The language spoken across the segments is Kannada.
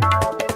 you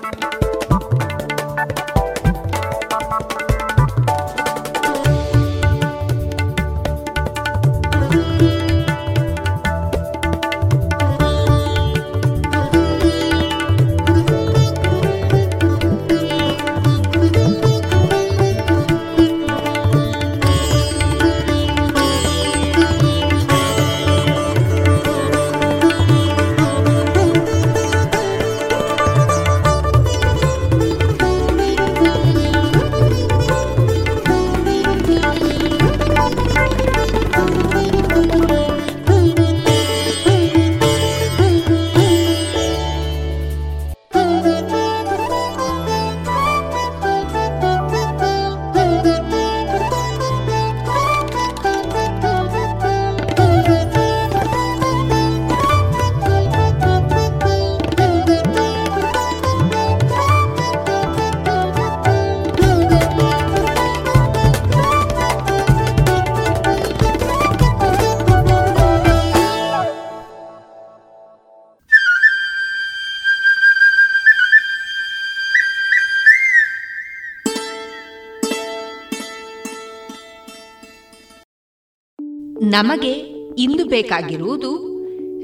ನಮಗೆ ಇಂದು ಬೇಕಾಗಿರುವುದು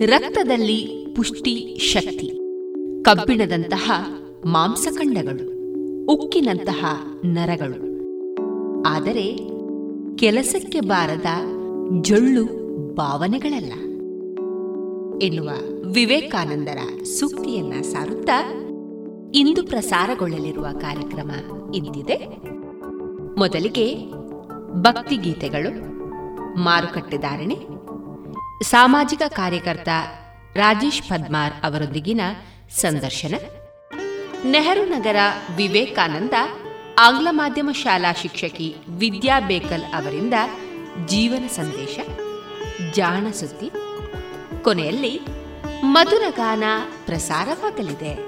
ರಕ್ತದಲ್ಲಿ ಪುಷ್ಟಿ ಶಕ್ತಿ, ಕಬ್ಬಿಣದಂತಹ ಮಾಂಸಖಂಡಗಳು ಉಕ್ಕಿನಂತಹ ನರಗಳು. ಆದರೆ ಕೆಲಸಕ್ಕೆ ಬಾರದ ಜೊಳ್ಳು ಭಾವನೆಗಳಲ್ಲ. ಎನ್ನುವ ವಿವೇಕಾನಂದರ ಸೂಕ್ತಿಯನ್ನ ಸಾರುತ್ತಾ ಇಂದು ಪ್ರಸಾರಗೊಳ್ಳಲಿರುವ ಕಾರ್ಯಕ್ರಮ ಇಂತಿದೆ ಮೊದಲಿಗೆ ಭಕ್ತಿಗೀತೆಗಳು. ಮಾರುಕಟ್ಟೆದಾರಣೆ. ಸಾಮಾಜಿಕ ಕಾರ್ಯಕರ್ತ ರಾಜೇಶ್ ಪದ್ಮಾರ್ ಅವರೊಂದಿಗಿನ ಸಂದರ್ಶನ. ನೆಹರು ನಗರ ವಿವೇಕಾನಂದ ಆಂಗ್ಲ ಮಾಧ್ಯಮ ಶಾಲಾ ಶಿಕ್ಷಕಿ ವಿದ್ಯಾ ಬೇಕಲ್ ಅವರಿಂದ ಜೀವನ ಸಂದೇಶ, ಜಾಣ ಸುದ್ದಿ. ಕೊನೆಯಲ್ಲಿ ಮಧುರಗಾನ ಪ್ರಸಾರವಾಗಲಿದೆ.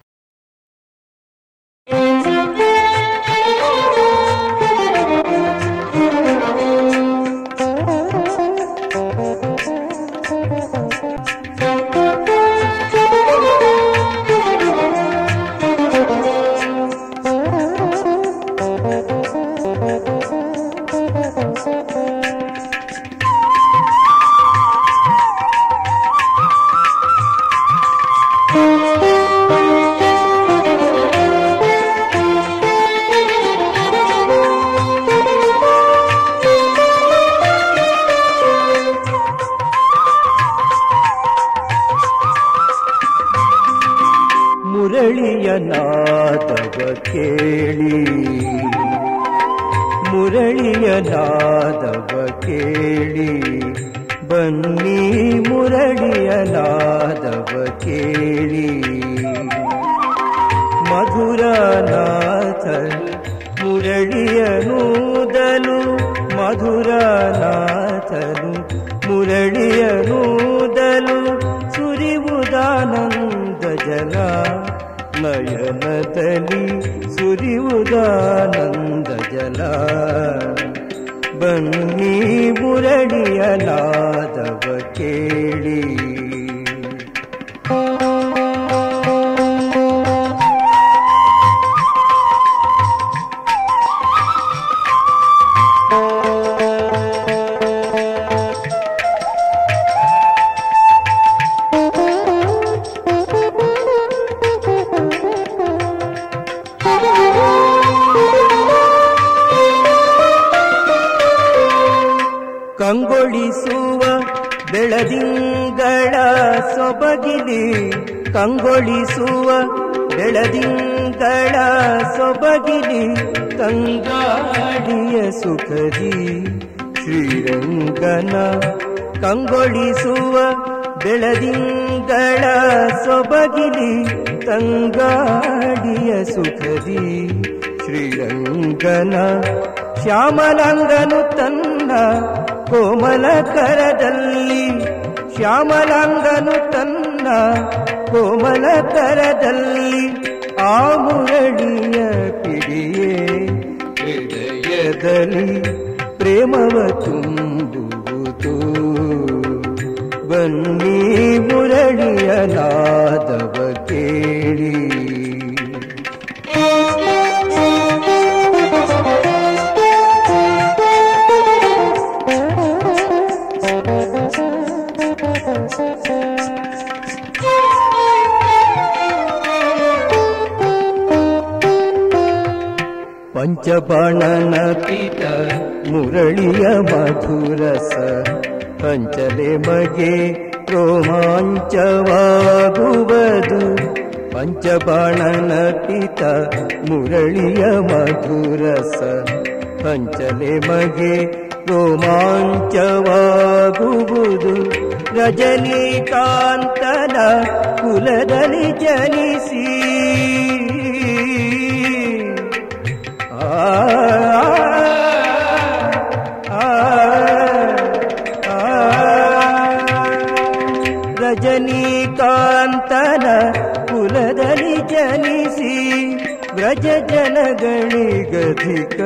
ವ್ರಜ ಜನಗಳಿಗಧಿಕ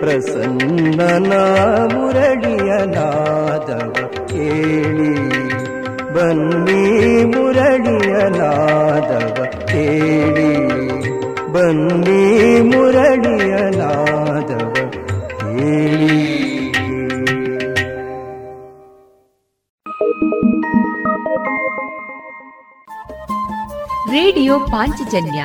ಪ್ರಸನ್ನನ ಮುರಳಿಯ ನಾದವ ಕೇಳಿ. ಬನ್ನಿ ಮುರಳಿಯ ನಾದವ ಕೇಳಿ. ಬನ್ನಿ ಮುರಳಿಯ ನಾದವ ಕೇಳಿ. ರೇಡಿಯೋ ಪಾಂಚಜನ್ಯ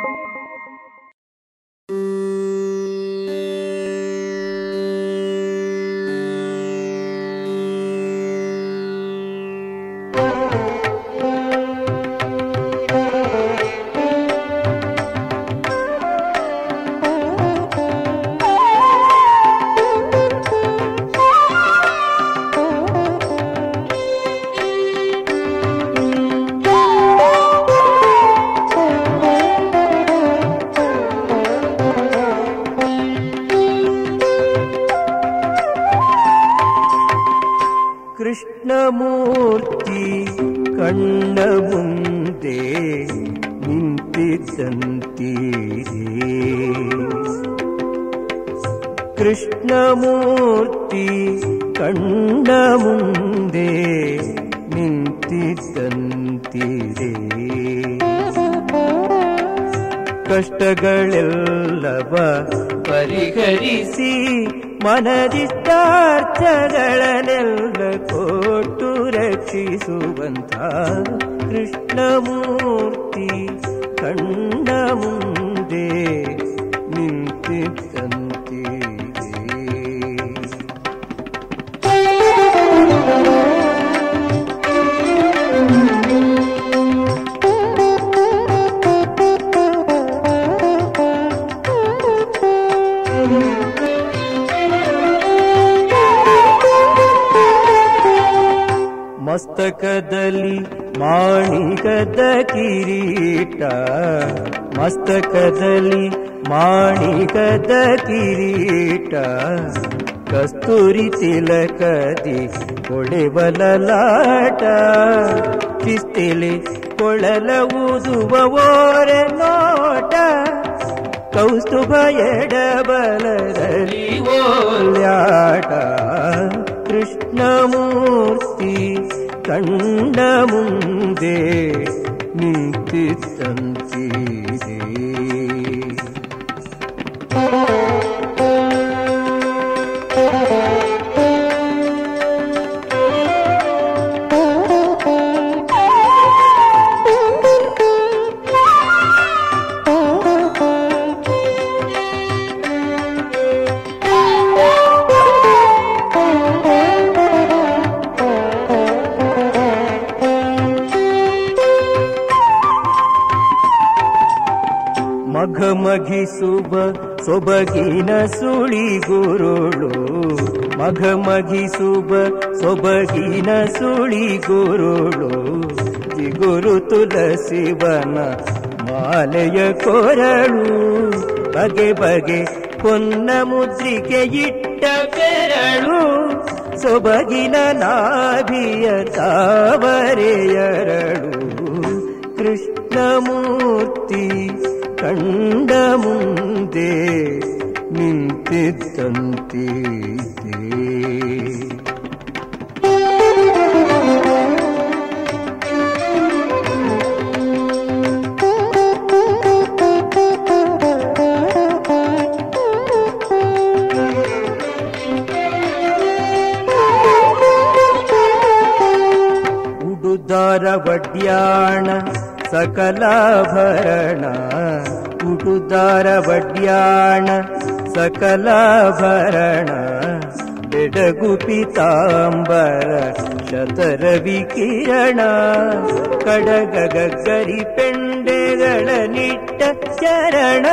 ಸೊಬಗಿನ ಸುಳಿ ಗುರುಳು ಮಘಮಗಿಸುವ ಸೊಬಗಿನ ಸುಳಿ ಗುರುಳು. ಜಿಗುರು ತುಲಸಿವನ ಮಾಲೆಯ ಕೊರಳು, ಬಗೆ ಬಗೆ ಪೊನ್ನ ಮುದ್ರಿಕೆ ಇಟ್ಟ ಬೆರಳು, ಸೊಬಗಿನ ನಾಭಿಯ ತಾವರೆಯರಳು. ಕೃಷ್ಣಮೂರ್ತಿ ಕಂಡ ಮುಂದೆ ನಿಂತಿದ್ದಂತೀತೆ ಉಡುದಾರ ವಡ್ಯಾಣ ಸಕಲಾಭರಣ ಉಡುದಾರ ವಡ್ಯಾಣ ಸಕಲಾಭರಣ ಬೆಡಗು ಪಿತಾಂಬರ ಶತರವಿ ಕಿರಣ ಕಡಗ ಗಗ್ಗರಿ ಪೆಂಡೆಗಳ ನಿಟ್ಟ ಚರಣ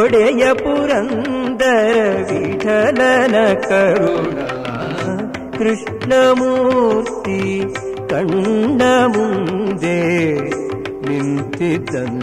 ಒಡೆಯ ಪುರಂದರ ವಿಠಲನ ಕರುಣ. ಕೃಷ್ಣಮೂರ್ತಿ ಕಂಡ ಮುಂದೆ ನಿಂತಿದ್ದಂತಿದೆ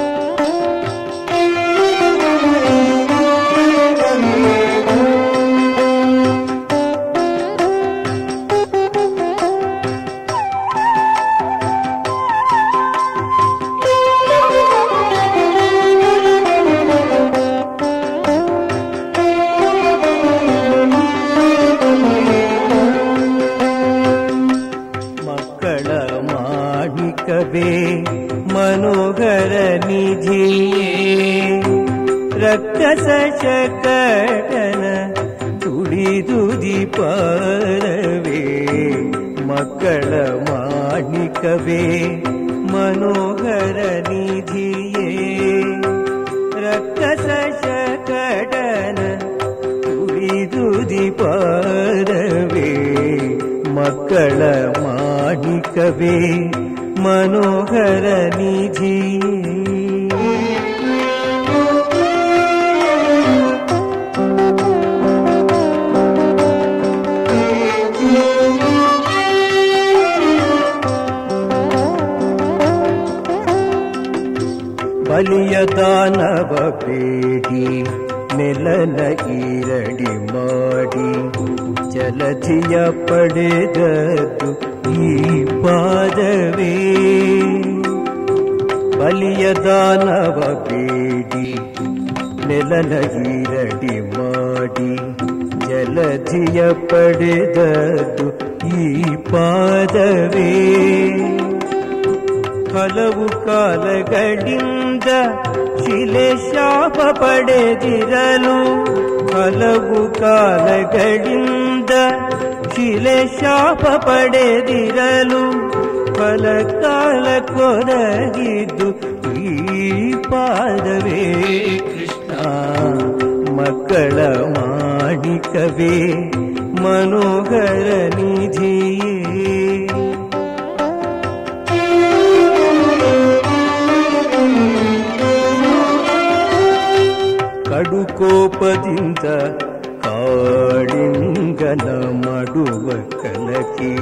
ಕಾಳಿಂಗನ ಮಡುವ ಕಲಕಿ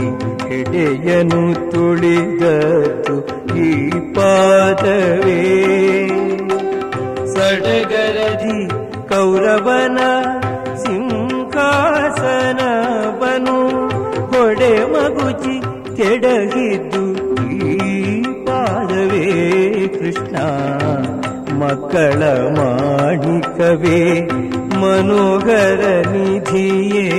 ಹೆಡೆಯನು ತುಳಿದದ್ದು ಈ ಪಾದವೇ. ಸಡಗರದಿ ಕೌರವನ ಸಿಂಹಾಸನವನು ಹೊಡೆ ಮಗುಚಿ ಕೆಡಗಿದ್ದು ಈ ಪಾದವೇ ಕೃಷ್ಣ. ಮಕ್ಕಳ ಮಾಣಿಕವೇ ಮನೋಹರ ನಿಧಿಯೇ.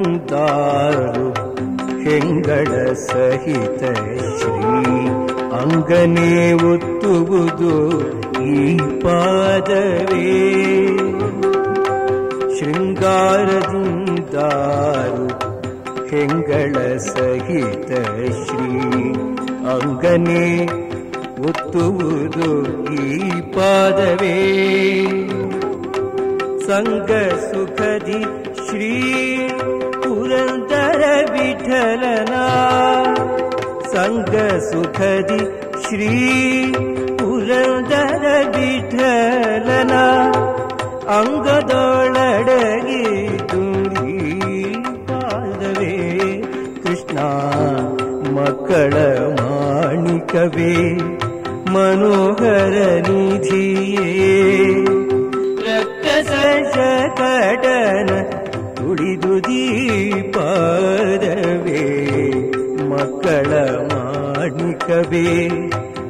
ಶೃಂಗಾರದಿಂದಾರು ಹೆಂಗಳ ಸಹಿತ ಶ್ರೀ ಅಂಗನೇ ಒತ್ತುವುದು. ಪಾದವೇ. ಶೃಂಗಾರದಿಂದಾರು ಹೆಂಗಳ ಸಹಿತ ಶ್ರೀ ಅಂಗನೇ ಒತ್ತುವುದು ಈ ಪಾದವೇ. ಸಂಗ ಸುಖದಿ ಶ್ರೀ ಪುರಂದರ ವಿಠಲನ. ಸಂಗ ಸುಖದಿ ಶ್ರೀ ಪುರಂದರ ವಿಠಲನ ಅಂಗದೊಳಡಗಿ ತುಂಬಿ ಪಾದವೇ ಕೃಷ್ಣ ಮಕ್ಕಳ ಮಾಣಿಕವೇ ಮನೋಹರ ನಿಧಿಯೇ. ರಕ್ತ ಕಟನ ತುಳಿದು ದೀಪದವೇ ಮಕ್ಕಳ ಮಾಣಿಕವೇ.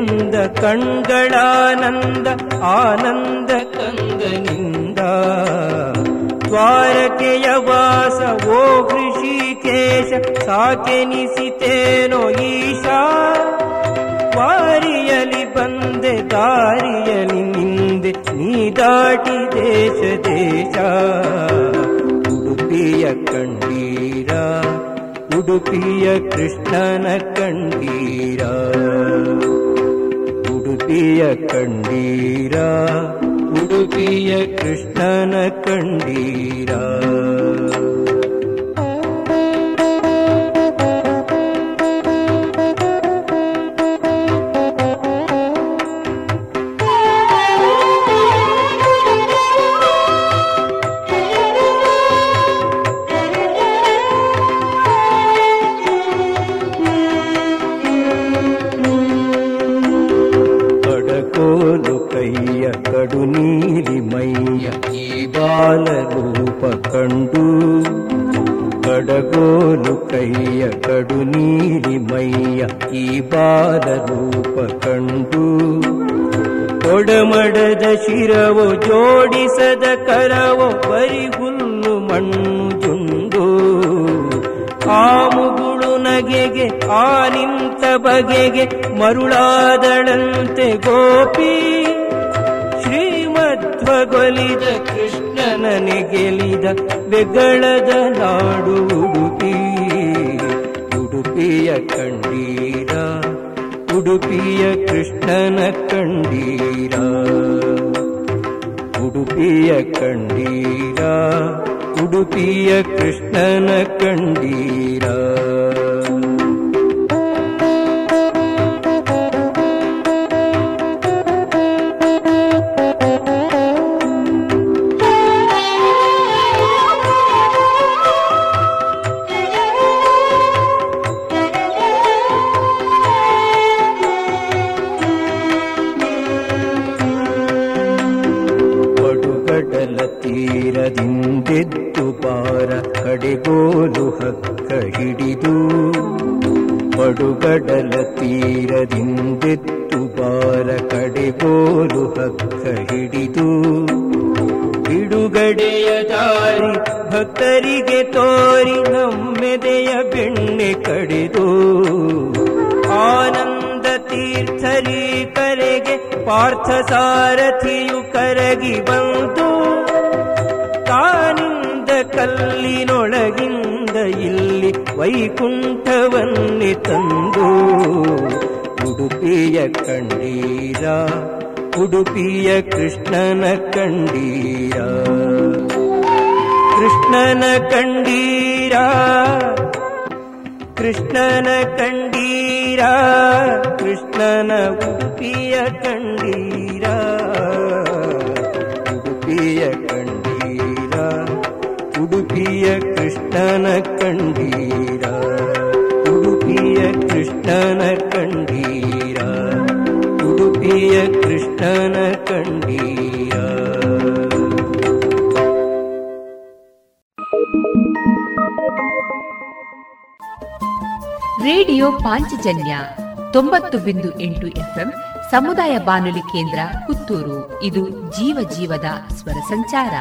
ಚಂದ ಕಣ್ಗಳಾನಂದ ಆನಂದ ಕಂದನಿಂದ ದ್ವಾರಕೆಯ ವಾಸ, ಓ ಋಷಿಕೇಶ, ಸಾಕೆನಿಸಿತೇನೋ ಈಶಾ. ವಾರಿಯಲಿ ಬಂದೆ, ದಾರಿಯಲಿ ನಿಂದೆ, ನೀ ದಾಟಿ ದೇಶ ದೇಶ. ಉಡುಪಿಯ ಕಂಡೀರ ಉಡುಪಿಯ ಕೃಷ್ಣನ ಕಂಡೀರ ಉಡುಪಿಯ ಕಂಡೀರ ಉಡುಪಿಯ ಕೃಷ್ಣನ ಕಂಡೀರ Darula ಪ್ರಿಯ ಕೃಷ್ಣನ ಕಂಡೀಯ. ರೇಡಿಯೋ ಪಾಂಚಜನ್ಯ ತೊಂಬತ್ತು ಬಿಂದು ಎಂಟು ಎಫ್ಎಂ ಸಮುದಾಯ ಬಾನುಲಿ ಕೇಂದ್ರ ಪುತ್ತೂರು. ಇದು ಜೀವ ಜೀವದ ಸ್ವರ ಸಂಚಾರ.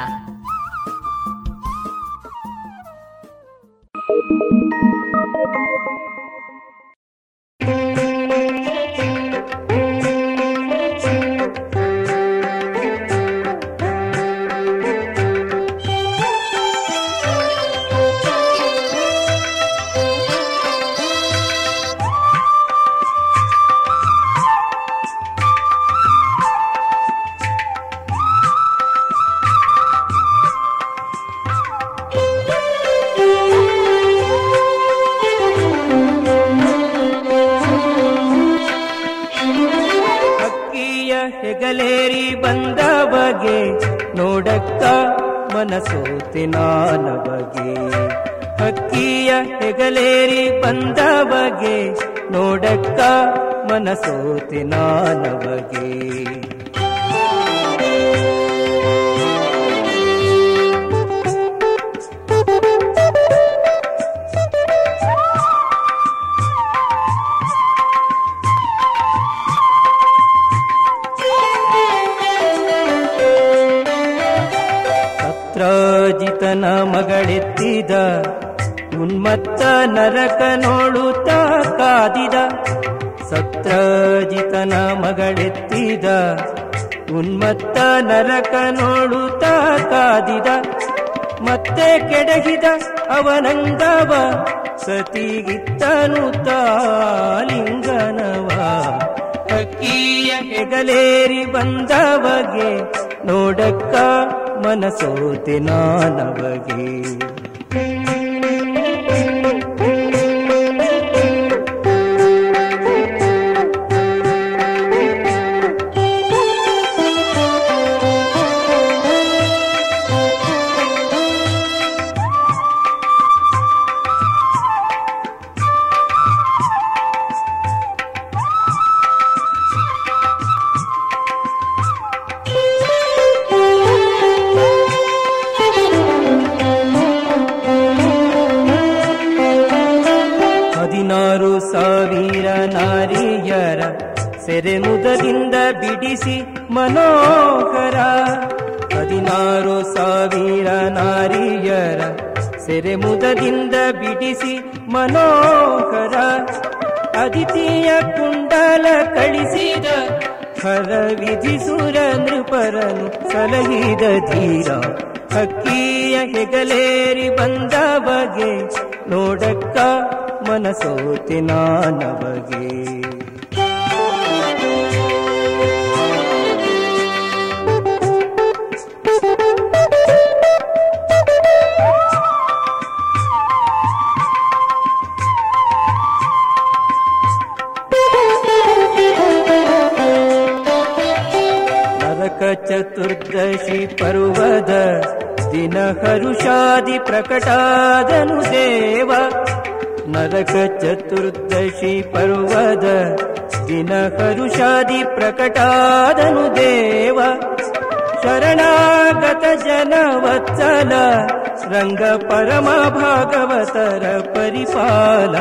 ಪರಿಪಾಲ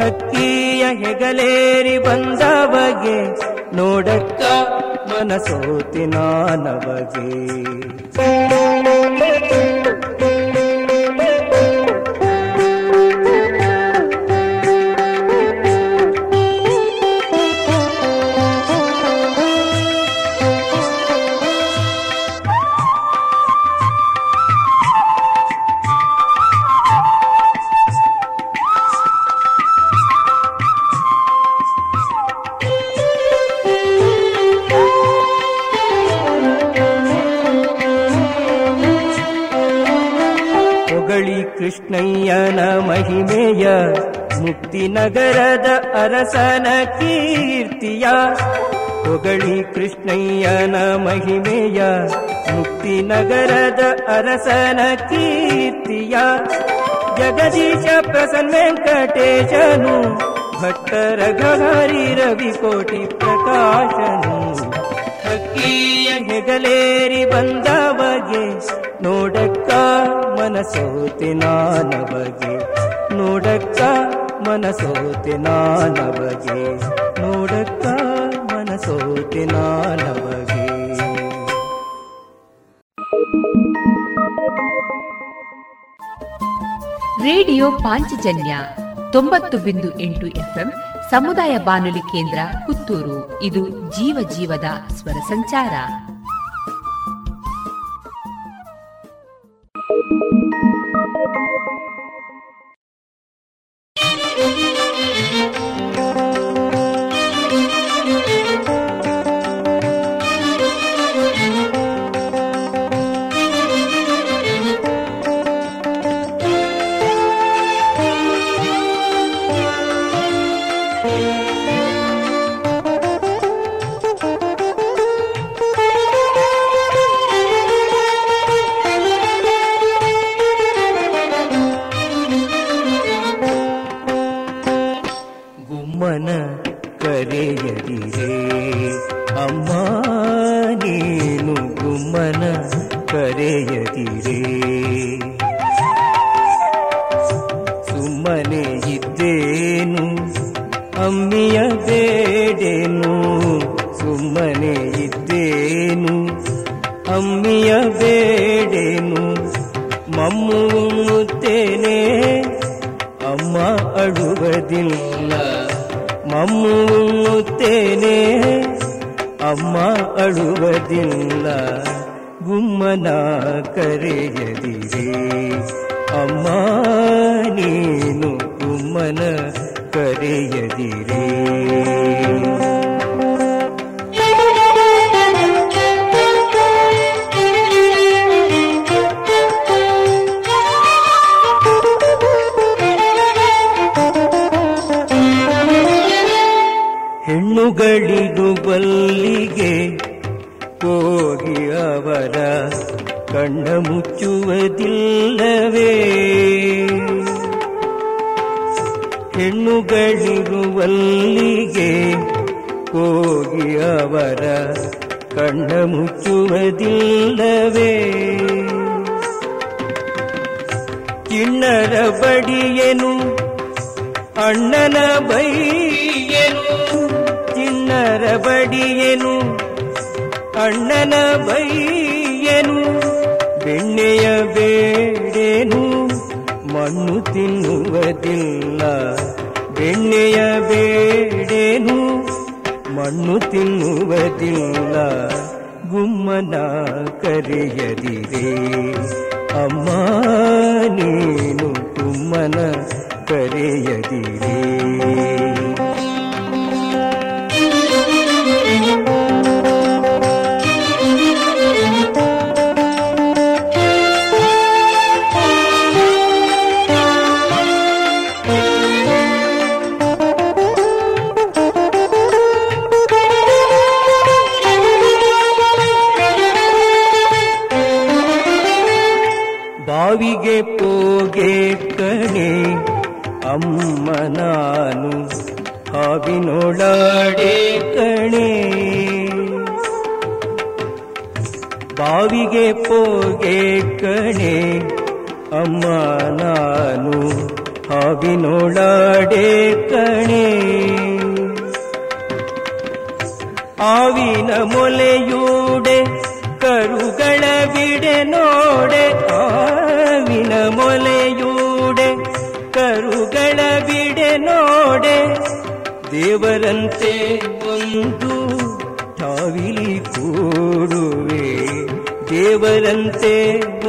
ಹಕ್ಕಿಯ ಹೆಗಲೇರಿ ಬಂದ ಬಗೆ ನೋಡಕ್ಕ ಮನಸೋತಿ ನಾನ ಕೃಷ್ಣಯ್ಯನ ಮಹಿಮೆಯ ಮುಕ್ತಿ ನಗರದ ಅರಸನ ಕೀರ್ತಿಯ ಹೊಗಳಿ ಕೃಷ್ಣಯ್ಯನ ಮಹಿಮೆಯ ಮುಕ್ತಿ ನಗರದ ಅರಸನ ಕೀರ್ತಿಯ ಜಗದೀಶ ಪ್ರಸನ್ನ ವೆಂಕಟೇಶನು ಭಟ್ಟರ ಗಹರಿ ರವಿಕೋಟಿ ಪ್ರಕಾಶನು. ಹಕ್ಕಿಯ ಹೆಗಲೇರಿ ಬಂದ ಬಗೆ ನೋಡಕ್ಕ ಮನಸೋತಿ ನಾನ ಬಗೆ. ನೋಡಕ್ಕ ಮನಸೋತಿ ನಾನ ಬಗೆ. ನೋಡಕ್ಕ ಮನಸೋತಿ ನಾನ ಬಗೆ. ರೇಡಿಯೋ ಪಾಂಚಜನ್ಯ ತೊಂಬತ್ತು ಬಿಂದು ಎಂಟು ಎಫ್ಎಂ ಸಮುದಾಯ ಬಾನುಲಿ ಕೇಂದ್ರ ಪುತ್ತೂರು. ಇದು ಜೀವ ಜೀವದ ಸ್ವರ ಸಂಚಾರ. ಬೆಣ್ಣೆಯ ಬೇಡೇನು? ಮಣ್ಣು ತಿನ್ನುವುದಿಲ್ಲ. ಬೆಣ್ಣೆಯ ಬೇಡೇನು? ಮಣ್ಣು ತಿನ್ನುವುದಿಲ್ಲ. ಗುಮ್ಮನ ಕರೆಯದಿರೇ. ಅಮ್ಮ ನೀನು ಗುಮ್ಮನ ಕರೆಯದಿರೇ. ಬಾವಿಗೆ ಪೋಗೆ ಕಣೆ. ಅಮ್ಮ, ನಾನು ಹಾವಿನೊಳಾಡೆ ಕಣೆ. ಆವಿನ ಮೊಲೆಯೂಡೆ, ಕರುಗಳ ಬಿಡೆ ನೋಡೆ. ಆವಿನ ಮೊಲೆಯೂಡೆ, ಕರುಗಳ ಬಿಡೆ ನೋಡೆ. ದೇವರಂತೆ ಒಂದು ಠಾವಿಲಿ ಕೂಡುವೆ. ದೇವರಂತೆ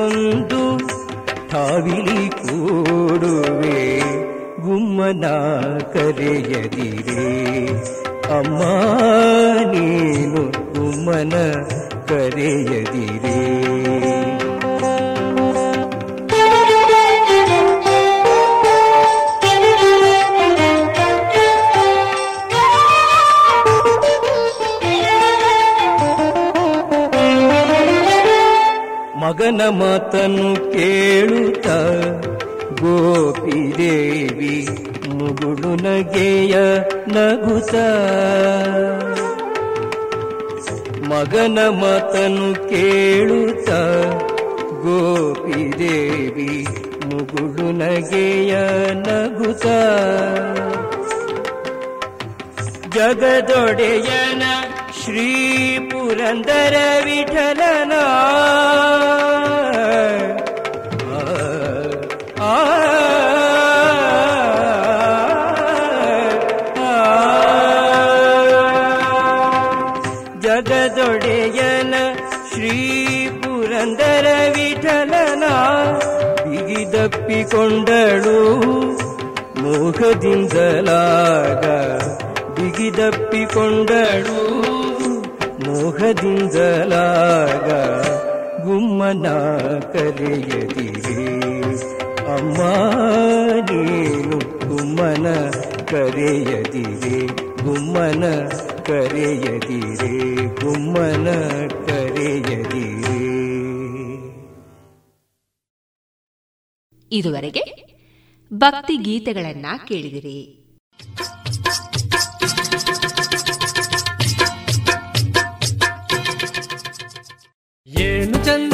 ಒಂದು ಠಾವಿಲಿ ಕೂಡುವೆ ಗುಮ್ಮನ ಕರೆಯದಿರೇ ಅಮ್ಮ ನೀನು ಗುಮ್ಮನ ಕರೆಯದಿರೇ ಮಗನ ಮಾತನ್ನು ಕೇಳುತ್ತ ಗೋಪಿದೇವಿ ಮುಗುಳು ನಗೆಯ ನಗುತ ಮಗನ ಮಾತನ್ನು ಕೇಳುತ್ತ ಗೋಪಿದೇವಿ ಮುಗುಳು ನಗೆಯ ನಗುತ ಜಗದೊಡೆಯನ ಶ್ರೀ ಪುರಂದರ ವಿಠಲನ ಬಿಗಿದಪ್ಪಿಕೊಂಡಳು ಮೋಹದಿಂದಲಾಗ ಬಿಗಿದಪ್ಪಿಕೊಂಡಳು. ಮೋಹದಿಂದಲಾಗ ಗುಮ್ಮನ ಕರೆಯದಿರಿ. ಅಮ್ಮ ನೀನು ಗುಮ್ಮನ ಕರೆಯದಿರಿ. ಗುಮ್ಮನ ಕರೆಯದಿರಿ ಗುಮ್ಮನ ಕರೆಯದಿರೇ. ಇದುವರೆಗೆ ಭಕ್ತಿ ಗೀತೆಗಳನ್ನ ಕೇಳಿದಿರಿ. ಏನು ಚಂದ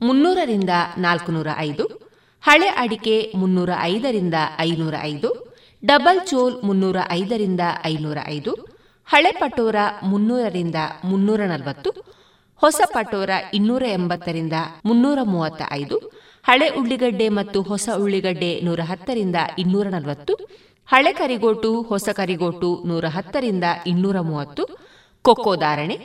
ಮುನ್ನೂರರಿಂದ ನಾಲ್ಕುನೂರ ಐದು ಹಳೆ ಅಡಿಕೆ ಮುನ್ನೂರ ಐದರಿಂದ ಐನೂರ ಐದು ಡಬಲ್ ಚೋಲ್ ಮುನ್ನೂರ ಐದರಿಂದ ಐನೂರ ಐದು ಹಳೆ ಪಟೋರ ಮುನ್ನೂರರಿಂದ ಮುನ್ನೂರ ನಲವತ್ತು ಹೊಸ ಪಟೋರ ಇನ್ನೂರ ಎಂಬತ್ತರಿಂದ ಮುನ್ನೂರ ಮೂವತ್ತ ಐದು ಹಳೆ ಉಳ್ಳಿಗಡ್ಡೆ ಮತ್ತು ಹೊಸ ಉಳ್ಳಿಗಡ್ಡೆ ನೂರ ಹತ್ತರಿಂದ ಇನ್ನೂರ ನಲವತ್ತು ಹಳೆ ಕರಿಗೋಟು, ಹೊಸ ಕರಿಗೋಟು ನೂರ ಹತ್ತರಿಂದ ಇನ್ನೂರ ಮೂವತ್ತು ಕೊಕ್ಕೋ ಧಾರಣೆ,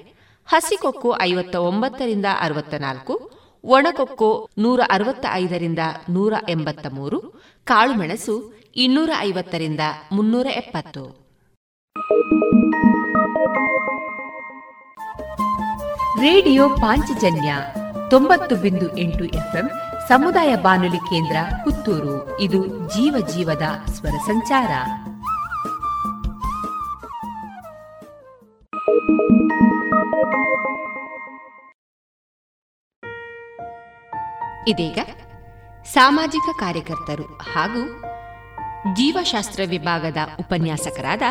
ಹಸಿ ಕೊಕ್ಕೋ ಐವತ್ತ ಒಂಬತ್ತರಿಂದ ಅರವತ್ತ ನಾಲ್ಕು ಒಣಕೊಕ್ಕೋ ನೂರ ಅರವತ್ತ ಐದರಿಂದ ನೂರ ಎಂಬತ್ತ ಮೂರು ಕಾಳುಮೆಣಸು ಇನ್ನೂರ ಐವತ್ತರಿಂದ ಮುನ್ನೂರ ಎಪ್ಪತ್ತು ರೇಡಿಯೋ ಪಾಂಚಜನ್ಯ ತೊಂಬತ್ತು ಬಿಂದು ಎಂಟು ಎಫ್ಎಂ ಸಮುದಾಯ ಬಾನುಲಿ ಕೇಂದ್ರ ಪುತ್ತೂರು. ಇದು ಜೀವ ಜೀವದ ಸ್ವರ ಸಂಚಾರ. ಇದೀಗ ಸಾಮಾಜಿಕ ಕಾರ್ಯಕರ್ತರು ಹಾಗೂ ಜೀವಶಾಸ್ತ್ರ ವಿಭಾಗದ ಉಪನ್ಯಾಸಕರಾದ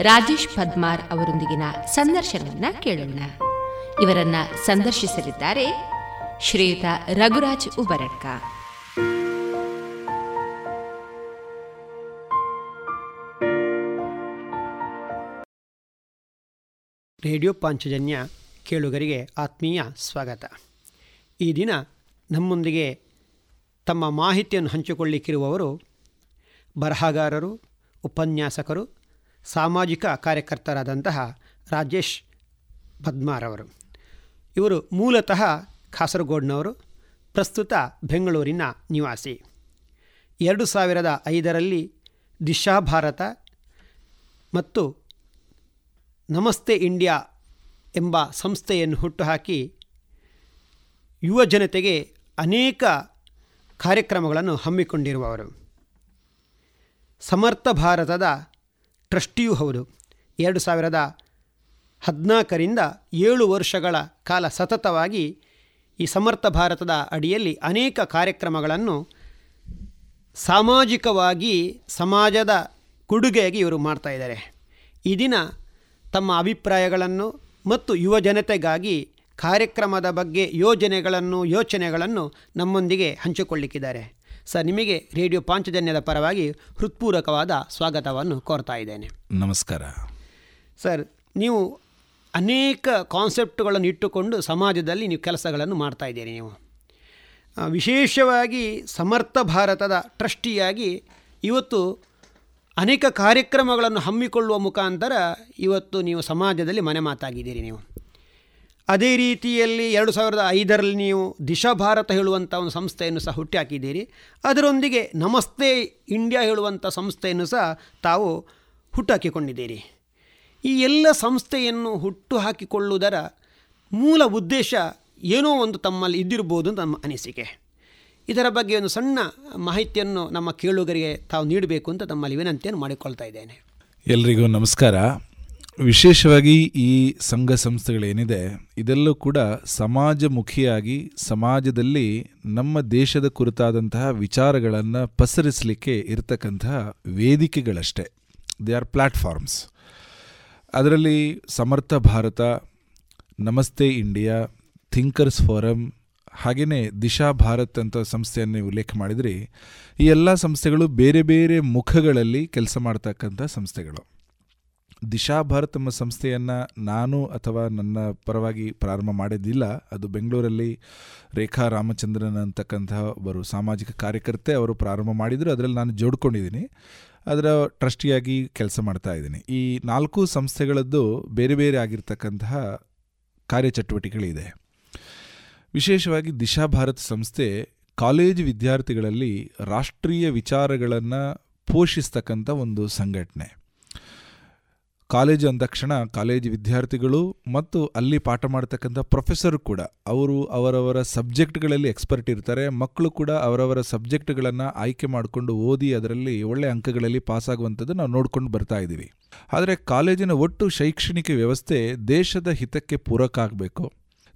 ರಾಜೇಶ್ ಪದ್ಮಾರ್ ಅವರೊಂದಿಗಿನ ಸಂದರ್ಶನವನ್ನ ಕೇಳೋಣ. ಇವರನ್ನ ಸಂದರ್ಶಿಸಲಿದ್ದಾರೆ ಶ್ರೀಯುತ ರಘುರಾಜ್ ಉಬರಡ್ಕ. ರೇಡಿಯೋ ಪಾಂಚಜನ್ಯ ಕೇಳುಗರಿಗೆ ಆತ್ಮೀಯ ಸ್ವಾಗತ. ಈ ದಿನ ನಮ್ಮೊಂದಿಗೆ ತಮ್ಮ ಮಾಹಿತಿಯನ್ನು ಹಂಚಿಕೊಳ್ಳಿಕ್ಕಿರುವವರು ಬರಹಗಾರರು, ಉಪನ್ಯಾಸಕರು, ಸಾಮಾಜಿಕ ಕಾರ್ಯಕರ್ತರಾದಂತಹ ರಾಜೇಶ್ ಪದ್ಮಾರವರು ಇವರು ಮೂಲತಃ ಕಾಸರಗೋಡ್ನವರು, ಪ್ರಸ್ತುತ ಬೆಂಗಳೂರಿನ ನಿವಾಸಿ. ಎರಡು ಸಾವಿರದ ಐದರಲ್ಲಿ ದಿಶಾ ಭಾರತ ಮತ್ತು ನಮಸ್ತೆ ಇಂಡಿಯಾ ಎಂಬ ಸಂಸ್ಥೆಯನ್ನು ಹುಟ್ಟುಹಾಕಿ ಯುವ ಜನತೆಗೆ ಅನೇಕ ಕಾರ್ಯಕ್ರಮಗಳನ್ನು ಹಮ್ಮಿಕೊಂಡಿರುವವರು. ಸಮರ್ಥ ಭಾರತದ ಟ್ರಸ್ಟಿಯೂ ಹೌದು. ಎರಡು ಸಾವಿರದ ಹದಿನಾಲ್ಕರಿಂದ ಏಳು ವರ್ಷಗಳ ಕಾಲ ಸತತವಾಗಿ ಈ ಸಮರ್ಥ ಭಾರತದ ಅಡಿಯಲ್ಲಿ ಅನೇಕ ಕಾರ್ಯಕ್ರಮಗಳನ್ನು ಸಾಮಾಜಿಕವಾಗಿ ಸಮಾಜದ ಕೊಡುಗೆಯಾಗಿ ಇವರು ಮಾಡ್ತಾಯಿದ್ದಾರೆ ಈ ದಿನ ತಮ್ಮ ಅಭಿಪ್ರಾಯಗಳನ್ನು ಮತ್ತು ಯುವ ಜನತೆಗಾಗಿ ಕಾರ್ಯಕ್ರಮದ ಬಗ್ಗೆ ಯೋಜನೆಗಳನ್ನು ಯೋಚನೆಗಳನ್ನು ನಮ್ಮೊಂದಿಗೆ ಹಂಚಿಕೊಳ್ಳಿಕ್ಕಿದ್ದಾರೆ. ಸರ್ ನಿಮಗೆ ರೇಡಿಯೋ ಪಾಂಚಜನ್ಯದ ಪರವಾಗಿ ಹೃತ್ಪೂರ್ವಕವಾದ ಸ್ವಾಗತವನ್ನು ಕೋರ್ತಾ ಇದ್ದೇನೆ. ನಮಸ್ಕಾರ. ಸರ್ ನೀವು ಅನೇಕ ಕಾನ್ಸೆಪ್ಟ್ಗಳನ್ನು ಇಟ್ಟುಕೊಂಡು ಸಮಾಜದಲ್ಲಿ ನೀವು ಕೆಲಸಗಳನ್ನು ಮಾಡ್ತಾ ಇದ್ದೀರಿ ನೀವು. ವಿಶೇಷವಾಗಿ ಸಮರ್ಥ ಭಾರತದ ಟ್ರಸ್ಟಿಯಾಗಿ ಇವತ್ತು ಅನೇಕ ಕಾರ್ಯಕ್ರಮಗಳನ್ನು ಹಮ್ಮಿಕೊಳ್ಳುವ ಮುಖಾಂತರ ಇವತ್ತು ನೀವು ಸಮಾಜದಲ್ಲಿ ಮನೆ ಮಾತಾಗಿದ್ದೀರಿ ನೀವು. ಅದೇ ರೀತಿಯಲ್ಲಿ ಎರಡು ಸಾವಿರದ ಐದರಲ್ಲಿ ನೀವು ದಿಶಾ ಭಾರತ ಹೇಳುವಂಥ ಒಂದು ಸಂಸ್ಥೆಯನ್ನು ಸಹ ಹುಟ್ಟಿ ಹಾಕಿದ್ದೀರಿ ಅದರೊಂದಿಗೆ ನಮಸ್ತೆ ಇಂಡಿಯಾ ಹೇಳುವಂಥ ಸಂಸ್ಥೆಯನ್ನು ಸಹ ತಾವು ಹುಟ್ಟುಹಾಕಿಕೊಂಡಿದ್ದೀರಿ. ಈ ಎಲ್ಲ ಸಂಸ್ಥೆಯನ್ನು ಹುಟ್ಟು ಹಾಕಿಕೊಳ್ಳುವುದರ ಮೂಲ ಉದ್ದೇಶ ಏನೋ ಒಂದು ತಮ್ಮಲ್ಲಿ ಇದ್ದಿರ್ಬೋದು ನಮ್ಮ ಅನಿಸಿಕೆ. ಇದರ ಬಗ್ಗೆ ಒಂದು ಸಣ್ಣ ಮಾಹಿತಿಯನ್ನು ನಮ್ಮ ಕೇಳುಗರಿಗೆ ತಾವು ನೀಡಬೇಕು ಅಂತ ತಮ್ಮಲ್ಲಿ ವಿನಂತಿಯನ್ನು ಮಾಡಿಕೊಳ್ತಾ ಇದ್ದೇನೆ. ಎಲ್ರಿಗೂ ನಮಸ್ಕಾರ. ವಿಶೇಷವಾಗಿ ಈ ಸಂಘ ಸಂಸ್ಥೆಗಳೇನಿದೆ, ಇದೆಲ್ಲೂ ಕೂಡ ಸಮಾಜಮುಖಿಯಾಗಿ, ಸಮಾಜದಲ್ಲಿ ನಮ್ಮ ದೇಶದ ಕುರಿತಾದಂತಹ ವಿಚಾರಗಳನ್ನು ಪಸರಿಸಲಿಕ್ಕೆ ಇರತಕ್ಕಂತಹ ವೇದಿಕೆಗಳಷ್ಟೇ. ದೇ ಆರ್ ಪ್ಲ್ಯಾಟ್ಫಾರ್ಮ್ಸ್ ಅದರಲ್ಲಿ ಸಮರ್ಥ ಭಾರತ, ನಮಸ್ತೆ ಇಂಡಿಯಾ, ಥಿಂಕರ್ಸ್ ಫೋರಮ್ ಹಾಗೆಯೇ ದಿಶಾ ಭಾರತ್ ಅಂತ ಸಂಸ್ಥೆಯನ್ನು ಉಲ್ಲೇಖ ಮಾಡಿದ್ರಿ, ಈ ಎಲ್ಲ ಸಂಸ್ಥೆಗಳು ಬೇರೆ ಬೇರೆ ಮುಖಗಳಲ್ಲಿ ಕೆಲಸ ಮಾಡ್ತಕ್ಕಂಥ ಸಂಸ್ಥೆಗಳು. ದಿಶಾ ಭಾರತ್ ಎಂಬ ಸಂಸ್ಥೆಯನ್ನು ನಾನು ಅಥವಾ ನನ್ನ ಪರವಾಗಿ ಪ್ರಾರಂಭ ಮಾಡಿದ್ದಿಲ್ಲ. ಅದು ಬೆಂಗಳೂರಲ್ಲಿ ರೇಖಾ ರಾಮಚಂದ್ರನ್ ಅಂತಕ್ಕಂತಹ ಒಬ್ಬರು ಸಾಮಾಜಿಕ ಕಾರ್ಯಕರ್ತೆ ಅವರು ಪ್ರಾರಂಭ ಮಾಡಿದರು. ಅದರಲ್ಲಿ ನಾನು ಜೋಡ್ಕೊಂಡಿದ್ದೀನಿ. ಅದರ ಟ್ರಸ್ಟಿಯಾಗಿ ಕೆಲಸ ಮಾಡ್ತಾ ಇದ್ದೀನಿ. ಈ ನಾಲ್ಕು ಸಂಸ್ಥೆಗಳದ್ದು ಬೇರೆ ಬೇರೆ ಆಗಿರ್ತಕ್ಕಂತಹ ಕಾರ್ಯಚಟುವಟಿಕೆಗಳಿದೆ. ವಿಶೇಷವಾಗಿ ದಿಶಾ ಭಾರತ್ ಸಂಸ್ಥೆ ಕಾಲೇಜು ವಿದ್ಯಾರ್ಥಿಗಳಲ್ಲಿ ರಾಷ್ಟ್ರೀಯ ವಿಚಾರಗಳನ್ನು ಪೋಷಿಸ್ತಕ್ಕಂಥ ಒಂದು ಸಂಘಟನೆ. ಕಾಲೇಜು ಅಂದಕ್ಷಣ ಕಾಲೇಜು ವಿದ್ಯಾರ್ಥಿಗಳು ಮತ್ತು ಅಲ್ಲಿ ಪಾಠ ಮಾಡ್ತಕ್ಕಂಥ ಪ್ರೊಫೆಸರ್ ಕೂಡ, ಅವರು ಅವರವರ ಸಬ್ಜೆಕ್ಟ್ಗಳಲ್ಲಿ ಎಕ್ಸ್ಪರ್ಟ್ ಇರ್ತಾರೆ, ಮಕ್ಕಳು ಕೂಡ ಅವರವರ ಸಬ್ಜೆಕ್ಟ್ಗಳನ್ನು ಆಯ್ಕೆ ಮಾಡಿಕೊಂಡು ಓದಿ ಅದರಲ್ಲಿ ಒಳ್ಳೆ ಅಂಕಗಳಲ್ಲಿ ಪಾಸಾಗುವಂಥದ್ದು ನಾವು ನೋಡ್ಕೊಂಡು ಬರ್ತಾ ಇದ್ದೀವಿ. ಆದರೆ ಕಾಲೇಜಿನ ಒಟ್ಟು ಶೈಕ್ಷಣಿಕ ವ್ಯವಸ್ಥೆ ದೇಶದ ಹಿತಕ್ಕೆ ಪೂರಕ ಆಗಬೇಕು.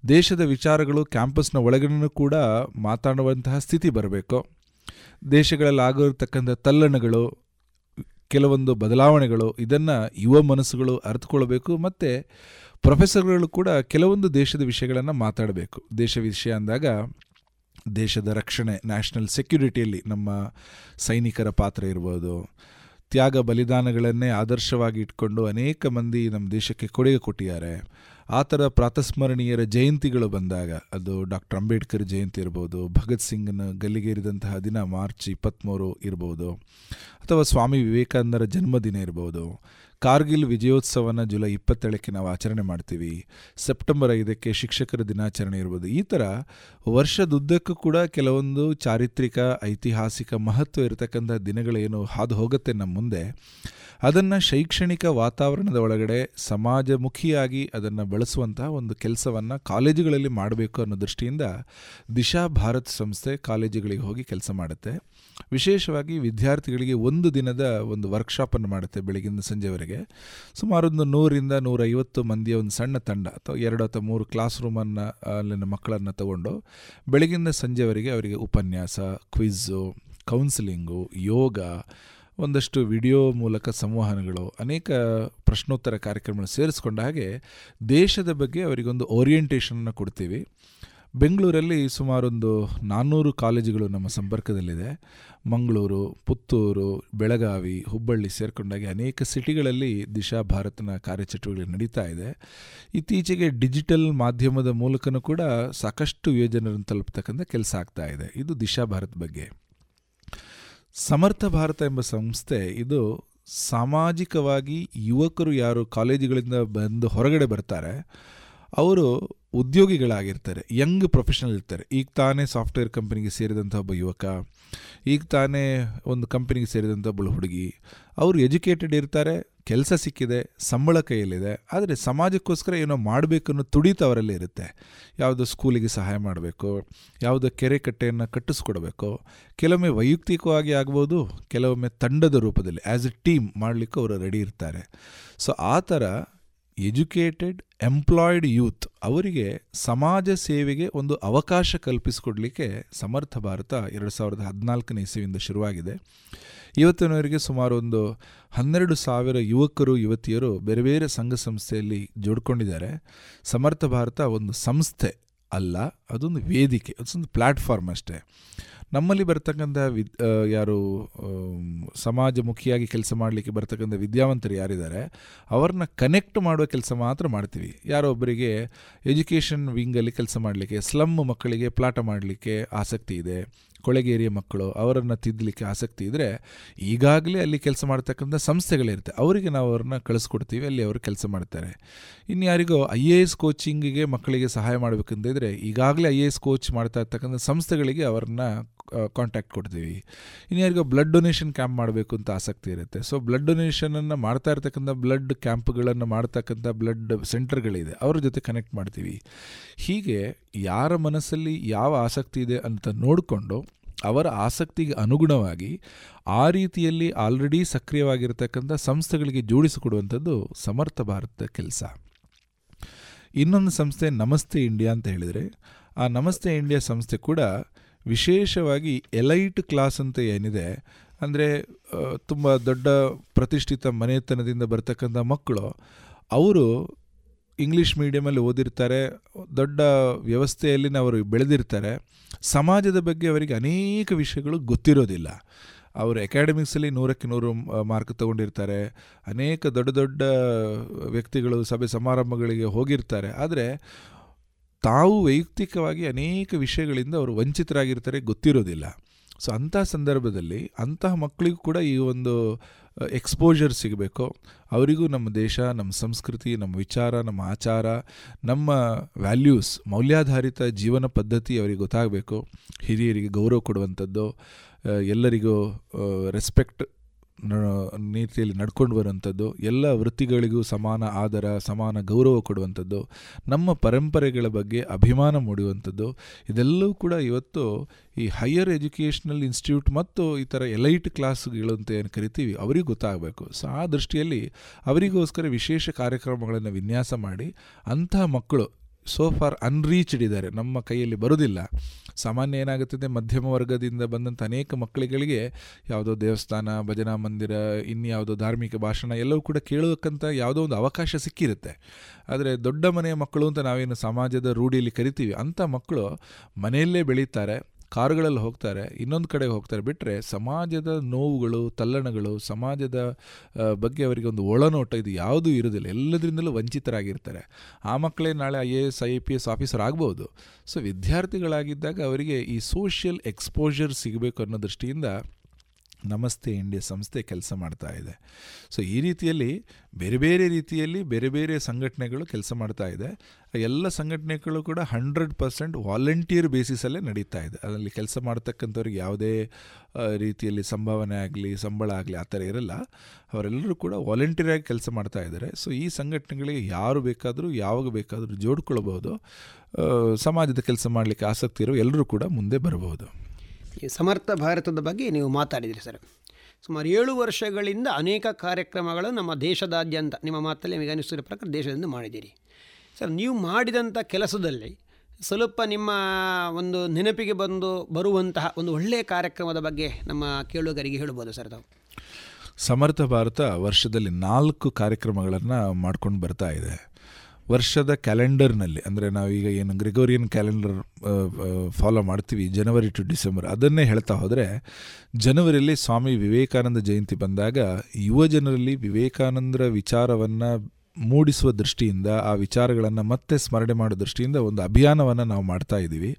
ದೇಶದ ವಿಚಾರಗಳು ಕ್ಯಾಂಪಸ್ನ ಒಳಗಡೆನೂ ಕೂಡ ಮಾತಾಡುವಂತಹ ಸ್ಥಿತಿ ಬರಬೇಕು. ದೇಶಗಳಲ್ಲಿ ಆಗಿರತಕ್ಕಂಥ ತಲ್ಲಣಗಳು ಕೆಲವೊಂದು ಬದಲಾವಣೆಗಳು ಇದನ್ನು ಯುವ ಮನಸ್ಸುಗಳು ಅರ್ಥಕೊಳ್ಬೇಕು ಮತ್ತು ಪ್ರೊಫೆಸರ್ಗಳು ಕೂಡ ಕೆಲವೊಂದು ದೇಶದ ವಿಷಯಗಳನ್ನು ಮಾತಾಡಬೇಕು. ದೇಶ ವಿಷಯ ಅಂದಾಗ ದೇಶದ ರಕ್ಷಣೆ, ನ್ಯಾಷನಲ್ ಸೆಕ್ಯುರಿಟಿಯಲ್ಲಿ ನಮ್ಮ ಸೈನಿಕರ ಪಾತ್ರ ಇರ್ಬೋದು. ತ್ಯಾಗ ಬಲಿದಾನಗಳನ್ನೇ ಆದರ್ಶವಾಗಿ ಇಟ್ಕೊಂಡು ಅನೇಕ ಮಂದಿ ನಮ್ಮ ದೇಶಕ್ಕೆ ಕೊಡುಗೆ ಕೊಟ್ಟಿದ್ದಾರೆ. ಆ ಥರ ಪ್ರಾತಸ್ಮರಣೀಯರ ಜಯಂತಿಗಳು ಬಂದಾಗ, ಅದು ಡಾಕ್ಟರ್ ಅಂಬೇಡ್ಕರ್ ಜಯಂತಿ ಇರ್ಬೋದು, ಭಗತ್ ಸಿಂಗ್ನ ಗಲ್ಲಿಗೇರಿದಂತಹ ದಿನ ಮಾರ್ಚ್ ಇಪ್ಪತ್ತ್ಮೂರು ಇರ್ಬೋದು, ಅಥವಾ ಸ್ವಾಮಿ ವಿವೇಕಾನಂದರ ಜನ್ಮದಿನ ಇರ್ಬೋದು, ಕಾರ್ಗಿಲ್ ವಿಜಯೋತ್ಸವನ ಜುಲೈ ಇಪ್ಪತ್ತೇಳಕ್ಕೆ ನಾವು ಆಚರಣೆ ಮಾಡ್ತೀವಿ, ಸೆಪ್ಟೆಂಬರ್ ಐದಕ್ಕೆ ಶಿಕ್ಷಕರ ದಿನಾಚರಣೆ ಇರ್ಬೋದು, ಈ ಥರ ವರ್ಷದುದ್ದಕ್ಕೂ ಕೂಡ ಕೆಲವೊಂದು ಚಾರಿತ್ರಿಕ, ಐತಿಹಾಸಿಕ ಮಹತ್ವ ಇರತಕ್ಕಂಥ ದಿನಗಳೇನು ಹಾದು ಹೋಗುತ್ತೆ ನಮ್ಮ ಮುಂದೆ. ಅದನ್ನು ಶೈಕ್ಷಣಿಕ ವಾತಾವರಣದ ಒಳಗಡೆ ಸಮಾಜಮುಖಿಯಾಗಿ ಅದನ್ನು ಬಳಸುವಂತಹ ಒಂದು ಕೆಲಸವನ್ನು ಕಾಲೇಜುಗಳಲ್ಲಿ ಮಾಡಬೇಕು ಅನ್ನೋ ದೃಷ್ಟಿಯಿಂದ ದಿಶಾ ಭಾರತ್ ಸಂಸ್ಥೆ ಕಾಲೇಜುಗಳಿಗೆ ಹೋಗಿ ಕೆಲಸ ಮಾಡುತ್ತೆ. ವಿಶೇಷವಾಗಿ ವಿದ್ಯಾರ್ಥಿಗಳಿಗೆ ಒಂದು ದಿನದ ಒಂದು ವರ್ಕ್ಶಾಪನ್ನು ಮಾಡುತ್ತೆ ಬೆಳಗಿನ ಸಂಜೆವರೆಗೆ. ಸುಮಾರು ಒಂದು ನೂರಿಂದ ನೂರೈವತ್ತು ಮಂದಿಯ ಒಂದು ಸಣ್ಣ ತಂಡ ಅಥವಾ ಎರಡು ಅಥವಾ ಮೂರು ಕ್ಲಾಸ್ ರೂಮನ್ನು ಅಲ್ಲಿನ ಮಕ್ಕಳನ್ನು ತಗೊಂಡು ಬೆಳಗಿನ ಸಂಜೆವರೆಗೆ ಅವರಿಗೆ ಉಪನ್ಯಾಸ ಕ್ವಿಝು ಕೌನ್ಸಿಲಿಂಗು ಯೋಗ ಒಂದಷ್ಟು ವಿಡಿಯೋ ಮೂಲಕ ಸಂವಹನಗಳು, ಅನೇಕ ಪ್ರಶ್ನೋತ್ತರ ಕಾರ್ಯಕ್ರಮಗಳು ಸೇರಿಸ್ಕೊಂಡ ಹಾಗೆ ದೇಶದ ಬಗ್ಗೆ ಅವರಿಗೊಂದು ಓರಿಯೆಂಟೇಷನನ್ನು ಕೊಡ್ತೀವಿ. ಬೆಂಗಳೂರಲ್ಲಿ ಸುಮಾರೊಂದು ನಾನ್ನೂರು ಕಾಲೇಜುಗಳು ನಮ್ಮ ಸಂಪರ್ಕದಲ್ಲಿದೆ. ಮಂಗಳೂರು, ಪುತ್ತೂರು, ಬೆಳಗಾವಿ, ಹುಬ್ಬಳ್ಳಿ ಸೇರಿಕೊಂಡಾಗೆ ಅನೇಕ ಸಿಟಿಗಳಲ್ಲಿ ದಿಶಾ ಭಾರತನ ಕಾರ್ಯಚಟುವಟಿಕೆ ನಡೀತಾ ಇದೆ. ಇತ್ತೀಚೆಗೆ ಡಿಜಿಟಲ್ ಮಾಧ್ಯಮದ ಮೂಲಕನೂ ಕೂಡ ಸಾಕಷ್ಟು ಯುವಜನರನ್ನು ತಲುಪ್ತಕ್ಕಂಥ ಕೆಲಸ ಆಗ್ತಾ ಇದೆ. ಇದು ದಿಶಾ ಭಾರತ್ ಬಗ್ಗೆ. ಸಮರ್ಥ ಭಾರತ ಎಂಬ ಸಂಸ್ಥೆ ಇದು ಸಾಮಾಜಿಕವಾಗಿ ಯುವಕರು ಯಾರು ಕಾಲೇಜುಗಳಿಂದ ಬಂದು ಹೊರಗಡೆ ಬರ್ತಾರೆ ಅವರು ಉದ್ಯೋಗಿಗಳಾಗಿರ್ತಾರೆ, ಯಂಗ್ ಪ್ರೊಫೆಷನಲ್ ಇರ್ತಾರೆ. ಈಗ ತಾನೇ ಸಾಫ್ಟ್ವೇರ್ ಕಂಪನಿಗೆ ಸೇರಿದಂಥ ಒಬ್ಬ ಯುವಕ, ಈಗ ತಾನೇ ಒಂದು ಕಂಪನಿಗೆ ಸೇರಿದಂಥ ಒಬ್ಬಳು ಹುಡುಗಿ, ಅವರು ಎಜುಕೇಟೆಡ್ ಇರ್ತಾರೆ, ಕೆಲಸ ಸಿಕ್ಕಿದೆ, ಸಂಬಳ ಕೈಯಲ್ಲಿದೆ, ಆದರೆ ಸಮಾಜಕ್ಕೋಸ್ಕರ ಏನೋ ಮಾಡಬೇಕು ಅನ್ನೋ ತುಡಿತ ಅವರಲ್ಲಿ ಇರುತ್ತೆ. ಯಾವುದೋ ಸ್ಕೂಲಿಗೆ ಸಹಾಯ ಮಾಡಬೇಕು, ಯಾವುದೋ ಕೆರೆ ಕಟ್ಟೆಯನ್ನು ಕಟ್ಟಿಸ್ಕೊಡ್ಬೇಕು, ಕೆಲವೊಮ್ಮೆ ವೈಯಕ್ತಿಕವಾಗಿ ಆಗ್ಬೋದು, ಕೆಲವೊಮ್ಮೆ ತಂಡದ ರೂಪದಲ್ಲಿ ಆ್ಯಸ್ ಎ ಟೀಮ್ ಮಾಡಲಿಕ್ಕೆ ಅವರು ರೆಡಿ ಇರ್ತಾರೆ. ಸೊ ಆ ಥರ ಎಜುಕೇಟೆಡ್, ಎಂಪ್ಲಾಯ್ಡ್ ಯೂತ್ ಅವರಿಗೆ ಸಮಾಜ ಸೇವೆಗೆ ಒಂದು ಅವಕಾಶ ಕಲ್ಪಿಸಿಕೊಡಲಿಕ್ಕೆ ಸಮರ್ಥ ಭಾರತ ಎರಡು ಸಾವಿರದ ಹದಿನಾಲ್ಕನೇ ಇಸವಿಯಿಂದ ಶುರುವಾಗಿದೆ. ಇವತ್ತಿನವರೆಗೆ ಸುಮಾರು ಒಂದು ಹನ್ನೆರಡು ಸಾವಿರ ಯುವಕರು, ಯುವತಿಯರು ಬೇರೆ ಬೇರೆ ಸಂಘ ಸಂಸ್ಥೆಯಲ್ಲಿ ಜೋಡ್ಕೊಂಡಿದ್ದಾರೆ. ಸಮರ್ಥ ಭಾರತ ಒಂದು ಸಂಸ್ಥೆ ಅಲ್ಲ, ಅದೊಂದು ವೇದಿಕೆ, ಅದೊಂದು ಪ್ಲ್ಯಾಟ್ಫಾರ್ಮ್ ಅಷ್ಟೇ. ನಮ್ಮಲ್ಲಿ ಬರ್ತಕ್ಕಂಥ ವಿದ್ ಯಾರು ಸಮಾಜಮುಖಿಯಾಗಿ ಕೆಲಸ ಮಾಡಲಿಕ್ಕೆ ಬರ್ತಕ್ಕಂಥ ವಿದ್ಯಾವಂತರು ಯಾರಿದ್ದಾರೆ, ಅವ್ರನ್ನ ಕನೆಕ್ಟ್ ಮಾಡುವ ಕೆಲಸ ಮಾತ್ರ ಮಾಡ್ತೀವಿ. ಯಾರೋ ಒಬ್ಬರಿಗೆ ಎಜುಕೇಷನ್ ವಿಂಗಲ್ಲಿ ಕೆಲಸ ಮಾಡಲಿಕ್ಕೆ ಸ್ಲಮ್ ಮಕ್ಕಳಿಗೆ ಪ್ಲಾಟ ಮಾಡಲಿಕ್ಕೆ ಆಸಕ್ತಿ ಇದೆ, ಕೊಳೆಗೇರಿಯ ಮಕ್ಕಳು ಅವರನ್ನು ತಿದ್ದಲಿಕ್ಕೆ ಆಸಕ್ತಿ ಇದ್ದರೆ ಈಗಾಗಲೇ ಅಲ್ಲಿ ಕೆಲಸ ಮಾಡ್ತಕ್ಕಂಥ ಸಂಸ್ಥೆಗಳಿರುತ್ತೆ ಅವರಿಗೆ ನಾವು ಅವ್ರನ್ನ ಕಳಿಸ್ಕೊಡ್ತೀವಿ, ಅಲ್ಲಿ ಅವರು ಕೆಲಸ ಮಾಡ್ತಾರೆ. ಇನ್ನು ಯಾರಿಗೋ ಐ ಎ ಎಸ್ ಕೋಚಿಂಗಿಗೆ ಮಕ್ಕಳಿಗೆ ಸಹಾಯ ಮಾಡಬೇಕಂತಿದ್ರೆ ಈಗಾಗಲೇ ಐ ಎ ಎಸ್ ಕೋಚ್ ಮಾಡ್ತಾ ಇರ್ತಕ್ಕಂಥ ಸಂಸ್ಥೆಗಳಿಗೆ ಅವ್ರನ್ನ ಕಾಂಟ್ಯಾಕ್ಟ್ ಕೊಡ್ತೀವಿ. ಇನ್ನು ಯಾರಿಗೋ ಬ್ಲಡ್ ಡೊನೇಷನ್ ಕ್ಯಾಂಪ್ ಮಾಡಬೇಕು ಅಂತ ಆಸಕ್ತಿ ಇರುತ್ತೆ. ಸೊ ಬ್ಲಡ್ ಡೊನೇಷನನ್ನು ಮಾಡ್ತಾ ಇರ್ತಕ್ಕಂಥ ಬ್ಲಡ್ ಕ್ಯಾಂಪ್ಗಳನ್ನು ಮಾಡ್ತಕ್ಕಂಥ ಬ್ಲಡ್ ಸೆಂಟರ್ಗಳಿದೆ ಅವ್ರ ಜೊತೆ ಕನೆಕ್ಟ್ ಮಾಡ್ತೀವಿ. ಹೀಗೆ ಯಾರ ಮನಸ್ಸಲ್ಲಿ ಯಾವ ಆಸಕ್ತಿ ಇದೆ ಅಂತ ನೋಡಿಕೊಂಡು ಅವರ ಆಸಕ್ತಿಗೆ ಅನುಗುಣವಾಗಿ ಆ ರೀತಿಯಲ್ಲಿ ಆಲ್ರೆಡಿ ಸಕ್ರಿಯವಾಗಿರ್ತಕ್ಕಂಥ ಸಂಸ್ಥೆಗಳಿಗೆ ಜೋಡಿಸಿಕೊಡುವಂಥದ್ದು ಸಮರ್ಥ ಭಾರತದ ಕೆಲಸ. ಇನ್ನೊಂದು ಸಂಸ್ಥೆ ನಮಸ್ತೆ ಇಂಡಿಯಾ ಅಂತ ಹೇಳಿದರೆ, ಆ ನಮಸ್ತೆ ಇಂಡಿಯಾ ಸಂಸ್ಥೆ ಕೂಡ ವಿಶೇಷವಾಗಿ ಎಲೈಟ್ ಕ್ಲಾಸ್ ಅಂತ ಏನಿದೆ ಅಂದರೆ ತುಂಬ ದೊಡ್ಡ ಪ್ರತಿಷ್ಠಿತ ಮನೆತನದಿಂದ ಬರ್ತಕ್ಕಂಥ ಮಕ್ಕಳು, ಅವರು ಇಂಗ್ಲೀಷ್ ಮೀಡಿಯಮಲ್ಲಿ ಓದಿರ್ತಾರೆ, ದೊಡ್ಡ ವ್ಯವಸ್ಥೆಯಲ್ಲಿ ಅವರು ಬೆಳೆದಿರ್ತಾರೆ. ಸಮಾಜದ ಬಗ್ಗೆ ಅವರಿಗೆ ಅನೇಕ ವಿಷಯಗಳು ಗೊತ್ತಿರೋದಿಲ್ಲ. ಅವರು ಅಕಾಡೆಮಿಕ್ಸಲ್ಲಿ ನೂರಕ್ಕೆ ನೂರು ಮಾರ್ಕ್ ತಗೊಂಡಿರ್ತಾರೆ. ಅನೇಕ ದೊಡ್ಡ ದೊಡ್ಡ ವ್ಯಕ್ತಿಗಳು ಸಭೆ ಸಮಾರಂಭಗಳಿಗೆ ಹೋಗಿರ್ತಾರೆ. ಆದರೆ, ತಾವು ವೈಯಕ್ತಿಕವಾಗಿ ಅನೇಕ ವಿಷಯಗಳಿಂದ ಅವರು ವಂಚಿತರಾಗಿರ್ತಾರೆ ಗೊತ್ತಿರೋದಿಲ್ಲ. ಸೊ ಅಂಥ ಸಂದರ್ಭದಲ್ಲಿ ಅಂತಹ ಮಕ್ಕಳಿಗೂ ಕೂಡ ಈ ಒಂದು ಎಕ್ಸ್ಪೋಜರ್ ಸಿಗಬೇಕು. ಅವರಿಗೂ ನಮ್ಮ ದೇಶ, ನಮ್ಮ ಸಂಸ್ಕೃತಿ, ನಮ್ಮ ವಿಚಾರ, ನಮ್ಮ ಆಚಾರ, ನಮ್ಮ ವ್ಯಾಲ್ಯೂಸ್ ಮೌಲ್ಯಾಧಾರಿತ ಜೀವನ ಪದ್ಧತಿ ಅವರಿಗೆ ಗೊತ್ತಾಗಬೇಕು. ಹಿರಿಯರಿಗೆ ಗೌರವ ಕೊಡುವಂಥದ್ದು ಎಲ್ಲರಿಗೂ ರೆಸ್ಪೆಕ್ಟ್ ನೀತಿಯಲ್ಲಿ ನಡ್ಕೊಂಡು ಬರುವಂಥದ್ದು, ಎಲ್ಲ ವೃತ್ತಿಗಳಿಗೂ ಸಮಾನ ಆದರ, ಸಮಾನ ಗೌರವ ಕೊಡುವಂಥದ್ದು, ನಮ್ಮ ಪರಂಪರೆಗಳ ಬಗ್ಗೆ ಅಭಿಮಾನ ಮೂಡುವಂಥದ್ದು ಇದೆಲ್ಲವೂ ಕೂಡ ಇವತ್ತು ಈ ಹೈಯರ್ ಎಜುಕೇಷನಲ್ ಇನ್ಸ್ಟಿಟ್ಯೂಟ್ ಮತ್ತು ಈ ಥರ ಎಲೈಟ್ ಕ್ಲಾಸ್ಗಳು ಅಂತ ಏನು ಕರಿತೀವಿ, ಅವರಿಗೆ ಗೊತ್ತಾಗಬೇಕು. ಸೊ ಆ ದೃಷ್ಟಿಯಲ್ಲಿ ಅವರಿಗೋಸ್ಕರ ವಿಶೇಷ ಕಾರ್ಯಕ್ರಮಗಳನ್ನು ವಿನ್ಯಾಸ ಮಾಡಿ ಅಂತಹ ಮಕ್ಕಳು ಸೋ ಫಾರ್ ಅನ್ರೀಚ್ಡ್ ಇದ್ದಾರೆ. ನಮ್ಮ ಕೈಯಲ್ಲಿ ಬರೋದಿಲ್ಲ ಸಾಮಾನ್ಯ ಏನಾಗುತ್ತದೆ? ಮಧ್ಯಮ ವರ್ಗದಿಂದ ಬಂದಂಥ ಅನೇಕ ಮಕ್ಕಳುಗಳಿಗೆ ಯಾವುದೋ ದೇವಸ್ಥಾನ, ಭಜನಾ ಮಂದಿರ, ಇನ್ಯಾವುದೋ ಧಾರ್ಮಿಕ ಭಾಷಣ ಎಲ್ಲವೂ ಕೂಡ ಕೇಳೋಕ್ಕಂಥ ಯಾವುದೋ ಒಂದು ಅವಕಾಶ ಸಿಕ್ಕಿರುತ್ತೆ. ಆದರೆ ದೊಡ್ಡ ಮನೆಯ ಮಕ್ಕಳು ಅಂತ ನಾವೇನು ಸಮಾಜದ ರೂಢಿಯಲ್ಲಿ ಕರಿತೀವಿ? ಅಂಥ ಮಕ್ಕಳು ಮನೆಯಲ್ಲೇ ಬೆಳೀತಾರೆ. ಕಾರುಗಳಲ್ಲಿ ಹೋಗ್ತಾರೆ, ಇನ್ನೊಂದು ಕಡೆಗೆ ಹೋಗ್ತಾರೆ ಬಿಟ್ಟರೆ ಸಮಾಜದ ನೋವುಗಳು, ತಲ್ಲಣಗಳು, ಸಮಾಜದ ಬಗ್ಗೆ ಅವರಿಗೆ ಒಂದು ಒಳನೋಟ ಇದು ಯಾವುದೂ ಇರೋದಿಲ್ಲ ಎಲ್ಲದರಿಂದಲೂ ವಂಚಿತರಾಗಿರ್ತಾರೆ. ಆ ಮಕ್ಕಳೇ ನಾಳೆ I A S I P S officer ಆಗ್ಬೋದು. ಸೊ ವಿದ್ಯಾರ್ಥಿಗಳಾಗಿದ್ದಾಗ ಅವರಿಗೆ ಈ ಸೋಷಿಯಲ್ ಎಕ್ಸ್ಪೋಜರ್ ಸಿಗಬೇಕು ಅನ್ನೋ ದೃಷ್ಟಿಯಿಂದ ನಮಸ್ತೆ ಇಂಡಿಯಾ ಸಂಸ್ಥೆ ಕೆಲಸ ಮಾಡ್ತಾ ಇದೆ. ಸೊ ಈ ರೀತಿಯಲ್ಲಿ ಬೇರೆ ಬೇರೆ ರೀತಿಯಲ್ಲಿ ಬೇರೆ ಬೇರೆ ಸಂಘಟನೆಗಳು ಕೆಲಸ ಮಾಡ್ತಾ ಇದೆ. ಎಲ್ಲ ಸಂಘಟನೆಗಳು ಕೂಡ ಹಂಡ್ರೆಡ್ ಪರ್ಸೆಂಟ್ ವಾಲಂಟಿಯರ್ ಬೇಸಿಸಲ್ಲೇ ನಡೀತಾ ಇದೆ. ಅದರಲ್ಲಿ ಕೆಲಸ ಮಾಡ್ತಕ್ಕಂಥವ್ರಿಗೆ ಯಾವುದೇ ರೀತಿಯಲ್ಲಿ ಸಂಭಾವನೆ ಆಗಲಿ, ಸಂಬಳ ಆಗಲಿ ಆ ಥರ ಇರಲ್ಲ. ಅವರೆಲ್ಲರೂ ಕೂಡ ವಾಲಂಟಿಯರಾಗಿ ಕೆಲಸ ಮಾಡ್ತಾ ಇದ್ದಾರೆ. ಸೊ ಈ ಸಂಘಟನೆಗಳಿಗೆ ಯಾರು ಬೇಕಾದರೂ, ಯಾವಾಗ ಬೇಕಾದರೂ ಜೋಡ್ಕೊಳ್ಬೋದು ಸಮಾಜದ ಕೆಲಸ ಮಾಡಲಿಕ್ಕೆ ಆಸಕ್ತಿ ಇರೋ ಎಲ್ಲರೂ ಕೂಡ ಮುಂದೆ ಬರಬಹುದು. ಸಮರ್ಥ ಭಾರತದ ಬಗ್ಗೆ ನೀವು ಮಾತಾಡಿದಿರಿ ಸರ್. ಸುಮಾರು ಏಳು ವರ್ಷಗಳಿಂದ ಅನೇಕ ಕಾರ್ಯಕ್ರಮಗಳು ನಮ್ಮ ದೇಶದಾದ್ಯಂತ, ನಿಮ್ಮ ಮಾತಲ್ಲಿ ನಿಮಗೆ ಅನಿಸಿದ ಪ್ರಕಾರ ದೇಶದಿಂದ ಮಾಡಿದ್ದೀರಿ. ಸರ್, ನೀವು ಮಾಡಿದಂಥ ಕೆಲಸದಲ್ಲಿ ಸ್ವಲ್ಪ ನಿಮ್ಮ ಒಂದು ನೆನಪಿಗೆ ಬಂದು ಬರುವಂತಹ ಒಂದು ಒಳ್ಳೆಯ ಕಾರ್ಯಕ್ರಮದ ಬಗ್ಗೆ ನಮ್ಮ ಕೇಳುಗರಿಗೆ ಹೇಳ್ಬೋದು ಸರ್ ತಾವು. ಸಮರ್ಥ ಭಾರತ ವರ್ಷದಲ್ಲಿ ನಾಲ್ಕು ಕಾರ್ಯಕ್ರಮಗಳನ್ನು ಮಾಡ್ಕೊಂಡು ಬರ್ತಾ ಇದೆ. ವರ್ಷದ ಕ್ಯಾಲೆಂಡರ್ನಲ್ಲಿ, ಅಂದರೆ ನಾವೀಗ ಏನು ಗ್ರಿಗೋರಿಯನ್ ಕ್ಯಾಲೆಂಡರ್ ಫಾಲೋ ಮಾಡ್ತೀವಿ ಜನವರಿ ಟು ಡಿಸೆಂಬರ್, ಅದನ್ನೇ ಹೇಳ್ತಾ ಹೋದರೆ, ಜನವರಿಯಲ್ಲಿ ಸ್ವಾಮಿ ವಿವೇಕಾನಂದ ಜಯಂತಿ ಬಂದಾಗ ಯುವ ಜನರಲ್ಲಿ ವಿವೇಕಾನಂದರ ವಿಚಾರವನ್ನು ಮೂಡಿಸುವ ದೃಷ್ಟಿಯಿಂದ, ಆ ವಿಚಾರಗಳನ್ನು ಮತ್ತೆ ಸ್ಮರಣೆ ಮಾಡೋ ದೃಷ್ಟಿಯಿಂದ ಒಂದು ಅಭಿಯಾನವನ್ನು ನಾವು ಮಾಡ್ತಾ ಇದ್ದೀವಿ.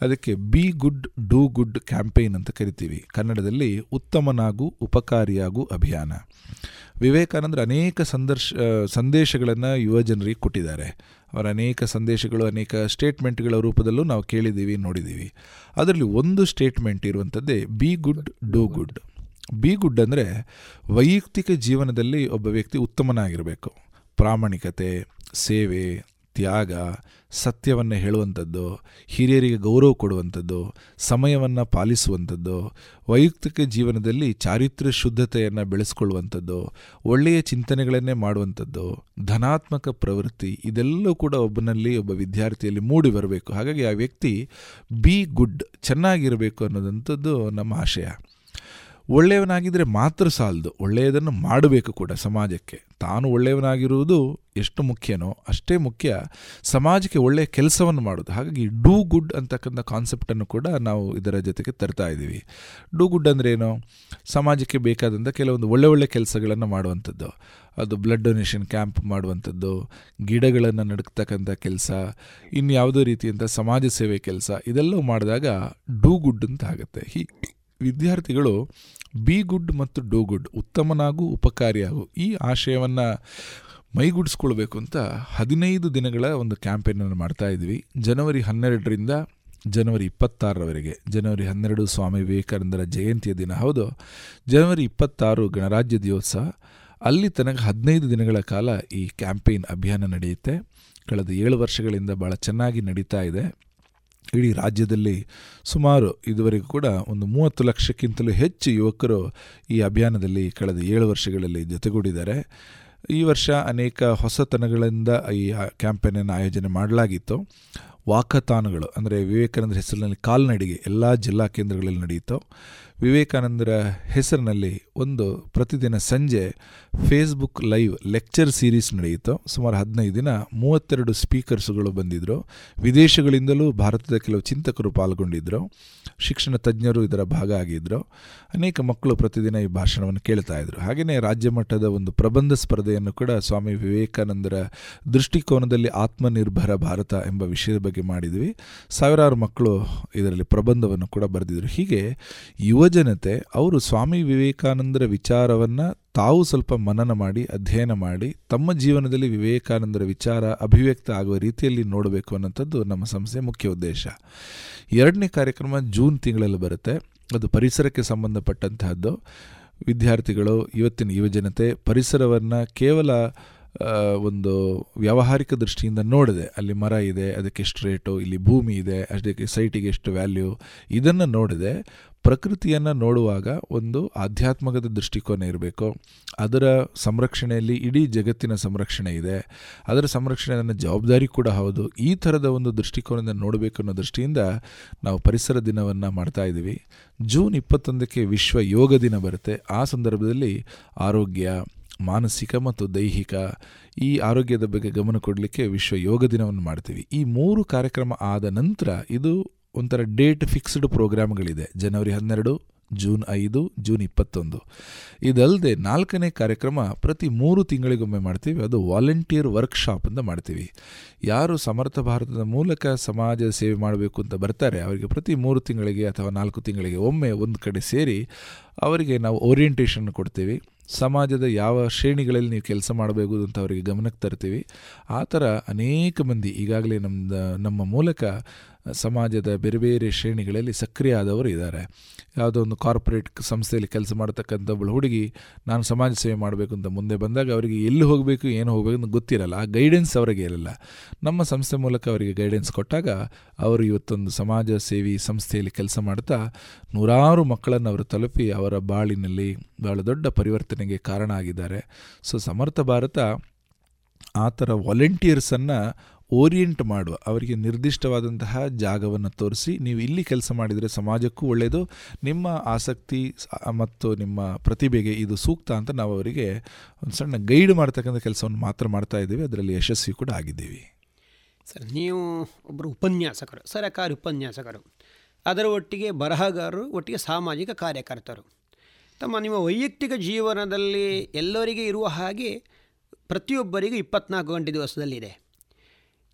ಅದಕ್ಕೆ be good do good campaign ಅಂತ ಕರಿತೀವಿ. ಕನ್ನಡದಲ್ಲಿ ಉತ್ತಮನಾಗು ಉಪಕಾರಿಯಾಗು ಅಭಿಯಾನ. ವಿವೇಕಾನಂದರು ಅನೇಕ ಸಂದರ್ಶ ಸಂದೇಶಗಳನ್ನು ಯುವ ಜನರಿಗೆ ಕೊಟ್ಟಿದ್ದಾರೆ. ಅವರ ಅನೇಕ ಸಂದೇಶಗಳು, ಅನೇಕ ಸ್ಟೇಟ್ಮೆಂಟ್ಗಳ ರೂಪದಲ್ಲೂ ನಾವು ಕೇಳಿದ್ದೀವಿ, ನೋಡಿದ್ದೀವಿ. ಅದರಲ್ಲಿ ಒಂದು statement ಇರುವಂಥದ್ದೇ be good do good be good ಅಂದರೆ ವೈಯಕ್ತಿಕ ಜೀವನದಲ್ಲಿ ಒಬ್ಬ ವ್ಯಕ್ತಿ ಉತ್ತಮನಾಗಿರಬೇಕು. ಪ್ರಾಮಾಣಿಕತೆ, ಸೇವೆ ತ್ಯಾಗ, ಸತ್ಯವನ್ನು ಹೇಳುವಂಥದ್ದು, ಹಿರಿಯರಿಗೆ ಗೌರವ ಕೊಡುವಂಥದ್ದು, ಸಮಯವನ್ನು ಪಾಲಿಸುವಂಥದ್ದು, ವೈಯಕ್ತಿಕ ಜೀವನದಲ್ಲಿ ಚಾರಿತ್ರ್ಯ ಶುದ್ಧತೆಯನ್ನು ಬೆಳೆಸ್ಕೊಳ್ಳುವಂಥದ್ದು, ಒಳ್ಳೆಯ ಚಿಂತನೆಗಳನ್ನೇ ಮಾಡುವಂಥದ್ದು, ಧನಾತ್ಮಕ ಪ್ರವೃತ್ತಿ, ಇದೆಲ್ಲವೂ ಕೂಡ ಒಬ್ಬನಲ್ಲಿ ಒಬ್ಬ ವಿದ್ಯಾರ್ಥಿಯಲ್ಲಿ ಮೂಡಿ ಬರಬೇಕು. ಹಾಗಾಗಿ ಆ ವ್ಯಕ್ತಿ ಬಿ ಗುಡ್ ಚೆನ್ನಾಗಿರಬೇಕು ಅನ್ನೋದಂಥದ್ದು ನಮ್ಮ ಆಶಯ. ಒಳ್ಳೆಯವನಾಗಿದ್ದರೆ ಮಾತ್ರ ಸಾಲದು. ಒಳ್ಳೆಯದನ್ನು ಮಾಡಬೇಕು ಕೂಡ ಸಮಾಜಕ್ಕೆ. ತಾನು ಒಳ್ಳೆಯವನಾಗಿರುವುದು ಎಷ್ಟು ಮುಖ್ಯನೋ ಅಷ್ಟೇ ಮುಖ್ಯ. ಸಮಾಜಕ್ಕೆ ಒಳ್ಳೆಯ ಕೆಲಸವನ್ನು ಮಾಡೋದು ಹಾಗಾಗಿ ಡೂ ಗುಡ್ ಅಂತಕ್ಕಂಥ ಕಾನ್ಸೆಪ್ಟನ್ನು ಕೂಡ ನಾವು ಇದರ ಜೊತೆಗೆ ತರ್ತಾ ಇದ್ದೀವಿ. ಡೂ ಗುಡ್ ಅಂದರೆ ಏನು? ಸಮಾಜಕ್ಕೆ ಬೇಕಾದಂಥ ಕೆಲವೊಂದು ಒಳ್ಳೆ ಒಳ್ಳೆ ಕೆಲಸಗಳನ್ನು ಮಾಡುವಂಥದ್ದು. ಅದು ಬ್ಲಡ್ ಡೊನೇಷನ್ ಕ್ಯಾಂಪ್ ಮಾಡುವಂಥದ್ದು, ಗಿಡಗಳನ್ನು ನಡುಕ್ತಕ್ಕಂಥ ಕೆಲಸ, ಇನ್ಯಾವುದೋ ರೀತಿಯಂಥ ಸಮಾಜ ಸೇವೆ ಕೆಲಸ, ಇದೆಲ್ಲವೂ ಮಾಡಿದಾಗ ಡೂ ಗುಡ್ ಅಂತ ಆಗುತ್ತೆ. ಹೀ, ವಿದ್ಯಾರ್ಥಿಗಳು ಬಿ ಗುಡ್ ಮತ್ತು ಡೋ ಗುಡ್ ಉತ್ತಮನಾಗೂ, ಉಪಕಾರಿಯಾಗು, ಈ ಆಶಯವನ್ನು ಮೈಗೂಡಿಸ್ಕೊಳ್ಬೇಕು ಅಂತ ಹದಿನೈದು ದಿನಗಳ ಒಂದು ಕ್ಯಾಂಪೇನನ್ನು ಮಾಡ್ತಾ ಇದ್ವಿ. ಜನವರಿ ಹನ್ನೆರಡರಿಂದ ಜನವರಿ ಇಪ್ಪತ್ತಾರರವರೆಗೆ. ಜನವರಿ ಹನ್ನೆರಡು ಸ್ವಾಮಿ ವಿವೇಕಾನಂದರ ಜಯಂತಿಯ ದಿನ, ಹೌದು. ಜನವರಿ ಇಪ್ಪತ್ತಾರು ಗಣರಾಜ್ಯ ದಿವೋತ್ಸವ ಅಲ್ಲಿ ತನಕ ಹದಿನೈದು ದಿನಗಳ ಕಾಲ ಈ ಕ್ಯಾಂಪೇನ್ ಅಭಿಯಾನ ನಡೆಯುತ್ತೆ. ಕಳೆದ ಏಳು ವರ್ಷಗಳಿಂದ ಭಾಳ ಚೆನ್ನಾಗಿ ನಡೀತಾ ಇದೆ. ಇಡೀ ರಾಜ್ಯದಲ್ಲಿ ಸುಮಾರು ಇದುವರೆಗೂ ಕೂಡ ಒಂದು ಮೂವತ್ತು ಲಕ್ಷಕ್ಕಿಂತಲೂ ಹೆಚ್ಚು ಯುವಕರು ಈ ಅಭಿಯಾನದಲ್ಲಿ ಕಳೆದ ಏಳು ವರ್ಷಗಳಲ್ಲಿ ಜೊತೆಗೂಡಿದ್ದಾರೆ. ಈ ವರ್ಷ ಅನೇಕ ಹೊಸತನಗಳಿಂದ ಈ ಕ್ಯಾಂಪೇನನ್ನು ಆಯೋಜನೆ ಮಾಡಲಾಗಿತ್ತು. ವಾಕಥಾನ್ಗಳು, ಅಂದರೆ ವಿವೇಕಾನಂದ ಹೆಸರಿನಲ್ಲಿ ಕಾಲ್ನಡಿಗೆ ಎಲ್ಲ ಜಿಲ್ಲಾ ಕೇಂದ್ರಗಳಲ್ಲಿ ನಡೆಯಿತು. ವಿವೇಕಾನಂದರ ಹೆಸರಿನಲ್ಲಿ ಒಂದು ಪ್ರತಿದಿನ ಸಂಜೆ ಫೇಸ್ಬುಕ್ ಲೈವ್ ಲೆಕ್ಚರ್ ಸೀರೀಸ್ ನಡೆಯಿತು. ಸುಮಾರು ಹದಿನೈದು ದಿನ ಮೂವತ್ತೆರಡು ಸ್ಪೀಕರ್ಸ್ಗಳು ಬಂದಿದ್ದರು ವಿದೇಶಗಳಿಂದಲೂ ಭಾರತದ ಕೆಲವು ಚಿಂತಕರು ಪಾಲ್ಗೊಂಡಿದ್ದರು ಶಿಕ್ಷಣ ತಜ್ಞರು ಇದರ ಭಾಗ ಆಗಿದ್ದರು ಅನೇಕ ಮಕ್ಕಳು ಪ್ರತಿದಿನ ಈ ಭಾಷಣವನ್ನು ಕೇಳ್ತಾ ಇದ್ರು. ಹಾಗೆಯೇ ರಾಜ್ಯ ಮಟ್ಟದ ಒಂದು ಪ್ರಬಂಧ ಸ್ಪರ್ಧೆಯನ್ನು ಕೂಡ ಸ್ವಾಮಿ ವಿವೇಕಾನಂದರ ದೃಷ್ಟಿಕೋನದಲ್ಲಿ ಆತ್ಮನಿರ್ಭರ ಭಾರತ ಎಂಬ ವಿಷಯದ ಬಗ್ಗೆ ಮಾಡಿದ್ವಿ. ಸಾವಿರಾರು ಮಕ್ಕಳು ಇದರಲ್ಲಿ ಪ್ರಬಂಧವನ್ನು ಕೂಡ ಬರೆದಿದ್ರು. ಹೀಗೆ ಯುವಜನತೆ, ಅವರು ಸ್ವಾಮಿ ವಿವೇಕಾನಂದರ ವಿಚಾರವನ್ನು ತಾವು ಸ್ವಲ್ಪ ಮನನ ಮಾಡಿ, ಅಧ್ಯಯನ ಮಾಡಿ, ತಮ್ಮ ಜೀವನದಲ್ಲಿ ವಿವೇಕಾನಂದರ ವಿಚಾರ ಅಭಿವ್ಯಕ್ತ ಆಗುವ ರೀತಿಯಲ್ಲಿ ನೋಡಬೇಕು ಅನ್ನೋಂಥದ್ದು ನಮ್ಮ ಸಂಸ್ಥೆ ಮುಖ್ಯ ಉದ್ದೇಶ. ಎರಡನೇ ಕಾರ್ಯಕ್ರಮ ಜೂನ್ ತಿಂಗಳಲ್ಲಿ ಬರುತ್ತೆ. ಅದು ಪರಿಸರಕ್ಕೆ ಸಂಬಂಧಪಟ್ಟಂತಹದ್ದು. ವಿದ್ಯಾರ್ಥಿಗಳು, ಇವತ್ತಿನ ಯುವಜನತೆ ಪರಿಸರವನ್ನು ಕೇವಲ ಒಂದು ವ್ಯಾವಹಾರಿಕ ದೃಷ್ಟಿಯಿಂದ ನೋಡಿದೆ, ಅಲ್ಲಿ ಮರ ಇದೆ, ಅದಕ್ಕೆ ಎಷ್ಟು ರೇಟು, ಇಲ್ಲಿ ಭೂಮಿ ಇದೆ ಅದಕ್ಕೆ ಸೈಟಿಗೆ ಎಷ್ಟು ವ್ಯಾಲ್ಯೂ ಇದನ್ನು ನೋಡಿದೆ ಪ್ರಕೃತಿಯನ್ನು ನೋಡುವಾಗ ಒಂದು ಆಧ್ಯಾತ್ಮಕದ ದೃಷ್ಟಿಕೋನ ಇರಬೇಕು. ಅದರ ಸಂರಕ್ಷಣೆಯಲ್ಲಿ ಇಡೀ ಜಗತ್ತಿನ ಸಂರಕ್ಷಣೆ ಇದೆ. ಅದರ ಸಂರಕ್ಷಣೆ ನನ್ನ ಜವಾಬ್ದಾರಿ ಕೂಡ ಹೌದು. ಈ ಥರದ ಒಂದು ದೃಷ್ಟಿಕೋನದಿಂದ ನೋಡಬೇಕು ಅನ್ನೋ ದೃಷ್ಟಿಯಿಂದ ನಾವು ಪರಿಸರ ದಿನವನ್ನು ಮಾಡ್ತಾ ಇದ್ದೀವಿ. ಜೂನ್ ಇಪ್ಪತ್ತೊಂದಕ್ಕೆ ವಿಶ್ವ ಯೋಗ ದಿನ ಬರುತ್ತೆ. ಆ ಸಂದರ್ಭದಲ್ಲಿ ಆರೋಗ್ಯ, ಮಾನಸಿಕ ಮತ್ತು ದೈಹಿಕ ಈ ಆರೋಗ್ಯದ ಬಗ್ಗೆ ಗಮನ ಕೊಡಲಿಕ್ಕೆ ವಿಶ್ವ ಯೋಗ ದಿನವನ್ನು ಮಾಡ್ತೀವಿ. ಈ ಮೂರು ಕಾರ್ಯಕ್ರಮ ಆದ ನಂತರ ಇದು ಒಂಥರ ಡೇಟ್ ಫಿಕ್ಸ್ಡ್ ಪ್ರೋಗ್ರಾಮ್ಗಳಿದೆ ಜನವರಿ ಹನ್ನೆರಡು, ಜೂನ್ ಐದು, ಜೂನ್ ಇಪ್ಪತ್ತೊಂದು. ಇದಲ್ಲದೆ ನಾಲ್ಕನೇ ಕಾರ್ಯಕ್ರಮ ಪ್ರತಿ ಮೂರು ತಿಂಗಳಿಗೊಮ್ಮೆ ಮಾಡ್ತೀವಿ. ಅದು ವಾಲಂಟಿಯರ್ ವರ್ಕ್ಶಾಪ್ ಅಂತ ಮಾಡ್ತೀವಿ. ಯಾರು ಸಮರ್ಥ ಭಾರತದ ಮೂಲಕ ಸಮಾಜ ಸೇವೆ ಮಾಡಬೇಕು ಅಂತ ಬರ್ತಾರೆ, ಅವರಿಗೆ ಪ್ರತಿ ಮೂರು ತಿಂಗಳಿಗೆ ಅಥವಾ ನಾಲ್ಕು ತಿಂಗಳಿಗೆ ಒಮ್ಮೆ ಒಂದು ಕಡೆ ಸೇರಿ ಅವರಿಗೆ ನಾವು ಓರಿಯೆಂಟೇಷನ್ ಕೊಡ್ತೀವಿ. ಸಮಾಜದ ಯಾವ ಶ್ರೇಣಿಗಳಲ್ಲಿ ನೀವು ಕೆಲಸ ಮಾಡಬೇಕು ಅಂತ ಅವರಿಗೆ ಗಮನಕ್ಕೆ ತರ್ತೀವಿ. ಆ ಥರ ಅನೇಕ ಮಂದಿ ಈಗಾಗಲೇ ನಮ್ಮ ನಮ್ಮ ಮೂಲಕ ಸಮಾಜದ ಬೇರೆ ಬೇರೆ ಶ್ರೇಣಿಗಳಲ್ಲಿ ಸಕ್ರಿಯ ಆದವರು ಇದ್ದಾರೆ. ಯಾವುದೋ ಒಂದು ಕಾರ್ಪೊರೇಟ್ ಸಂಸ್ಥೆಯಲ್ಲಿ ಕೆಲಸ ಮಾಡ್ತಕ್ಕಂಥ ಒಬ್ಬಳು ಹುಡುಗಿ, ನಾನು ಸಮಾಜ ಸೇವೆ ಮಾಡಬೇಕು ಅಂತ ಮುಂದೆ ಬಂದಾಗ ಅವರಿಗೆ ಎಲ್ಲಿ ಹೋಗಬೇಕು, ಏನು ಹೋಗಬೇಕು ಅಂತ ಗೊತ್ತಿರಲ್ಲ. ಆ ಗೈಡೆನ್ಸ್ ಅವರಿಗೆ ಇರಲ್ಲ. ನಮ್ಮ ಸಂಸ್ಥೆ ಮೂಲಕ ಅವರಿಗೆ ಗೈಡೆನ್ಸ್ ಕೊಟ್ಟಾಗ ಅವರು ಇವತ್ತೊಂದು ಸಮಾಜ ಸೇವಿ ಸಂಸ್ಥೆಯಲ್ಲಿ ಕೆಲಸ ಮಾಡ್ತಾ ನೂರಾರು ಮಕ್ಕಳನ್ನು ಅವರು ತಲುಪಿ ಅವರ ಬಾಳಿನಲ್ಲಿ ಬಹಳ ದೊಡ್ಡ ಪರಿವರ್ತನೆಗೆ ಕಾರಣ ಆಗಿದ್ದಾರೆ. ಸೊ ಸಮರ್ಥ ಭಾರತ ಆ ಥರ ವಾಲಂಟಿಯರ್ಸನ್ನು ಓರಿಯೆಂಟ್ ಮಾಡುವ, ಅವರಿಗೆ ನಿರ್ದಿಷ್ಟವಾದಂತಹ ಜಾಗವನ್ನು ತೋರಿಸಿ, ನೀವು ಇಲ್ಲಿ ಕೆಲಸ ಮಾಡಿದರೆ ಸಮಾಜಕ್ಕೂ ಒಳ್ಳೆಯದು, ನಿಮ್ಮ ಆಸಕ್ತಿ ಮತ್ತು ನಿಮ್ಮ ಪ್ರತಿಭೆಗೆ ಇದು ಸೂಕ್ತ ಅಂತ ನಾವು ಅವರಿಗೆ ಒಂದು ಸಣ್ಣ ಗೈಡ್ ಮಾಡ್ತಕ್ಕಂಥ ಕೆಲಸವನ್ನು ಮಾತ್ರ ಮಾಡ್ತಾ ಇದ್ದೀವಿ, ಅದರಲ್ಲಿ ಯಶಸ್ವಿ ಕೂಡ ಆಗಿದ್ದೀವಿ. ಸರ್, ನೀವು ಒಬ್ಬರು ಉಪನ್ಯಾಸಕರು, ಸರಕಾರಿ ಉಪನ್ಯಾಸಕರು. ಅದರ ಒಟ್ಟಿಗೆ ಬರಹಗಾರರು, ಒಟ್ಟಿಗೆ ಸಾಮಾಜಿಕ ಕಾರ್ಯಕರ್ತರು. ತಮ್ಮ ನಿಮ್ಮ ವೈಯಕ್ತಿಕ ಜೀವನದಲ್ಲಿ ಎಲ್ಲರಿಗೆ ಇರುವ ಹಾಗೆ ಪ್ರತಿಯೊಬ್ಬರಿಗೂ ಇಪ್ಪತ್ನಾಲ್ಕು ಗಂಟೆ ದಿವಸದಲ್ಲಿದೆ.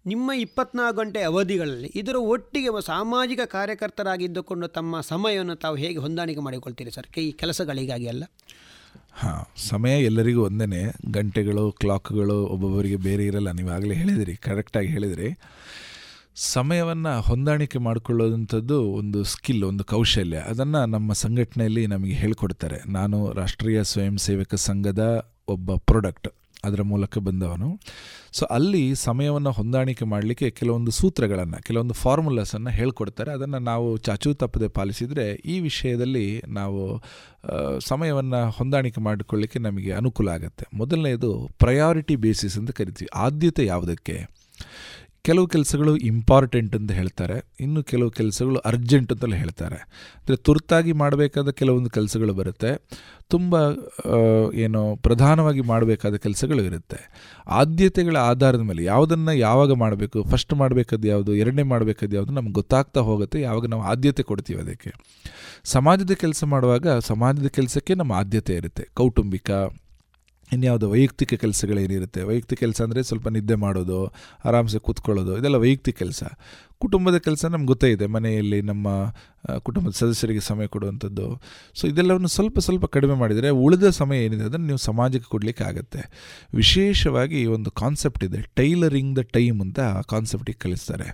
ನಿಮ್ಮ ಇಪ್ಪತ್ನಾಲ್ಕು ಗಂಟೆ ಅವಧಿಗಳಲ್ಲಿ ಇದರ ಒಟ್ಟಿಗೆ ಸಾಮಾಜಿಕ ಕಾರ್ಯಕರ್ತರಾಗಿದ್ದುಕೊಂಡು ತಮ್ಮ ಸಮಯವನ್ನು ತಾವು ಹೇಗೆ ಹೊಂದಾಣಿಕೆ ಮಾಡಿಕೊಳ್ತೀರಿ ಸರ್? ಈ ಕೆಲಸಗಳಿಗಾಗಿ ಅಲ್ಲ? ಹಾಂ, ಸಮಯ ಎಲ್ಲರಿಗೂ ಒಂದೇ ಗಂಟೆಗಳು, ಕ್ಲಾಕ್ಗಳು ಒಬ್ಬೊಬ್ಬರಿಗೆ ಬೇರೆ ಇರಲ್ಲ. ನೀವು ಆಗಲೇ ಹೇಳಿದಿರಿ ಕರೆಕ್ಟಾಗಿ ಹೇಳಿದಿರಿ. ಸಮಯವನ್ನು ಹೊಂದಾಣಿಕೆ ಮಾಡಿಕೊಳ್ಳೋದಂಥದ್ದು ಒಂದು ಸ್ಕಿಲ್ ಒಂದು ಕೌಶಲ್ಯ. ಅದನ್ನು ನಮ್ಮ ಸಂಘಟನೆಯಲ್ಲಿ ನಮಗೆ ಹೇಳಿಕೊಡ್ತಾರೆ. ನಾನು ರಾಷ್ಟ್ರೀಯ ಸ್ವಯಂ ಸೇವಕ ಸಂಘದ ಒಬ್ಬ ಪ್ರಾಡಕ್ಟ್ ಅದರ ಮೂಲಕ ಬಂದವನು. ಸೊ ಅಲ್ಲಿ ಸಮಯವನ್ನು ಹೊಂದಾಣಿಕೆ ಮಾಡಲಿಕ್ಕೆ ಕೆಲವೊಂದು ಸೂತ್ರಗಳನ್ನು, ಕೆಲವೊಂದು ಫಾರ್ಮುಲಾಸನ್ನು ಹೇಳ್ಕೊಡ್ತಾರೆ. ಅದನ್ನು ನಾವು ಚಾಚೂ ತಪ್ಪದೆ ಪಾಲಿಸಿದರೆ ಈ ವಿಷಯದಲ್ಲಿ ನಾವು ಸಮಯವನ್ನು ಹೊಂದಾಣಿಕೆ ಮಾಡಿಕೊಳ್ಳಿಕ್ಕೆ ನಮಗೆ ಅನುಕೂಲ ಆಗುತ್ತೆ. ಮೊದಲನೆಯದು ಪ್ರಯಾರಿಟಿ ಬೇಸಿಸ್ ಅಂತ ಕರಿತೀವಿ. ಆದ್ಯತೆ ಯಾವುದಕ್ಕೆ? ಕೆಲವು ಕೆಲಸಗಳು ಇಂಪಾರ್ಟೆಂಟ್ ಅಂತ ಹೇಳ್ತಾರೆ, ಇನ್ನು ಕೆಲವು ಕೆಲಸಗಳು ಅರ್ಜೆಂಟ್ ಅಂತಲೇ ಹೇಳ್ತಾರೆ. ಅಂದರೆ ತುರ್ತಾಗಿ ಮಾಡಬೇಕಾದ ಕೆಲವೊಂದು ಕೆಲಸಗಳು ಬರುತ್ತೆ, ತುಂಬ ಏನು ಪ್ರಧಾನವಾಗಿ ಮಾಡಬೇಕಾದ ಕೆಲಸಗಳು ಇರುತ್ತೆ. ಆದ್ಯತೆಗಳ ಆಧಾರದ ಮೇಲೆ ಯಾವುದನ್ನು ಯಾವಾಗ ಮಾಡಬೇಕು ಫಸ್ಟ್ ಮಾಡಬೇಕಾದ ಯಾವುದು, ಎರಡನೇ ಮಾಡಬೇಕಾದ ಯಾವುದು ನಮ್ಗೆ ಗೊತ್ತಾಗ್ತಾ ಹೋಗುತ್ತೆ, ಯಾವಾಗ ನಾವು ಆದ್ಯತೆ ಕೊಡ್ತೀವಿ ಅದಕ್ಕೆ. ಸಮಾಜದ ಕೆಲಸ ಮಾಡುವಾಗ ಸಮಾಜದ ಕೆಲಸಕ್ಕೆ ನಮ್ಮ ಆದ್ಯತೆ ಇರುತ್ತೆ, ಕೌಟುಂಬಿಕ ಇನ್ಯಾವುದೋ ವೈಯಕ್ತಿಕ ಕೆಲಸಗಳೇನಿರುತ್ತೆ? ವೈಯಕ್ತಿಕ ಕೆಲಸ ಅಂದರೆ ಸ್ವಲ್ಪ ನಿದ್ದೆ ಮಾಡೋದು, ಆರಾಮ್ಸೆ ಕೂತ್ಕೊಳ್ಳೋದು, ಇದೆಲ್ಲ ವೈಯಕ್ತಿಕ ಕೆಲಸ. ಕುಟುಂಬದ ಕೆಲಸ ನಮ್ಗೆ ಗೊತ್ತೇ ಇದೆ. ಮನೆಯಲ್ಲಿ ನಮ್ಮ ಕುಟುಂಬದ ಸದಸ್ಯರಿಗೆ ಸಮಯ ಕೊಡುವಂಥದ್ದು. ಸೊ ಇದೆಲ್ಲವನ್ನು ಸ್ವಲ್ಪ ಸ್ವಲ್ಪ ಕಡಿಮೆ ಮಾಡಿದರೆ ಉಳಿದ ಸಮಯ ಏನಿದೆ ಅದನ್ನು ನೀವು ಸಮಾಜಕ್ಕೆ ಕೊಡಲಿಕ್ಕೆ ಆಗುತ್ತೆ. ವಿಶೇಷವಾಗಿ ಒಂದು ಕಾನ್ಸೆಪ್ಟ್ ಇದೆ. ಟೈಲರಿಂಗ್ ದ ಟೈಮ್ ಅಂತ ಕಾನ್ಸೆಪ್ಟಿಗೆ ಕಲಿಸ್ತಾರೆ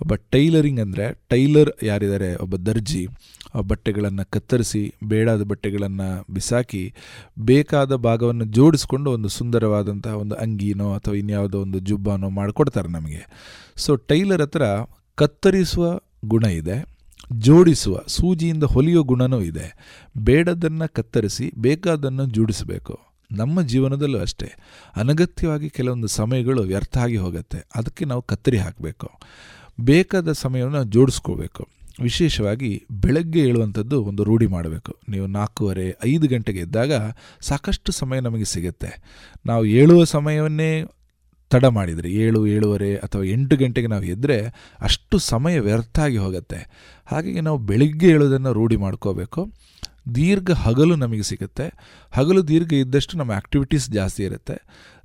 ಒಬ್ಬ ಟೈಲರಿಂಗ್ ಅಂದರೆ ಟೈಲರ್ ಯಾರಿದ್ದಾರೆ? ಒಬ್ಬ ದರ್ಜಿ. ಬಟ್ಟೆಗಳನ್ನು ಕತ್ತರಿಸಿ, ಬೇಡಾದ ಬಟ್ಟೆಗಳನ್ನು ಬಿಸಾಕಿ, ಬೇಕಾದ ಭಾಗವನ್ನು ಜೋಡಿಸ್ಕೊಂಡು ಒಂದು ಸುಂದರವಾದಂತಹ ಒಂದು ಅಂಗಿನೋ ಅಥವಾ ಇನ್ಯಾವುದೋ ಒಂದು ಜುಬ್ಬಾನೋ ಮಾಡಿಕೊಡ್ತಾರೆ ನಮಗೆ. ಸೊ ಟೈಲರ್ ಹತ್ರ ಕತ್ತರಿಸುವ ಗುಣ ಇದೆ, ಜೋಡಿಸುವ, ಸೂಜಿಯಿಂದ ಹೊಲಿಯೋ ಗುಣನೂ ಇದೆ. ಬೇಡದನ್ನು ಕತ್ತರಿಸಿ, ಬೇಕಾದನ್ನು ಜೋಡಿಸಬೇಕು. ನಮ್ಮ ಜೀವನದಲ್ಲೂ ಅಷ್ಟೇ. ಅನಗತ್ಯವಾಗಿ ಕೆಲವೊಂದು ಸಮಯಗಳು ವ್ಯರ್ಥ ಆಗಿ ಹೋಗುತ್ತೆ. ಅದಕ್ಕೆ ನಾವು ಕತ್ತರಿ ಹಾಕಬೇಕು. ಬೇಕಾದ ಸಮಯವನ್ನು ಜೋಡಿಸ್ಕೋಬೇಕು. ವಿಶೇಷವಾಗಿ ಬೆಳಗ್ಗೆ ಏಳುವಂಥದ್ದು ಒಂದು ರೂಢಿ ಮಾಡಬೇಕು. ನೀವು ನಾಲ್ಕೂವರೆ, ಐದು ಗಂಟೆಗೆ ಇದ್ದಾಗ ಸಾಕಷ್ಟು ಸಮಯ ನಮಗೆ ಸಿಗುತ್ತೆ. ನಾವು ಏಳುವ ಸಮಯವನ್ನೇ ತಡ ಮಾಡಿದರೆ, ಏಳು, ಏಳುವರೆ ಅಥವಾ ಎಂಟು ಗಂಟೆಗೆ ನಾವು ಎದ್ದರೆ ಅಷ್ಟು ಸಮಯ ವ್ಯರ್ಥ ಆಗಿ ಹೋಗುತ್ತೆ. ಹಾಗಾಗಿ ನಾವು ಬೆಳಿಗ್ಗೆ ಏಳೋದನ್ನು ರೂಢಿ ಮಾಡ್ಕೋಬೇಕು. ದೀರ್ಘ ಹಗಲು ನಮಗೆ ಸಿಗುತ್ತೆ. ಹಗಲು ದೀರ್ಘ ಇದ್ದಷ್ಟು ನಮ್ಮ ಆ್ಯಕ್ಟಿವಿಟೀಸ್ ಜಾಸ್ತಿ ಇರುತ್ತೆ.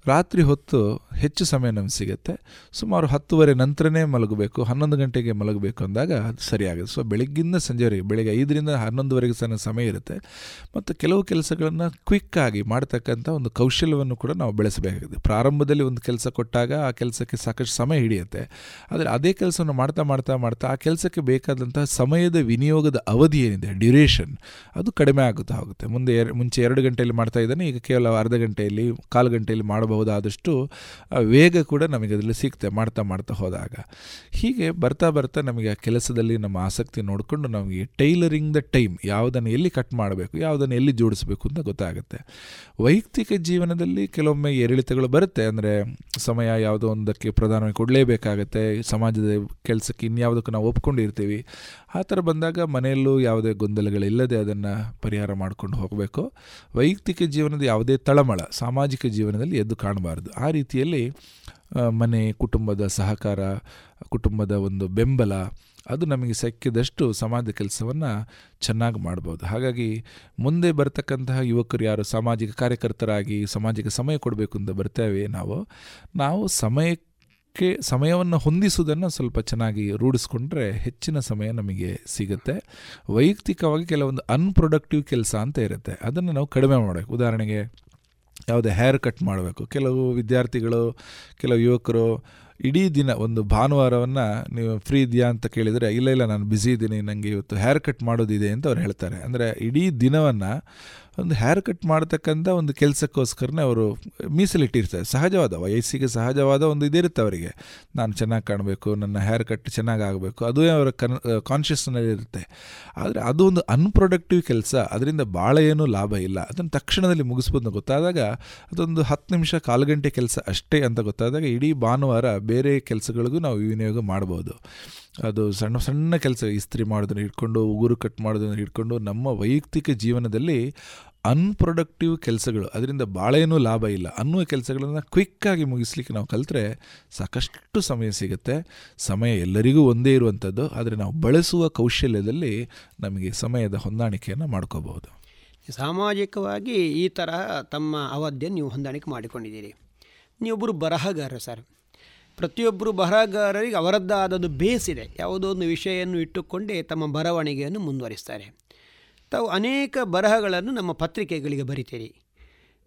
ರಾತ್ರಿ ಹೊತ್ತು ಹೆಚ್ಚು ಸಮಯ ನಮ್ಗೆ ಸಿಗುತ್ತೆ. ಸುಮಾರು ಹತ್ತುವರೆ ನಂತರನೇ ಮಲಗಬೇಕು, ಹನ್ನೊಂದು ಗಂಟೆಗೆ ಮಲಗಬೇಕು ಅಂದಾಗ ಅದು ಸರಿಯಾಗುತ್ತೆ ಸೊ ಬೆಳಗ್ಗಿಂದ ಸಂಜೆವರೆಗೆ ಬೆಳಗ್ಗೆ ಐದರಿಂದ ಹನ್ನೊಂದುವರೆಗೆ ಸಹ ಸಮಯ ಇರುತ್ತೆ. ಮತ್ತು ಕೆಲವು ಕೆಲಸಗಳನ್ನು ಕ್ವಿಕ್ಕಾಗಿ ಮಾಡ್ತಕ್ಕಂಥ ಒಂದು ಕೌಶಲ್ಯವನ್ನು ಕೂಡ ನಾವು ಬೆಳೆಸಬೇಕಾಗಿದೆ ಪ್ರಾರಂಭದಲ್ಲಿ ಒಂದು ಕೆಲಸ ಕೊಟ್ಟಾಗ ಆ ಕೆಲಸಕ್ಕೆ ಸಾಕಷ್ಟು ಸಮಯ ಹಿಡಿಯುತ್ತೆ. ಆದರೆ ಅದೇ ಕೆಲಸವನ್ನು ಮಾಡ್ತಾ ಮಾಡ್ತಾ ಮಾಡ್ತಾ ಆ ಕೆಲಸಕ್ಕೆ ಬೇಕಾದಂತಹ ಸಮಯದ ವಿನಿಯೋಗದ ಅವಧಿ ಏನಿದೆ ಡ್ಯುರೇಷನ್ ಅದು ಕಡಿಮೆ ಆಗುತ್ತಾ ಹೋಗುತ್ತೆ. ಮುಂದೆ ಮುಂಚೆ ಎರಡು ಗಂಟೆಯಲ್ಲಿ ಮಾಡ್ತಾ ಇದ್ದಾನೆ, ಈಗ ಕೇವಲ ಅರ್ಧ ಗಂಟೆಯಲ್ಲಿ, ಕಾಲು ಗಂಟೆಯಲ್ಲಿ ಮಾಡಬಹುದಾದಷ್ಟು ವೇಗ ಕೂಡ ನಮಗೆ ಅದರಲ್ಲಿ ಸಿಗುತ್ತೆ ಮಾಡ್ತಾ ಮಾಡ್ತಾ ಹೋದಾಗ. ಹೀಗೆ ಬರ್ತಾ ಬರ್ತಾ ನಮಗೆ ಆ ಕೆಲಸದಲ್ಲಿ ನಮ್ಮ ಆಸಕ್ತಿ ನೋಡಿಕೊಂಡು ನಮಗೆ ಟೈಲರಿಂಗ್ ದ ಟೈಮ್, ಯಾವುದನ್ನು ಎಲ್ಲಿ ಕಟ್ ಮಾಡಬೇಕು, ಯಾವುದನ್ನು ಎಲ್ಲಿ ಜೋಡಿಸಬೇಕು ಅಂತ ಗೊತ್ತಾಗುತ್ತೆ. ವೈಯಕ್ತಿಕ ಜೀವನದಲ್ಲಿ ಕೆಲವೊಮ್ಮೆ ಏರಿಳಿತಗಳು ಬರುತ್ತೆ, ಅಂದರೆ ಸಮಯ ಯಾವುದೋ ಒಂದಕ್ಕೆ ಪ್ರಧಾನವಾಗಿ ಕೊಡಲೇಬೇಕಾಗತ್ತೆ, ಸಮಾಜದ ಕೆಲಸಕ್ಕೆ ಇನ್ಯಾವುದಕ್ಕೂ ನಾವು ಒಪ್ಕೊಂಡಿರ್ತೀವಿ. ಆ ಥರ ಬಂದಾಗ ಮನೆಯಲ್ಲೂ ಯಾವುದೇ ಗೊಂದಲಗಳಿಲ್ಲದೆ ಅದನ್ನು ಪರಿಹಾರ ಮಾಡ್ಕೊಂಡು ಹೋಗಬೇಕು. ವೈಯಕ್ತಿಕ ಜೀವನದ ಯಾವುದೇ ತಳಮಳ, ಸಾಮಾಜಿಕ ಜೀವನದಲ್ಲಿ ಎದ್ದು ಕಾಣಬಾರ್ದು. ಆ ರೀತಿಯಲ್ಲಿ ಮನೆ, ಕುಟುಂಬದ ಸಹಕಾರ, ಕುಟುಂಬದ ಒಂದು ಬೆಂಬಲ, ಅದು ನಮಗೆ ಸಿಕ್ಕಿದಷ್ಟು ಸಮಾಜ ಕೆಲಸವನ್ನು ಚೆನ್ನಾಗಿ ಮಾಡ್ಬೋದು. ಹಾಗಾಗಿ ಮುಂದೆ ಬರ್ತಕ್ಕಂತಹ ಯುವಕರು ಯಾರು, ಸಾಮಾಜಿಕ ಕಾರ್ಯಕರ್ತರಾಗಿ ಸಮಾಜಕ್ಕೆ ಸಮಯ ಕೊಡಬೇಕು ಅಂತ ಬರ್ತೇವೆ ನಾವು ನಾವು ಸಮಯಕ್ಕೆ, ಸಮಯವನ್ನು ಹೊಂದಿಸುವುದನ್ನು ಸ್ವಲ್ಪ ಚೆನ್ನಾಗಿ ರೂಢಿಸ್ಕೊಂಡ್ರೆ ಹೆಚ್ಚಿನ ಸಮಯ ನಮಗೆ ಸಿಗುತ್ತೆ. ವೈಯಕ್ತಿಕವಾಗಿ ಕೆಲವೊಂದು ಅನ್ಪ್ರೊಡಕ್ಟಿವ್ ಕೆಲಸ ಅಂತ ಇರುತ್ತೆ. ಅದನ್ನು ನಾವು ಕಡಿಮೆ ಮಾಡಬೇಕು. ಉದಾಹರಣೆಗೆ ಯಾವುದೇ ಹೇರ್ ಕಟ್ ಮಾಡಬೇಕು. ಕೆಲವು ವಿದ್ಯಾರ್ಥಿಗಳು, ಕೆಲವು ಯುವಕರು ಇಡೀ ದಿನ ಒಂದು ಭಾನುವಾರವನ್ನು ನೀವು ಫ್ರೀ ಇದೆಯಾ ಅಂತ ಕೇಳಿದರೆ, ಇಲ್ಲ ಇಲ್ಲ, ನಾನು ಬ್ಯುಸಿ ಇದ್ದೀನಿ ನನಗೆ ಇವತ್ತು ಹೇರ್ ಕಟ್ ಮಾಡೋದಿದೆ ಅಂತ ಅವ್ರು ಹೇಳ್ತಾರೆ. ಅಂದರೆ ಇಡೀ ದಿನವನ್ನು ಒಂದು ಹೇರ್ ಕಟ್ ಮಾಡ್ತಕ್ಕಂಥ ಒಂದು ಕೆಲಸಕ್ಕೋಸ್ಕರನೇ ಅವರು ಮೀಸಲಿಟ್ಟಿರ್ತಾರೆ. ಸಹಜವಾದ, ವಯಸ್ಸಿಗೆ ಸಹಜವಾದ ಒಂದು ಇದಿರುತ್ತೆ ಅವರಿಗೆ. ನಾನು ಚೆನ್ನಾಗಿ ಕಾಣಬೇಕು, ನನ್ನ ಹೇರ್ ಕಟ್ ಚೆನ್ನಾಗಿ ಆಗಬೇಕು, ಅದು ಅವರ ಕನ್ ಕಾನ್ಷಿಯಸ್ನಲ್ಲಿ ಇರುತ್ತೆ. ಆದರೆ ಅದು ಒಂದು ಅನ್ಪ್ರೊಡಕ್ಟಿವ್ ಕೆಲಸ, ಅದರಿಂದ ಭಾಳ ಏನೂ ಲಾಭ ಇಲ್ಲ. ಅದನ್ನು ತಕ್ಷಣದಲ್ಲಿ ಮುಗಿಸ್ಬೋದು ಗೊತ್ತಾದಾಗ ಅದೊಂದು ಹತ್ತು ನಿಮಿಷ, ಕಾಲು ಗಂಟೆ ಕೆಲಸ ಅಷ್ಟೇ ಅಂತ ಗೊತ್ತಾದಾಗ ಇಡೀ ಭಾನುವಾರ ಬೇರೆ ಕೆಲಸಗಳಿಗೂ ನಾವು ವಿನಿಯೋಗ ಮಾಡ್ಬೋದು. ಅದು ಸಣ್ಣ ಸಣ್ಣ ಕೆಲಸ, ಇಸ್ತ್ರಿ ಮಾಡೋದನ್ನು ಹಿಡ್ಕೊಂಡು, ಉಗುರು ಕಟ್ ಮಾಡೋದನ್ನು ಹಿಡ್ಕೊಂಡು ನಮ್ಮ ವೈಯಕ್ತಿಕ ಜೀವನದಲ್ಲಿ ಅನ್ಪ್ರೊಡಕ್ಟಿವ್ ಕೆಲಸಗಳು, ಅದರಿಂದ ಭಾಳ ಏನೂ ಲಾಭ ಇಲ್ಲ. ಅನ್ನುವ ಕೆಲಸಗಳನ್ನು ಕ್ವಿಕ್ಕಾಗಿ ಮುಗಿಸ್ಲಿಕ್ಕೆ ನಾವು ಕಲಿತ್ರೆ ಸಾಕಷ್ಟು ಸಮಯ ಸಿಗುತ್ತೆ. ಸಮಯ ಎಲ್ಲರಿಗೂ ಒಂದೇ ಇರುವಂಥದ್ದು ಆದರೆ ನಾವು ಬಳಸುವ ಕೌಶಲ್ಯದಲ್ಲಿ ನಮಗೆ ಸಮಯದ ಹೊಂದಾಣಿಕೆಯನ್ನು ಮಾಡ್ಕೋಬಹುದು. ಸಾಮಾಜಿಕವಾಗಿ ಈ ತರಹ ತಮ್ಮ ಅವಧಿಯನ್ನು ನೀವು ಹೊಂದಾಣಿಕೆ ಮಾಡಿಕೊಂಡಿದ್ದೀರಿ. ನೀವೊಬ್ಬರು ಬರಹಗಾರ ಸರ್. ಪ್ರತಿಯೊಬ್ಬರು ಬರಹಗಾರರಿಗೆ ಅವರದ್ದಾದದ್ದು ಬೇಸಿದೆ. ಯಾವುದೋ ಒಂದು ವಿಷಯವನ್ನು ಇಟ್ಟುಕೊಂಡೇ ತಮ್ಮ ಬರವಣಿಗೆಯನ್ನು ಮುಂದುವರಿಸ್ತಾರೆ. ತಾವು ಅನೇಕ ಬರಹಗಳನ್ನು ನಮ್ಮ ಪತ್ರಿಕೆಗಳಿಗೆ ಬರಿತೀರಿ.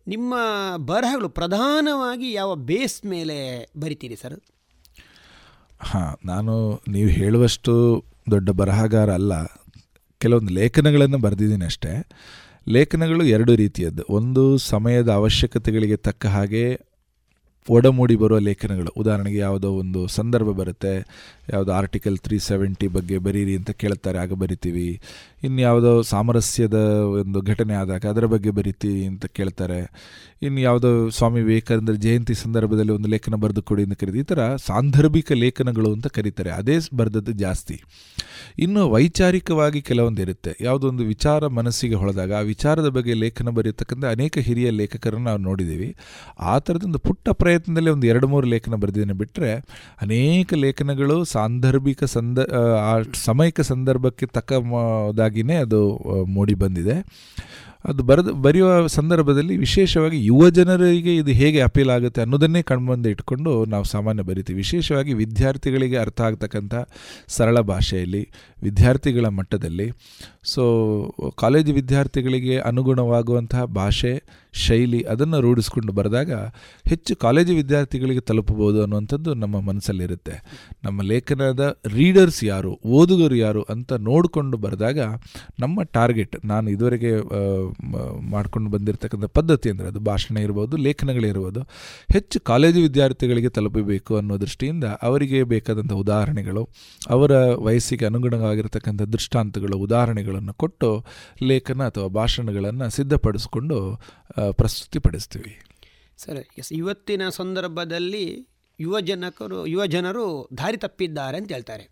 ನಿಮ್ಮ ಬರಹಗಳು ಪ್ರಧಾನವಾಗಿ ಯಾವ ಬೇಸ್ ಮೇಲೆ ಬರಿತೀರಿ ಸರ್? ಹಾಂ, ನಾನು ನೀವು ಹೇಳುವಷ್ಟು ದೊಡ್ಡ ಬರಹಗಾರ ಅಲ್ಲ. ಕೆಲವೊಂದು ಲೇಖನಗಳನ್ನು ಬರೆದಿದ್ದೀನಿ ಅಷ್ಟೇ. ಲೇಖನಗಳು ಎರಡು ರೀತಿಯದ್ದು. ಒಂದು ಸಮಯದ ಅವಶ್ಯಕತೆಗಳಿಗೆ ತಕ್ಕ ಹಾಗೆ ಒಡಮೂಡಿ ಬರುವ ಲೇಖನಗಳು. ಉದಾಹರಣೆಗೆ ಯಾವುದೋ ಒಂದು ಸಂದರ್ಭ ಬರುತ್ತೆ. ಯಾವುದೋ ಆರ್ಟಿಕಲ್ ತ್ರೀ ಸೆವೆಂಟಿ ಬಗ್ಗೆ ಬರೀರಿ ಅಂತ ಕೇಳ್ತಾರೆ, ಆಗ ಬರಿತೀವಿ. ಇನ್ನು ಯಾವುದೋ ಸಾಮರಸ್ಯದ ಒಂದು ಘಟನೆ ಆದಾಗ ಅದರ ಬಗ್ಗೆ ಬರೀತಿ ಅಂತ ಕೇಳ್ತಾರೆ. ಇನ್ನು ಯಾವುದೋ ಸ್ವಾಮಿ ವಿವೇಕಾನಂದರ ಜಯಂತಿ ಸಂದರ್ಭದಲ್ಲಿ ಒಂದು ಲೇಖನ ಬರೆದು ಕೊಡಿ ಅಂತ ಕರೀದು ಈ ಥರ ಸಾಂದರ್ಭಿಕ ಲೇಖನಗಳು ಅಂತ ಕರೀತಾರೆ. ಅದೇ ಬರೆದದ್ದು ಜಾಸ್ತಿ. ಇನ್ನು ವೈಚಾರಿಕವಾಗಿ ಕೆಲವೊಂದು ಇರುತ್ತೆ ಯಾವುದೋ ಒಂದು ವಿಚಾರ ಮನಸ್ಸಿಗೆ ಹೊಳೆದಾಗ ಆ ವಿಚಾರದ ಬಗ್ಗೆ ಲೇಖನ ಬರೆಯತಕ್ಕಂಥ ಅನೇಕ ಹಿರಿಯ ಲೇಖಕರನ್ನು ನಾವು ನೋಡಿದ್ದೀವಿ. ಆ ಥರದೊಂದು ಪುಟ್ಟ ಪ್ರಯತ್ನದಲ್ಲಿ ಒಂದು ಎರಡು ಮೂರು ಲೇಖನ ಬರೆದಿದ್ದೇನೆ ಬಿಟ್ಟರೆ ಅನೇಕ ಲೇಖನಗಳು ಸಾಂದರ್ಭಿಕ ಸಂದ, ಆ ಸಮಯಕ್ಕೆ ಸಂದರ್ಭಕ್ಕೆ ತಕ್ಕದಾಗಿಯೇ ಅದು ಮೂಡಿ ಬಂದಿದೆ. ಅದು ಬರೆದು, ಬರೆಯುವ ಸಂದರ್ಭದಲ್ಲಿ ವಿಶೇಷವಾಗಿ ಯುವ ಜನರಿಗೆ ಇದು ಹೇಗೆ ಅಪೀಲ್ ಆಗುತ್ತೆ ಅನ್ನೋದನ್ನೇ ಕಣ್ಮುಂದೆ ಇಟ್ಕೊಂಡು ನಾವು ಸಾಮಾನ್ಯ ಬರಿತೀವಿ. ವಿಶೇಷವಾಗಿ ವಿದ್ಯಾರ್ಥಿಗಳಿಗೆ ಅರ್ಥ ಆಗ್ತಕ್ಕಂಥ ಸರಳ ಭಾಷೆಯಲ್ಲಿ, ವಿದ್ಯಾರ್ಥಿಗಳ ಮಟ್ಟದಲ್ಲಿ ಸೊ ಕಾಲೇಜು ವಿದ್ಯಾರ್ಥಿಗಳಿಗೆ ಅನುಗುಣವಾಗುವಂತಹ ಭಾಷೆ, ಶೈಲಿ ಅದನ್ನು ರೂಢಿಸ್ಕೊಂಡು ಬರೆದಾಗ ಹೆಚ್ಚು ಕಾಲೇಜು ವಿದ್ಯಾರ್ಥಿಗಳಿಗೆ ತಲುಪಬಹುದು ಅನ್ನುವಂಥದ್ದು ನಮ್ಮ ಮನಸ್ಸಲ್ಲಿರುತ್ತೆ. ನಮ್ಮ ಲೇಖನದ ರೀಡರ್ಸ್ ಯಾರು, ಓದುಗರು ಯಾರು ಅಂತ ನೋಡಿಕೊಂಡು ಬರೆದಾಗ ನಮ್ಮ ಟಾರ್ಗೆಟ್ ನಾನು ಇದುವರೆಗೆ ಮಾಡ್ಕೊಂಡು ಬಂದಿರತಕ್ಕಂಥ ಪದ್ಧತಿ ಅಂದರೆ ಅದು ಭಾಷಣ ಇರ್ಬೋದು ಲೇಖನಗಳಿರ್ಬೋದು ಹೆಚ್ಚು ಕಾಲೇಜು ವಿದ್ಯಾರ್ಥಿಗಳಿಗೆ ತಲುಪಬೇಕು ಅನ್ನೋ ದೃಷ್ಟಿಯಿಂದ ಅವರಿಗೆ ಬೇಕಾದಂಥ ಉದಾಹರಣೆಗಳು, ಅವರ ವಯಸ್ಸಿಗೆ ಅನುಗುಣವಾಗಿರ್ತಕ್ಕಂಥ ದೃಷ್ಟಾಂತಗಳು ಉದಾಹರಣೆಗಳನ್ನು ಕೊಟ್ಟು ಲೇಖನ ಅಥವಾ ಭಾಷಣಗಳನ್ನು ಸಿದ್ಧಪಡಿಸಿಕೊಂಡು ಪ್ರಸ್ತುತಿಪಡಿಸ್ತೀವಿ. ಸರಿ, ಎಸ್, ಇವತ್ತಿನ ಸಂದರ್ಭದಲ್ಲಿ ಯುವಜನಕರು ಯುವಜನರು ಯುವ ಜನರು ದಾರಿ ತಪ್ಪಿದ್ದಾರೆ ಅಂತ ಹೇಳ್ತಾರೆ.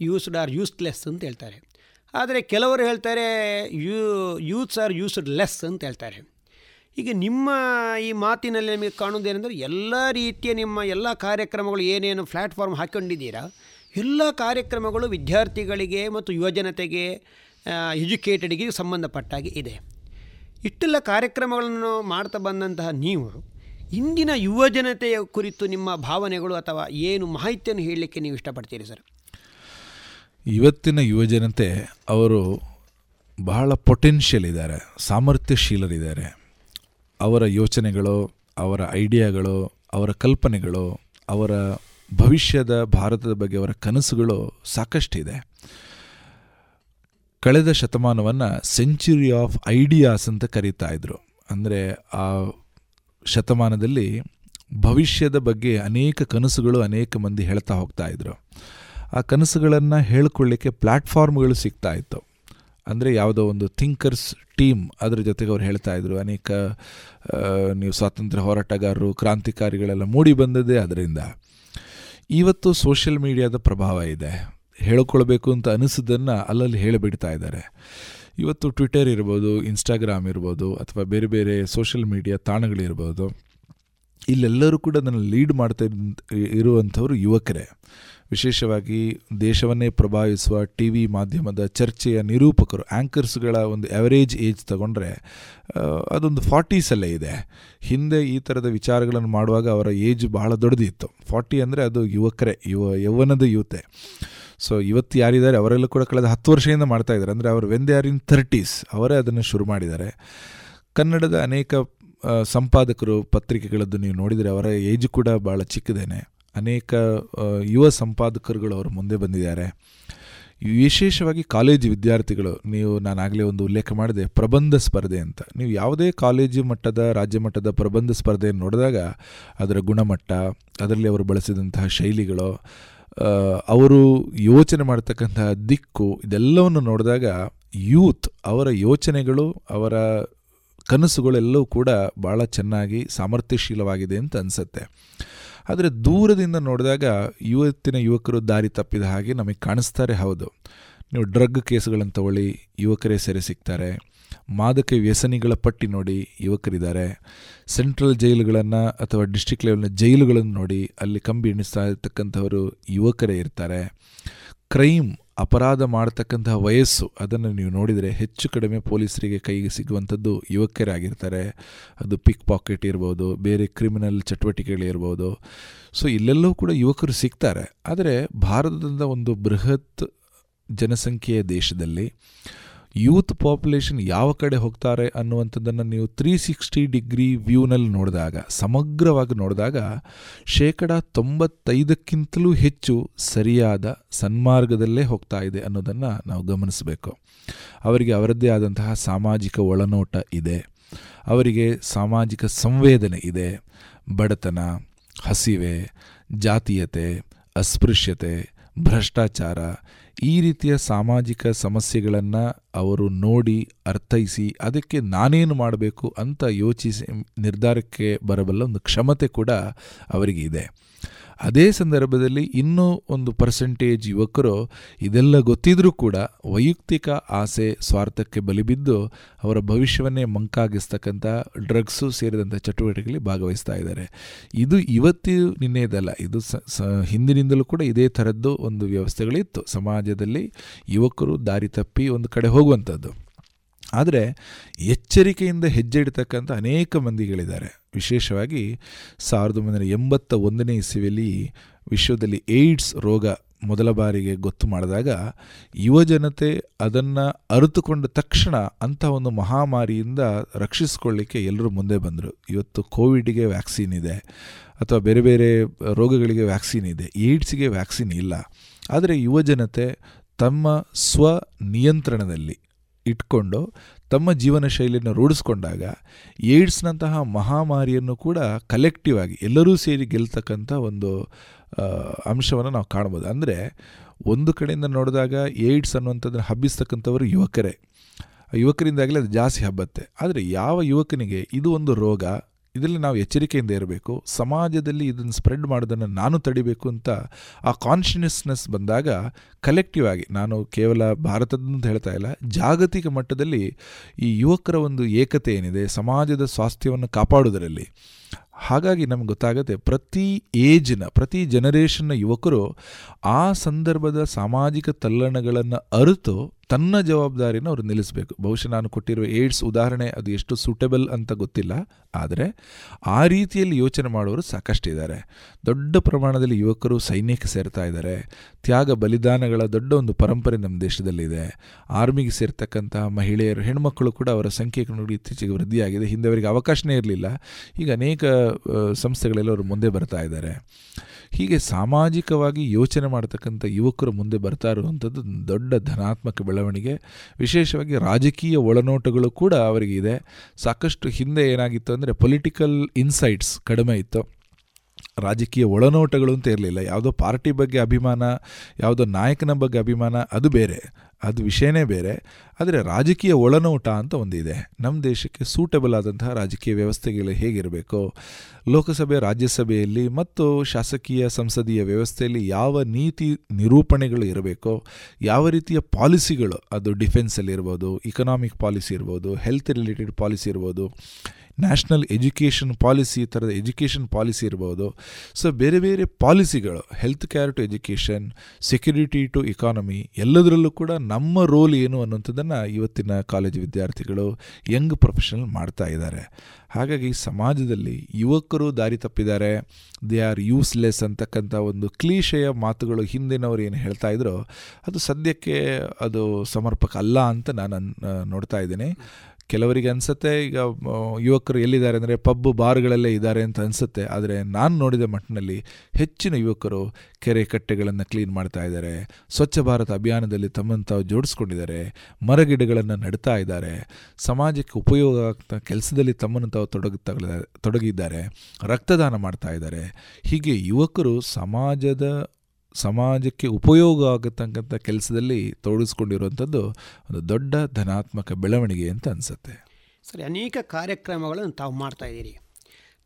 ಯೂಸ್ಡ್ ಆರ್ ಯೂಸ್ಲೆಸ್ ಅಂತ ಹೇಳ್ತಾರೆ. ಆದರೆ ಕೆಲವರು ಹೇಳ್ತಾರೆ, you, youths are useless ಅಂತ ಹೇಳ್ತಾರೆ. ಈಗ ನಿಮ್ಮ ಈ ಮಾತಿನಲ್ಲಿ ನಿಮಗೆ ಕಾಣುವುದೇನೆಂದರೆ, ಎಲ್ಲ ರೀತಿಯ ನಿಮ್ಮ ಎಲ್ಲ ಕಾರ್ಯಕ್ರಮಗಳು ಏನೇನು ಪ್ಲ್ಯಾಟ್ಫಾರ್ಮ್ ಹಾಕ್ಕೊಂಡಿದ್ದೀರಾ ಎಲ್ಲ ಕಾರ್ಯಕ್ರಮಗಳು ವಿದ್ಯಾರ್ಥಿಗಳಿಗೆ ಮತ್ತು ಯುವಜನತೆಗೆ ಎಜುಕೇಟೆಡ್ಗೆ ಸಂಬಂಧಪಟ್ಟಾಗಿ ಇದೆ. ಇಷ್ಟೆಲ್ಲ ಕಾರ್ಯಕ್ರಮಗಳನ್ನು ಮಾಡ್ತಾ ಬಂದಂತಹ ನೀವು, ಇಂದಿನ ಯುವಜನತೆಯ ಕುರಿತು ನಿಮ್ಮ ಭಾವನೆಗಳು ಅಥವಾ ಏನು ಮಾಹಿತಿಯನ್ನು ಹೇಳಲಿಕ್ಕೆ ನೀವು ಇಷ್ಟಪಡ್ತೀರಿ ಸರ್? ಇವತ್ತಿನ ಯುವಜನತೆ ಅವರು ಬಹಳ ಪೊಟೆನ್ಷಿಯಲ್ ಇದ್ದಾರೆ, ಸಾಮರ್ಥ್ಯಶೀಲರಿದ್ದಾರೆ. ಅವರ ಯೋಚನೆಗಳು, ಅವರ ಐಡಿಯಾಗಳು, ಅವರ ಕಲ್ಪನೆಗಳು, ಅವರ ಭವಿಷ್ಯದ ಭಾರತದ ಬಗ್ಗೆ ಅವರ ಕನಸುಗಳು ಸಾಕಷ್ಟಿದೆ. ಕಳೆದ ಶತಮಾನವನ್ನು ಸೆಂಚುರಿ ಆಫ್ ಐಡಿಯಾಸ್ ಅಂತ ಕರೀತಾ ಇದ್ರು. ಅಂದರೆ ಆ ಶತಮಾನದಲ್ಲಿ ಭವಿಷ್ಯದ ಬಗ್ಗೆ ಅನೇಕ ಕನಸುಗಳು ಅನೇಕ ಮಂದಿ ಹೇಳ್ತಾ ಹೋಗ್ತಾ ಇದ್ರು. ಆ ಕನಸುಗಳನ್ನು ಹೇಳ್ಕೊಳ್ಳಿಕ್ಕೆ ಪ್ಲ್ಯಾಟ್ಫಾರ್ಮ್ಗಳು ಸಿಗ್ತಾ ಇತ್ತು. ಅಂದರೆ ಯಾವುದೋ ಒಂದು ಥಿಂಕರ್ಸ್ ಟೀಮ್ ಅದರ ಜೊತೆಗೆ ಅವ್ರು ಹೇಳ್ತಾ ಇದ್ರು. ಅನೇಕ ನೀವು ಸ್ವಾತಂತ್ರ್ಯ ಹೋರಾಟಗಾರರು, ಕ್ರಾಂತಿಕಾರಿಗಳೆಲ್ಲ ಮೂಡಿ ಬಂದದ್ದೇ ಅದರಿಂದ. ಇವತ್ತು ಸೋಷಿಯಲ್ ಮೀಡಿಯಾದ ಪ್ರಭಾವ ಇದೆ. ಹೇಳ್ಕೊಳ್ಬೇಕು ಅಂತ ಅನಿಸೋದನ್ನು ಅಲ್ಲಲ್ಲಿ ಹೇಳಿಬಿಡ್ತಾ ಇದ್ದಾರೆ. ಇವತ್ತು ಟ್ವಿಟರ್ ಇರ್ಬೋದು ಇನ್ಸ್ಟಾಗ್ರಾಮ್ ಇರ್ಬೋದು, ಅಥವಾ ಬೇರೆ ಬೇರೆ ಸೋಷಿಯಲ್ ಮೀಡಿಯಾ ತಾಣಗಳಿರ್ಬೋದು, ಇಲ್ಲೆಲ್ಲರೂ ಕೂಡ ಅದನ್ನು ಲೀಡ್ ಮಾಡ್ತಾ ಇರುವಂಥವ್ರು ಯುವಕರೇ. ವಿಶೇಷವಾಗಿ ದೇಶವನ್ನೇ ಪ್ರಭಾವಿಸುವ ಟಿ ವಿ ಮಾಧ್ಯಮದ ಚರ್ಚೆಯ ನಿರೂಪಕರು ಆ್ಯಂಕರ್ಸ್ಗಳ ಒಂದು ಆ್ಯವರೇಜ್ ಏಜ್ ತಗೊಂಡ್ರೆ ಅದೊಂದು ಫಾರ್ಟೀಸಲ್ಲೇ ಇದೆ. ಹಿಂದೆ ಈ ಥರದ ವಿಚಾರಗಳನ್ನು ಮಾಡುವಾಗ ಅವರ ಏಜ್ ಬಹಳ ದೊಡ್ಡದಿತ್ತು. ಫಾರ್ಟಿ ಅಂದರೆ ಅದು ಯುವಕರೇ, ಯುವ, ಯೌವನದ ಯುವತೆ. ಸೊ ಇವತ್ತು ಯಾರಿದ್ದಾರೆ ಅವರೆಲ್ಲ ಕೂಡ ಕಳೆದ ಹತ್ತು ವರ್ಷದಿಂದ ಮಾಡ್ತಾ ಇದ್ದಾರೆ. ಅಂದರೆ ಅವರು when they are in thirties ಅವರೇ ಅದನ್ನು ಶುರು ಮಾಡಿದ್ದಾರೆ. ಕನ್ನಡದ ಅನೇಕ ಸಂಪಾದಕರು, ಪತ್ರಿಕೆಗಳದ್ದು ನೀವು ನೋಡಿದರೆ ಅವರ ಏಜ್ ಕೂಡ ಭಾಳ ಚಿಕ್ಕದೇನೆ. ಅನೇಕ ಯುವ ಸಂಪಾದಕರುಗಳು ಅವರು ಮುಂದೆ ಬಂದಿದ್ದಾರೆ. ವಿಶೇಷವಾಗಿ ಕಾಲೇಜು ವಿದ್ಯಾರ್ಥಿಗಳು, ನೀವು ನಾನಾಗಲೇ ಒಂದು ಉಲ್ಲೇಖ ಮಾಡಿದೆ, ಪ್ರಬಂಧ ಸ್ಪರ್ಧೆ ಅಂತ. ನೀವು ಯಾವುದೇ ಕಾಲೇಜು ಮಟ್ಟದ, ರಾಜ್ಯ ಮಟ್ಟದ ಪ್ರಬಂಧ ಸ್ಪರ್ಧೆಯನ್ನು ನೋಡಿದಾಗ, ಅದರ ಗುಣಮಟ್ಟ, ಅದರಲ್ಲಿ ಅವರು ಬಳಸಿದಂತಹ ಶೈಲಿಗಳು ಅವರು ಯೋಚನೆ ಮಾಡ್ತಕ್ಕಂತಹ ದಿಕ್ಕು ಇದೆಲ್ಲವನ್ನು ನೋಡಿದಾಗ ಯೂತ್, ಅವರ ಯೋಚನೆಗಳು, ಅವರ ಕನಸುಗಳೆಲ್ಲವೂ ಕೂಡ ಭಾಳ ಚೆನ್ನಾಗಿ ಸಾಮರ್ಥ್ಯಶೀಲವಾಗಿದೆ ಅಂತ ಅನಿಸುತ್ತೆ. ಆದರೆ ದೂರದಿಂದ ನೋಡಿದಾಗ ಇವತ್ತಿನ ಯುವಕರು ದಾರಿ ತಪ್ಪಿದ ಹಾಗೆ ನಮಗೆ ಕಾಣಿಸ್ತಾರೆ ಹೌದು. ನೀವು ಡ್ರಗ್ ಕೇಸುಗಳನ್ನು ತಗೊಳ್ಳಿ, ಯುವಕರೇ ಸೆರೆ ಸಿಗ್ತಾರೆ. ಮಾದಕ ವ್ಯಸನಿಗಳ ಪಟ್ಟಿ ನೋಡಿ ಯುವಕರಿದ್ದಾರೆ. ಸೆಂಟ್ರಲ್ ಜೈಲುಗಳನ್ನು ಅಥವಾ ಡಿಸ್ಟಿಕ್ ಲೆವೆಲ್ನ ಜೈಲುಗಳನ್ನು ನೋಡಿ ಅಲ್ಲಿ ಕಂಬಿ ಎಣಿಸ್ತಾ ಇರ್ತಕ್ಕಂಥವರು ಯುವಕರೇ ಇರ್ತಾರೆ. ಕ್ರೈಮ್ ಅಪರಾಧ ಮಾಡತಕ್ಕಂತಹ ವಯಸ್ಸು ಅದನ್ನು ನೀವು ನೋಡಿದರೆ ಹೆಚ್ಚು ಕಡಿಮೆ ಪೊಲೀಸರಿಗೆ ಕೈಗೆ ಸಿಗುವಂಥದ್ದು ಯುವಕರೇ ಆಗಿರ್ತಾರೆ ಅದು ಪಿಕ್ ಪಾಕೆಟ್ ಇರ್ಬೋದು, ಬೇರೆ ಕ್ರಿಮಿನಲ್ ಚಟುವಟಿಕೆಗಳಿರ್ಬೋದು ಸೊ, ಇಲ್ಲೆಲ್ಲವೂ ಕೂಡ ಯುವಕರು ಸಿಗ್ತಾರೆ. ಆದರೆ ಭಾರತದ ಒಂದು ಬೃಹತ್ ಜನಸಂಖ್ಯೆಯ ದೇಶದಲ್ಲಿ ಯೂತ್ ಪಾಪ್ಯುಲೇಷನ್ ಯಾವ ಕಡೆ ಹೋಗ್ತಾರೆ ಅನ್ನುವಂಥದ್ದನ್ನು ನೀವು ತ್ರೀ ಸಿಕ್ಸ್ಟಿ ಡಿಗ್ರಿ ವ್ಯೂನಲ್ಲಿ ನೋಡಿದಾಗ, ಸಮಗ್ರವಾಗಿ ನೋಡಿದಾಗ ಶೇಕಡ ತೊಂಬತ್ತೈದಕ್ಕಿಂತಲೂ ಹೆಚ್ಚು ಸರಿಯಾದ ಸನ್ಮಾರ್ಗದಲ್ಲೇ ಹೋಗ್ತಾ ಇದೆ ಅನ್ನೋದನ್ನು ನಾವು ಗಮನಿಸಬೇಕು. ಅವರಿಗೆ ಅವರದ್ದೇ ಆದಂತಹ ಸಾಮಾಜಿಕ ಒಳನೋಟ ಇದೆ. ಅವರಿಗೆ ಸಾಮಾಜಿಕ ಸಂವೇದನೆ ಇದೆ. ಬಡತನ, ಹಸಿವೆ, ಜಾತೀಯತೆ, ಅಸ್ಪೃಶ್ಯತೆ, ಭ್ರಷ್ಟಾಚಾರ ಈ ರೀತಿಯ ಸಾಮಾಜಿಕ ಸಮಸ್ಯೆಗಳನ್ನು ಅವರು ನೋಡಿ ಅರ್ಥೈಸಿ ಅದಕ್ಕೆ ನಾನೇನು ಮಾಡಬೇಕು ಅಂತ ಯೋಚಿಸಿ ನಿರ್ಧಾರಕ್ಕೆ ಬರಬಲ್ಲ ಒಂದು ಕ್ಷಮತೆ ಕೂಡ ಅವರಿಗೆ ಇದೆ. ಅದೇ ಸಂದರ್ಭದಲ್ಲಿ ಇನ್ನೂ ಒಂದು ಪರ್ಸೆಂಟೇಜ್ ಯುವಕರು ಇದೆಲ್ಲ ಗೊತ್ತಿದ್ರೂ ಕೂಡ ವೈಯಕ್ತಿಕ ಆಸೆ ಸ್ವಾರ್ಥಕ್ಕೆ ಬಲಿಬಿದ್ದು ಅವರ ಭವಿಷ್ಯವನ್ನೇ ಮಂಕಾಗಿಸ್ತಕ್ಕಂಥ ಡ್ರಗ್ಸು ಸೇರಿದಂಥ ಚಟುವಟಿಕೆಗಳಲ್ಲಿ ಭಾಗವಹಿಸ್ತಾ ಇದ್ದಾರೆ. ಇದು ಇವತ್ತು ನಿನ್ನೆದಲ್ಲ, ಇದು ಹಿಂದಿನಿಂದಲೂ ಕೂಡ ಇದೇ ಥರದ್ದು ಒಂದು ವ್ಯವಸ್ಥೆಗಳಿತ್ತು. ಸಮಾಜದಲ್ಲಿ ಯುವಕರು ದಾರಿ ತಪ್ಪಿ ಒಂದು ಕಡೆ ಹೋಗುವಂಥದ್ದು. ಆದರೆ ಎಚ್ಚರಿಕೆಯಿಂದ ಹೆಜ್ಜೆ ಇಡ್ತಕ್ಕಂಥ ಅನೇಕ ಮಂದಿಗಳಿದ್ದಾರೆ. ವಿಶೇಷವಾಗಿ ಸಾವಿರದ ಒಂಬೈನೂರ ಎಂಬತ್ತ ಒಂದನೇ ಇಸವಿಯಲ್ಲಿ ವಿಶ್ವದಲ್ಲಿ ಏಡ್ಸ್ ರೋಗ ಮೊದಲ ಬಾರಿಗೆ ಗೊತ್ತು ಮಾಡಿದಾಗ ಯುವಜನತೆ ಅದನ್ನು ಅರಿತುಕೊಂಡ ತಕ್ಷಣ ಅಂಥ ಒಂದು ಮಹಾಮಾರಿಯಿಂದ ರಕ್ಷಿಸಿಕೊಳ್ಳಿಕ್ಕೆ ಎಲ್ಲರೂ ಮುಂದೆ ಬಂದರು. ಇವತ್ತು ಕೋವಿಡ್ಗೆ ವ್ಯಾಕ್ಸಿನ್ ಇದೆ ಅಥವಾ ಬೇರೆ ಬೇರೆ ರೋಗಗಳಿಗೆ ವ್ಯಾಕ್ಸಿನ್ ಇದೆ. ಏಡ್ಸ್ಗೆ ವ್ಯಾಕ್ಸಿನ್ ಇಲ್ಲ. ಆದರೆ ಯುವಜನತೆ ತಮ್ಮ ಸ್ವ ನಿಯಂತ್ರಣದಲ್ಲಿ ಇಟ್ಕೊಂಡು ತಮ್ಮ ಜೀವನ ಶೈಲಿಯನ್ನು ರೂಢಿಸ್ಕೊಂಡಾಗ ಏಡ್ಸ್ನಂತಹ ಮಹಾಮಾರಿಯನ್ನು ಕೂಡ ಕಲೆಕ್ಟಿವ್ ಆಗಿ ಎಲ್ಲರೂ ಸೇರಿ ಗೆಲ್ತಕ್ಕಂಥ ಒಂದು ಅಂಶವನ್ನು ನಾವು ಕಾಣ್ಬೋದು. ಅಂದರೆ ಒಂದು ಕಡೆಯಿಂದ ನೋಡಿದಾಗ ಏಡ್ಸ್ ಅನ್ನುವಂಥದ್ದನ್ನು ಹಬ್ಬಿಸ್ತಕ್ಕಂಥವರು ಯುವಕರೇ. ಯುವಕರಿಂದಾಗಲೇ ಅದು ಜಾಸ್ತಿ ಹಬ್ಬತ್ತೆ. ಆದರೆ ಯಾವ ಯುವಕನಿಗೆ ಇದು ಒಂದು ರೋಗ ಇದರಲ್ಲಿ ನಾವು ಎಚ್ಚರಿಕೆಯಿಂದ ಇರಬೇಕು. ಸಮಾಜದಲ್ಲಿ ಇದನ್ನು ಸ್ಪ್ರೆಡ್ ಮಾಡೋದನ್ನು ನಾನು ತಡಿಬೇಕು ಅಂತ ಆ ಕಾನ್ಷಿಯಸ್ನೆಸ್ ಬಂದಾಗ ಕಲೆಕ್ಟಿವ್ ಆಗಿ ನಾನು ಕೇವಲ ಭಾರತದಂತ ಹೇಳ್ತಾ ಇಲ್ಲ, ಜಾಗತಿಕ ಮಟ್ಟದಲ್ಲಿ ಈ ಯುವಕರ ಒಂದು ಏಕತೆ ಏನಿದೆ, ಸಮಾಜದ ಸ್ವಾಸ್ಥ್ಯವನ್ನು ಕಾಪಾಡೋದರಲ್ಲಿ ಹಾಗಾಗಿ ನಮ್ಗೆ ಗೊತ್ತಾಗುತ್ತೆ ಪ್ರತಿ ಏಜ್ನ, ಪ್ರತಿ ಜನರೇಷನ್ನ ಯುವಕರು ಆ ಸಂದರ್ಭದ ಸಾಮಾಜಿಕ ತಲ್ಲಣಗಳನ್ನು ಅರಿತು ತನ್ನ ಜವಾಬ್ದಾರಿನ ಅವರು ನಿಲ್ಲಿಸಬೇಕು. ಬಹುಶಃ ನಾನು ಕೊಟ್ಟಿರುವ ಏಡ್ಸ್ ಉದಾಹರಣೆ ಅದು ಎಷ್ಟು ಸೂಟೆಬಲ್ ಅಂತ ಗೊತ್ತಿಲ್ಲ. ಆದರೆ ಆ ರೀತಿಯಲ್ಲಿ ಯೋಚನೆ ಮಾಡೋರು ಸಾಕಷ್ಟಿದ್ದಾರೆ ದೊಡ್ಡ ಪ್ರಮಾಣದಲ್ಲಿ ಯುವಕರು ಸೈನ್ಯಕ್ಕೆ ಸೇರ್ತಾ ಇದ್ದಾರೆ. ತ್ಯಾಗ ಬಲಿದಾನಗಳ ದೊಡ್ಡ ಒಂದು ಪರಂಪರೆ ನಮ್ಮ ದೇಶದಲ್ಲಿದೆ. ಆರ್ಮಿಗೆ ಸೇರ್ತಕ್ಕಂತಹ ಮಹಿಳೆಯರು ಹೆಣ್ಮಕ್ಕಳು ಕೂಡ ಅವರ ಸಂಖ್ಯೆ ನೋಡಿ ಇತ್ತೀಚೆಗೆ ವೃದ್ಧಿಯಾಗಿದೆ. ಹಿಂದೆ ಅವರಿಗೆ ಅವಕಾಶನೇ ಇರಲಿಲ್ಲ. ಈಗ ಅನೇಕ ಸಂಸ್ಥೆಗಳೆಲ್ಲ ಅವರು ಮುಂದೆ ಬರ್ತಾ ಇದ್ದಾರೆ. ಹೀಗೆ ಸಾಮಾಜಿಕವಾಗಿ ಯೋಚನೆ ಮಾಡ್ತಕ್ಕಂಥ ಯುವಕರು ಮುಂದೆ ಬರ್ತಾ ಇರುವಂಥದ್ದು ದೊಡ್ಡ ಧನಾತ್ಮಕ ಬೆಳವಣಿಗೆ. ವಿಶೇಷವಾಗಿ ರಾಜಕೀಯ ಒಳನೋಟಗಳು ಕೂಡ ಅವರಿಗೆ ಇದೆ. ಸಾಕಷ್ಟು ಹಿಂದೆ ಏನಾಗಿತ್ತು ಅಂದರೆ ಪೊಲಿಟಿಕಲ್ ಇನ್ಸೈಟ್ಸ್ ಕಡಿಮೆ ಇತ್ತು. ರಾಜಕೀಯ ಒಳನೋಟಗಳು ಅಂತ ಇರಲಿಲ್ಲ. ಯಾವುದೋ ಪಾರ್ಟಿ ಬಗ್ಗೆ ಅಭಿಮಾನ, ಯಾವುದೋ ನಾಯಕನ ಬಗ್ಗೆ ಅಭಿಮಾನ, ಅದು ಬೇರೆ. ಅದು ವಿಷಯನೇ ಬೇರೆ. ಆದರೆ ರಾಜಕೀಯ ಒಳನೋಟ ಅಂತ ಒಂದಿದೆ. ನಮ್ಮ ದೇಶಕ್ಕೆ ಸೂಟಬಲ್ ಆದಂತಹ ರಾಜಕೀಯ ವ್ಯವಸ್ಥೆಗಳು ಹೇಗಿರಬೇಕು? ಲೋಕಸಭೆ, ರಾಜ್ಯಸಭೆಯಲ್ಲಿ ಮತ್ತು ಶಾಸಕೀಯ, ಸಂಸದೀಯ ವ್ಯವಸ್ಥೆಯಲ್ಲಿ ಯಾವ ನೀತಿ ನಿರೂಪಣೆಗಳು ಇರಬೇಕು? ಯಾವ ರೀತಿಯ ಪಾಲಿಸಿಗಳು? ಅದು ಡಿಫೆನ್ಸಲ್ಲಿರ್ಬೋದು ಇಕನಾಮಿಕ್ ಪಾಲಿಸಿ ಇರ್ಬೋದು ಹೆಲ್ತ್ ರಿಲೇಟೆಡ್ ಪಾಲಿಸಿ ಇರ್ಬೋದು. ನ್ಯಾಷನಲ್ ಎಜುಕೇಷನ್ ಪಾಲಿಸಿ ಈ ಥರದ ಎಜುಕೇಷನ್ ಪಾಲಿಸಿ ಇರ್ಬೋದು. ಸೊ ಬೇರೆ ಬೇರೆ ಪಾಲಿಸಿಗಳು health care to education security to economy ಎಲ್ಲದರಲ್ಲೂ ಕೂಡ ನಮ್ಮ ರೋಲ್ ಏನು ಅನ್ನುವಂಥದ್ದನ್ನು ಇವತ್ತಿನ ಕಾಲೇಜು ವಿದ್ಯಾರ್ಥಿಗಳು ಯಂಗ್ ಪ್ರೊಫೆಷನಲ್ ಮಾಡ್ತಾ ಇದ್ದಾರೆ. ಹಾಗಾಗಿ ಸಮಾಜದಲ್ಲಿ ಯುವಕರು ದಾರಿ ತಪ್ಪಿದ್ದಾರೆ. ದೇ ಆರ್ ಯೂಸ್ಲೆಸ್ ಅಂತಕ್ಕಂಥ ಒಂದು ಕ್ಲೀಶೆಯ ಮಾತುಗಳು ಹಿಂದಿನವರು ಏನು ಹೇಳ್ತಾ ಇದ್ರೋ, ಅದು ಸದ್ಯಕ್ಕೆ ಅದು ಸಮರ್ಪಕ ಅಲ್ಲ ಅಂತ ನಾನು ನೋಡ್ತಾ ಇದ್ದೀನಿ. ಕೆಲವರಿಗೆ ಅನಿಸುತ್ತೆ, ಈಗ ಯುವಕರು ಎಲ್ಲಿದ್ದಾರೆ ಅಂದರೆ ಪಬ್ ಬಾರ್ಗಳಲ್ಲೇ ಇದ್ದಾರೆ ಅಂತ ಅನಿಸುತ್ತೆ. ಆದರೆ ನಾನು ನೋಡಿದ ಮಟ್ಟಿನಲ್ಲಿ ಹೆಚ್ಚಿನ ಯುವಕರು ಕೆರೆ ಕಟ್ಟೆಗಳನ್ನು ಕ್ಲೀನ್ ಮಾಡ್ತಾ ಇದ್ದಾರೆ. ಸ್ವಚ್ಛ ಭಾರತ ಅಭಿಯಾನದಲ್ಲಿ ತಮ್ಮನ್ನು ತಾವು ಜೋಡಿಸ್ಕೊಂಡಿದ್ದಾರೆ. ಮರಗಿಡಗಳನ್ನು ನೆಡ್ತಾ ಇದ್ದಾರೆ. ಸಮಾಜಕ್ಕೆ ಉಪಯೋಗ ಆಗ್ತಾ ಕೆಲಸದಲ್ಲಿ ತಮ್ಮನ್ನು ತಾವು ತೊಡಗುತ್ತಾ ತೊಡಗಿದ್ದಾರೆ. ರಕ್ತದಾನ ಮಾಡ್ತಾ ಇದ್ದಾರೆ. ಹೀಗೆ ಯುವಕರು ಸಮಾಜದ ಸಮಾಜಕ್ಕೆ ಉಪಯೋಗ ಆಗತಕ್ಕಂಥ ಕೆಲಸದಲ್ಲಿ ತೊಡಗಿಸ್ಕೊಂಡಿರುವಂಥದ್ದು ಒಂದು ದೊಡ್ಡ ಧನಾತ್ಮಕ ಬೆಳವಣಿಗೆ ಅಂತ ಅನಿಸುತ್ತೆ. ಸರಿ, ಅನೇಕ ಕಾರ್ಯಕ್ರಮಗಳನ್ನು ತಾವು ಮಾಡ್ತಾ ಇದ್ದೀರಿ.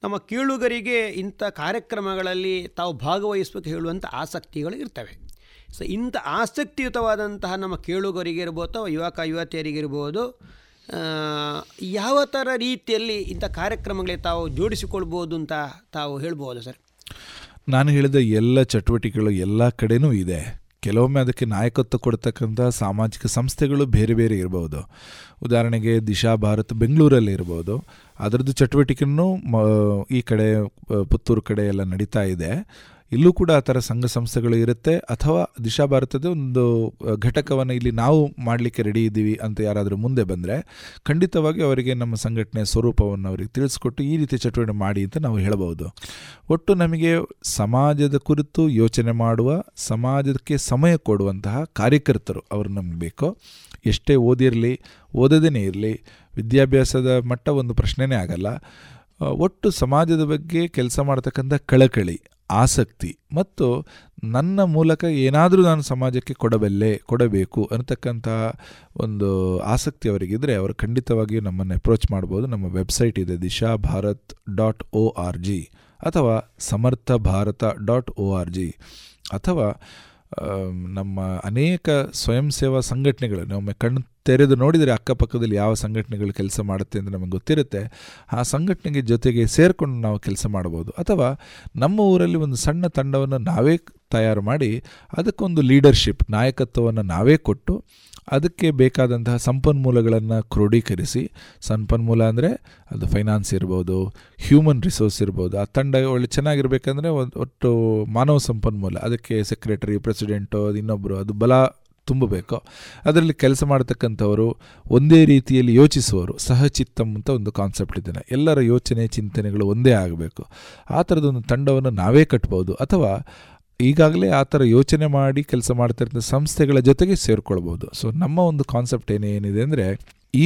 ನಮ್ಮ ಕೇಳುಗರಿಗೆ ಇಂಥ ಕಾರ್ಯಕ್ರಮಗಳಲ್ಲಿ ತಾವು ಭಾಗವಹಿಸಬೇಕು ಹೇಳುವಂಥ ಆಸಕ್ತಿಗಳು ಇರ್ತವೆ. ಸೊ ಇಂಥ ಆಸಕ್ತಿಯುತವಾದಂತಹ ನಮ್ಮ ಕೇಳುಗರಿಗೆ ಇರ್ಬೋದು ಅಥವಾ ಯುವಕ ಯುವತಿಯರಿಗಿರ್ಬೋದು ಯಾವ ಥರ ರೀತಿಯಲ್ಲಿ ಇಂಥ ಕಾರ್ಯಕ್ರಮಗಳಿಗೆ ತಾವು ಜೋಡಿಸಿಕೊಳ್ಬೋದು ಅಂತ ತಾವು ಹೇಳ್ಬೋದು ಸರ್? ನಾನು ಹೇಳಿದ ಎಲ್ಲ ಚಟುವಟಿಕೆಗಳು ಎಲ್ಲ ಕಡೆನೂ ಇದೆ. ಕೆಲವೊಮ್ಮೆ ಅದಕ್ಕೆ ನಾಯಕತ್ವ ಕೊಡ್ತಕ್ಕಂಥ ಸಾಮಾಜಿಕ ಸಂಸ್ಥೆಗಳು ಬೇರೆ ಬೇರೆ ಇರಬಹುದು ಉದಾಹರಣೆಗೆ ದಿಶಾ ಭಾರತ್ ಬೆಂಗಳೂರಲ್ಲಿ ಇರ್ಬೋದು. ಅದರದ್ದು ಚಟುವಟಿಕೆನೂ ಮ, ಈ ಕಡೆ, ಪುತ್ತೂರು ಕಡೆ ಎಲ್ಲ ನಡೀತಾ ಇದೆ. ಇಲ್ಲೂ ಕೂಡ ಆ ಥರ ಸಂಘ ಸಂಸ್ಥೆಗಳು ಇರುತ್ತೆ. ಅಥವಾ ದಿಶಾ ಭಾರತದ ಒಂದು ಘಟಕವನ್ನು ಇಲ್ಲಿ ನಾವು ಮಾಡಲಿಕ್ಕೆ ರೆಡಿ ಇದ್ದೀವಿ ಅಂತ ಯಾರಾದರೂ ಮುಂದೆ ಬಂದರೆ ಖಂಡಿತವಾಗಿ ಅವರಿಗೆ ನಮ್ಮ ಸಂಘಟನೆಯ ಸ್ವರೂಪವನ್ನು ಅವರಿಗೆ ತಿಳಿಸ್ಕೊಟ್ಟು ಈ ರೀತಿ ಚಟುವಟಿಕೆ ಮಾಡಿ ಅಂತ ನಾವು ಹೇಳಬಹುದು. ಒಟ್ಟು ನಮಗೆ ಸಮಾಜದ ಕುರಿತು ಯೋಚನೆ ಮಾಡುವ, ಸಮಾಜಕ್ಕೆ ಸಮಯ ಕೊಡುವಂತಹ ಕಾರ್ಯಕರ್ತರು ಅವರು ನಮಗೆ ಬೇಕು. ಎಷ್ಟೇ ಓದಿರಲಿ ಓದದೇ ಇರಲಿ, ವಿದ್ಯಾಭ್ಯಾಸದ ಮಟ್ಟ ಒಂದು ಪ್ರಶ್ನೆನೇ ಆಗಲ್ಲ. ಒಟ್ಟು ಸಮಾಜದ ಬಗ್ಗೆ ಕೆಲಸ ಮಾಡ್ತಕ್ಕಂಥ ಕಳಕಳಿ ಆಸಕ್ತಿ ಮತ್ತು ನನ್ನ ಮೂಲಕ ಏನಾದರೂ ನಾನು ಸಮಾಜಕ್ಕೆ ಕೊಡಬಲ್ಲೆ, ಕೊಡಬೇಕು ಅನ್ನತಕ್ಕಂಥ ಒಂದು ಆಸಕ್ತಿ ಅವರಿಗಿದ್ರೆ ಅವರು ಖಂಡಿತವಾಗಿಯೂ ನಮ್ಮನ್ನು ಅಪ್ರೋಚ್ ಮಾಡ್ಬೋದು. ನಮ್ಮ ವೆಬ್ಸೈಟ್ ಇದೆ Disha Bharat dot O R G ಅಥವಾ Samarth Bharat dot O R G ಅಥವಾ ನಮ್ಮ ಅನೇಕ ಸ್ವಯಂ ಸೇವಾ ಸಂಘಟನೆಗಳು, ಒಮ್ಮೆ ಕಣ್ಣು ತೆರೆದು ನೋಡಿದರೆ ಅಕ್ಕಪಕ್ಕದಲ್ಲಿ ಯಾವ ಸಂಘಟನೆಗಳು ಕೆಲಸ ಮಾಡುತ್ತೆ ಅಂತ ನಮಗೆ ಗೊತ್ತಿರುತ್ತೆ, ಆ ಸಂಘಟನೆಗೆ ಜೊತೆಗೆ ಸೇರಿಕೊಂಡು ನಾವು ಕೆಲಸ ಮಾಡ್ಬೋದು. ಅಥವಾ ನಮ್ಮ ಊರಲ್ಲಿ ಒಂದು ಸಣ್ಣ ತಂಡವನ್ನು ನಾವೇ ತಯಾರು ಮಾಡಿ ಅದಕ್ಕೊಂದು ಲೀಡರ್ಶಿಪ್ ನಾಯಕತ್ವವನ್ನು ನಾವೇ ಕೊಟ್ಟು ಅದಕ್ಕೆ ಬೇಕಾದಂತಹ ಸಂಪನ್ಮೂಲಗಳನ್ನು ಕ್ರೋಢೀಕರಿಸಿ ಸಂಪನ್ಮೂಲ ಅಂದರೆ ಅದು ಫೈನಾನ್ಸ್ ಇರ್ಬೋದು, ಹ್ಯೂಮನ್ ರಿಸೋರ್ಸ್ ಇರ್ಬೋದು, ಆ ತಂಡ ಒಳ್ಳೆ ಚೆನ್ನಾಗಿರ್ಬೇಕಂದ್ರೆ ಒಟ್ಟು ಮಾನವ ಸಂಪನ್ಮೂಲ, ಅದಕ್ಕೆ ಸೆಕ್ರೆಟರಿ, ಪ್ರೆಸಿಡೆಂಟು, ಅದು ಇನ್ನೊಬ್ಬರು ಅದು ಬಲ ತುಂಬಬೇಕು. ಅದರಲ್ಲಿ ಕೆಲಸ ಮಾಡ್ತಕ್ಕಂಥವರು ಒಂದೇ ರೀತಿಯಲ್ಲಿ ಯೋಚಿಸುವವರು, ಸಹಚಿತ್ತಂ ಅಂತ ಒಂದು ಕಾನ್ಸೆಪ್ಟ್ ಇದೆ ಎಲ್ಲರ ಯೋಚನೆ, ಚಿಂತನೆಗಳು ಒಂದೇ ಆಗಬೇಕು. ಆ ಥರದೊಂದು ತಂಡವನ್ನು ನಾವೇ ಕಟ್ಬೋದು, ಅಥವಾ ಈಗಾಗಲೇ ಆ ಥರ ಯೋಚನೆ ಮಾಡಿ ಕೆಲಸ ಮಾಡ್ತಾ ಇರ್ತಕ್ಕಂಥ ಸಂಸ್ಥೆಗಳ ಜೊತೆಗೆ ಸೇರಿಕೊಳ್ಬೋದು. ಸೊ ನಮ್ಮ ಒಂದು ಕಾನ್ಸೆಪ್ಟ್ ಏನೇನಿದೆ ಅಂದರೆ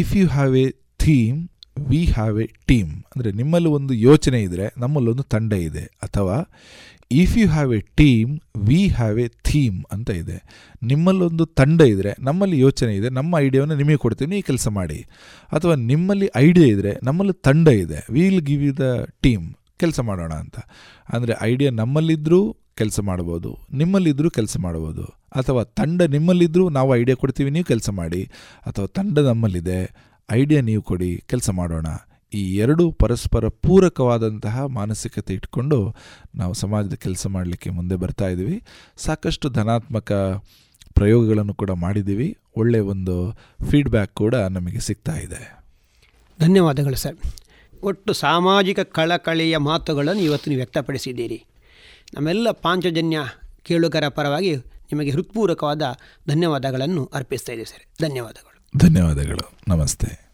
if you have a theme we have a team ಅಂದರೆ ನಿಮ್ಮಲ್ಲಿ ಒಂದು ಯೋಚನೆ ಇದ್ದರೆ ನಮ್ಮಲ್ಲೊಂದು ತಂಡ ಇದೆ. ಅಥವಾ if you have a team we have a theme ಅಂತ ಇದೆ. ನಿಮ್ಮಲ್ಲೊಂದು ತಂಡ ಇದ್ದರೆ ನಮ್ಮಲ್ಲಿ ಯೋಚನೆ ಇದೆ, ನಮ್ಮ ಐಡಿಯಾವನ್ನು ನಿಮಗೆ ಕೊಡ್ತೀವಿ ನೀವು ಕೆಲಸ ಮಾಡಿ. ಅಥವಾ ನಿಮ್ಮಲ್ಲಿ ಐಡಿಯಾ ಇದ್ದರೆ ನಮ್ಮಲ್ಲಿ ತಂಡ ಇದೆ will give you the team ಕೆಲಸ ಮಾಡೋಣ ಅಂತ. ಅಂದರೆ ಐಡಿಯಾ ನಮ್ಮಲ್ಲಿದ್ದರೂ ಕೆಲಸ ಮಾಡ್ಬೋದು ನಿಮ್ಮಲ್ಲಿದ್ದರೂ ಕೆಲಸ ಮಾಡ್ಬೋದು ಅಥವಾ ತಂಡ ನಿಮ್ಮಲ್ಲಿದ್ದರೂ ನಾವು ಐಡಿಯಾ ಕೊಡ್ತೀವಿ, ನೀವು ಕೆಲಸ ಮಾಡಿ, ಅಥವಾ ತಂಡ ನಮ್ಮಲ್ಲಿದೆ ಐಡಿಯಾ ನೀವು ಕೊಡಿ, ಕೆಲಸ ಮಾಡೋಣ. ಈ ಎರಡೂ ಪರಸ್ಪರ ಪೂರಕವಾದಂತಹ ಮಾನಸಿಕತೆ ಇಟ್ಕೊಂಡು ನಾವು ಸಮಾಜದ ಕೆಲಸ ಮಾಡಲಿಕ್ಕೆ ಮುಂದೆ ಬರ್ತಾ ಇದ್ದೀವಿ ಸಾಕಷ್ಟು ಧನಾತ್ಮಕ ಪ್ರಯೋಗಗಳನ್ನು ಕೂಡ ಮಾಡಿದ್ದೀವಿ ಒಳ್ಳೆಯ ಒಂದು ಫೀಡ್ಬ್ಯಾಕ್ ಕೂಡ ನಮಗೆ ಸಿಗ್ತಾ ಇದೆ. ಧನ್ಯವಾದಗಳು ಸರ್. ಒಟ್ಟು ಸಾಮಾಜಿಕ ಕಳಕಳಿಯ ಮಾತುಗಳನ್ನು ಇವತ್ತು ನೀವು ವ್ಯಕ್ತಪಡಿಸಿದ್ದೀರಿ. ನಮ್ಮೆಲ್ಲ ಪಾಂಚಜನ್ಯ ಕೇಳುಗರ ಪರವಾಗಿ ನಿಮಗೆ ಹೃತ್ಪೂರ್ವಕವಾದ ಧನ್ಯವಾದಗಳನ್ನು ಅರ್ಪಿಸ್ತಾ ಇದ್ದೀವಿ ಸರ್. ಧನ್ಯವಾದಗಳು. ಧನ್ಯವಾದಗಳು. ನಮಸ್ತೆ.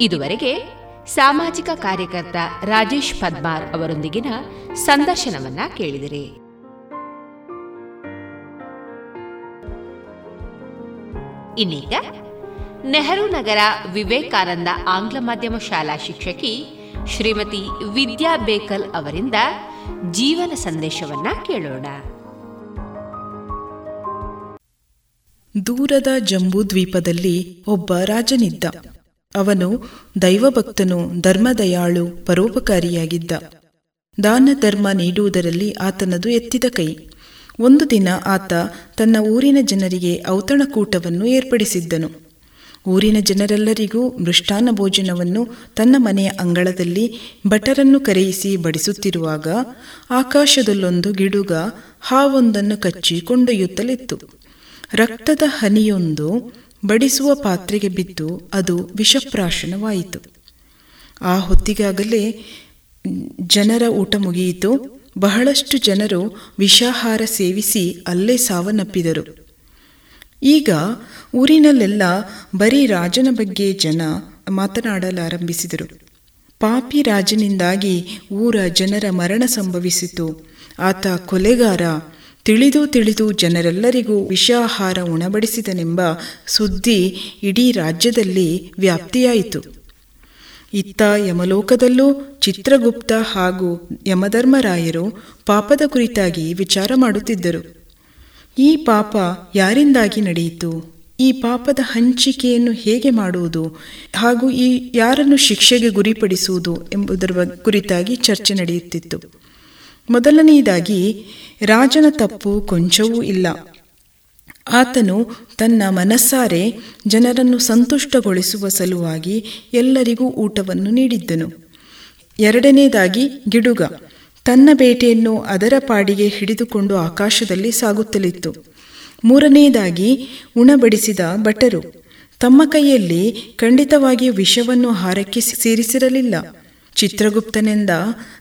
ಇದುವರೆಗೆ ಸಾಮಾಜಿಕ ಕಾರ್ಯಕರ್ತ ರಾಜೇಶ್ ಪದ್ಮಾರ್ ಅವರೊಂದಿಗಿನ ಸಂದರ್ಶನವನ್ನ ಕೇಳಿದಿರಿ. ಇನ್ನೀಗ ನೆಹರು ನಗರ ವಿವೇಕಾನಂದ ಆಂಗ್ಲ ಮಾಧ್ಯಮ ಶಾಲಾ ಶಿಕ್ಷಕಿ ಶ್ರೀಮತಿ ವಿದ್ಯಾ ಬೇಕಲ್ ಅವರಿಂದ ಜೀವನ ಸಂದೇಶವನ್ನ ಕೇಳೋಣ. ದೂರದ ಜಂಬೂ ದ್ವೀಪದಲ್ಲಿ ಒಬ್ಬ ರಾಜನಿದ್ದ. ಅವನು ದೈವಭಕ್ತನು, ಧರ್ಮದಯಾಳು, ಪರೋಪಕಾರಿಯಾಗಿದ್ದ. ದಾನ ಧರ್ಮ ನೀಡುವುದರಲ್ಲಿ ಆತನದು ಎತ್ತಿದ ಕೈ. ಒಂದು ದಿನ ಆತ ತನ್ನ ಊರಿನ ಜನರಿಗೆ ಔತಣಕೂಟವನ್ನು ಏರ್ಪಡಿಸಿದ್ದನು. ಊರಿನ ಜನರೆಲ್ಲರಿಗೂ ಮೃಷ್ಟಾನ್ನ ಭೋಜನವನ್ನು ತನ್ನ ಮನೆಯ ಅಂಗಳದಲ್ಲಿ ಭಟರನ್ನು ಕರೆಯಿಸಿ ಬಡಿಸುತ್ತಿರುವಾಗ ಆಕಾಶದಲ್ಲೊಂದು ಗಿಡುಗ ಹಾವೊಂದನ್ನು ಕಚ್ಚಿ ಕೊಂಡೊಯ್ಯುತ್ತಲಿತ್ತು. ರಕ್ತದ ಹನಿಯೊಂದು ಬಡಿಸುವ ಪಾತ್ರೆಗೆ ಬಿದ್ದು ಅದು ವಿಷಪ್ರಾಶನವಾಯಿತು. ಆ ಹೊತ್ತಿಗಾಗಲೇ ಜನರ ಊಟ ಮುಗಿಯಿತು. ಬಹಳಷ್ಟು ಜನರು ವಿಷಾಹಾರ ಸೇವಿಸಿ ಅಲ್ಲೇ ಸಾವನ್ನಪ್ಪಿದರು. ಈಗ ಊರಿನಲ್ಲೆಲ್ಲ ಬರೀ ರಾಜನ ಬಗ್ಗೆ ಜನ ಮಾತನಾಡಲಾರಂಭಿಸಿದರು. ಪಾಪಿ ರಾಜನಿಂದಾಗಿ ಊರ ಜನರ ಮರಣ ಸಂಭವಿಸಿತು. ಆತ ಕೊಲೆಗಾರ. ತಿಳಿದು ತಿಳಿದು ಜನರೆಲ್ಲರಿಗೂ ವಿಷಾಹಾರ ಉಣಬಡಿಸಿದನೆಂಬ ಸುದ್ದಿ ಇಡೀ ರಾಜ್ಯದಲ್ಲಿ ವ್ಯಾಪ್ತಿಯಾಯಿತು. ಇತ್ತ ಯಮಲೋಕದಲ್ಲೂ ಚಿತ್ರಗುಪ್ತ ಹಾಗೂ ಯಮಧರ್ಮರಾಯರು ಪಾಪದ ಕುರಿತಾಗಿ ವಿಚಾರ ಮಾಡುತ್ತಿದ್ದರು. ಈ ಪಾಪ ಯಾರಿಂದಾಗಿ ನಡೆಯಿತು? ಈ ಪಾಪದ ಹಂಚಿಕೆಯನ್ನು ಹೇಗೆ ಮಾಡುವುದು? ಹಾಗೂ ಈ ಯಾರನ್ನು ಶಿಕ್ಷೆಗೆ ಗುರಿಪಡಿಸುವುದು ಎಂಬುದರ ಕುರಿತಾಗಿ ಚರ್ಚೆ ನಡೆಯುತ್ತಿತ್ತು. ಮೊದಲನೆಯದಾಗಿ, ರಾಜನ ತಪ್ಪು ಕೊಂಚವೂ ಇಲ್ಲ. ಆತನು ತನ್ನ ಮನಸ್ಸಾರೆ ಜನರನ್ನು ಸಂತುಷ್ಟಗೊಳಿಸುವ ಸಲುವಾಗಿ ಎಲ್ಲರಿಗೂ ಊಟವನ್ನು ನೀಡಿದ್ದನು. ಎರಡನೇದಾಗಿ ಗಿಡುಗ. ತನ್ನ ಬೇಟೆಯನ್ನು ಅದರ ಪಾಡಿಗೆ ಹಿಡಿದುಕೊಂಡು ಆಕಾಶದಲ್ಲಿ ಸಾಗುತ್ತಲಿತ್ತು. ಮೂರನೆಯದಾಗಿ ಉಣಬಡಿಸಿದ ಭಟರು, ತಮ್ಮ ಕೈಯಲ್ಲಿ ಖಂಡಿತವಾಗಿ ವಿಷವನ್ನು ಹಾರಕ್ಕೆ ಸೇರಿಸಿರಲಿಲ್ಲ. ಚಿತ್ರಗುಪ್ತನೆಂದ,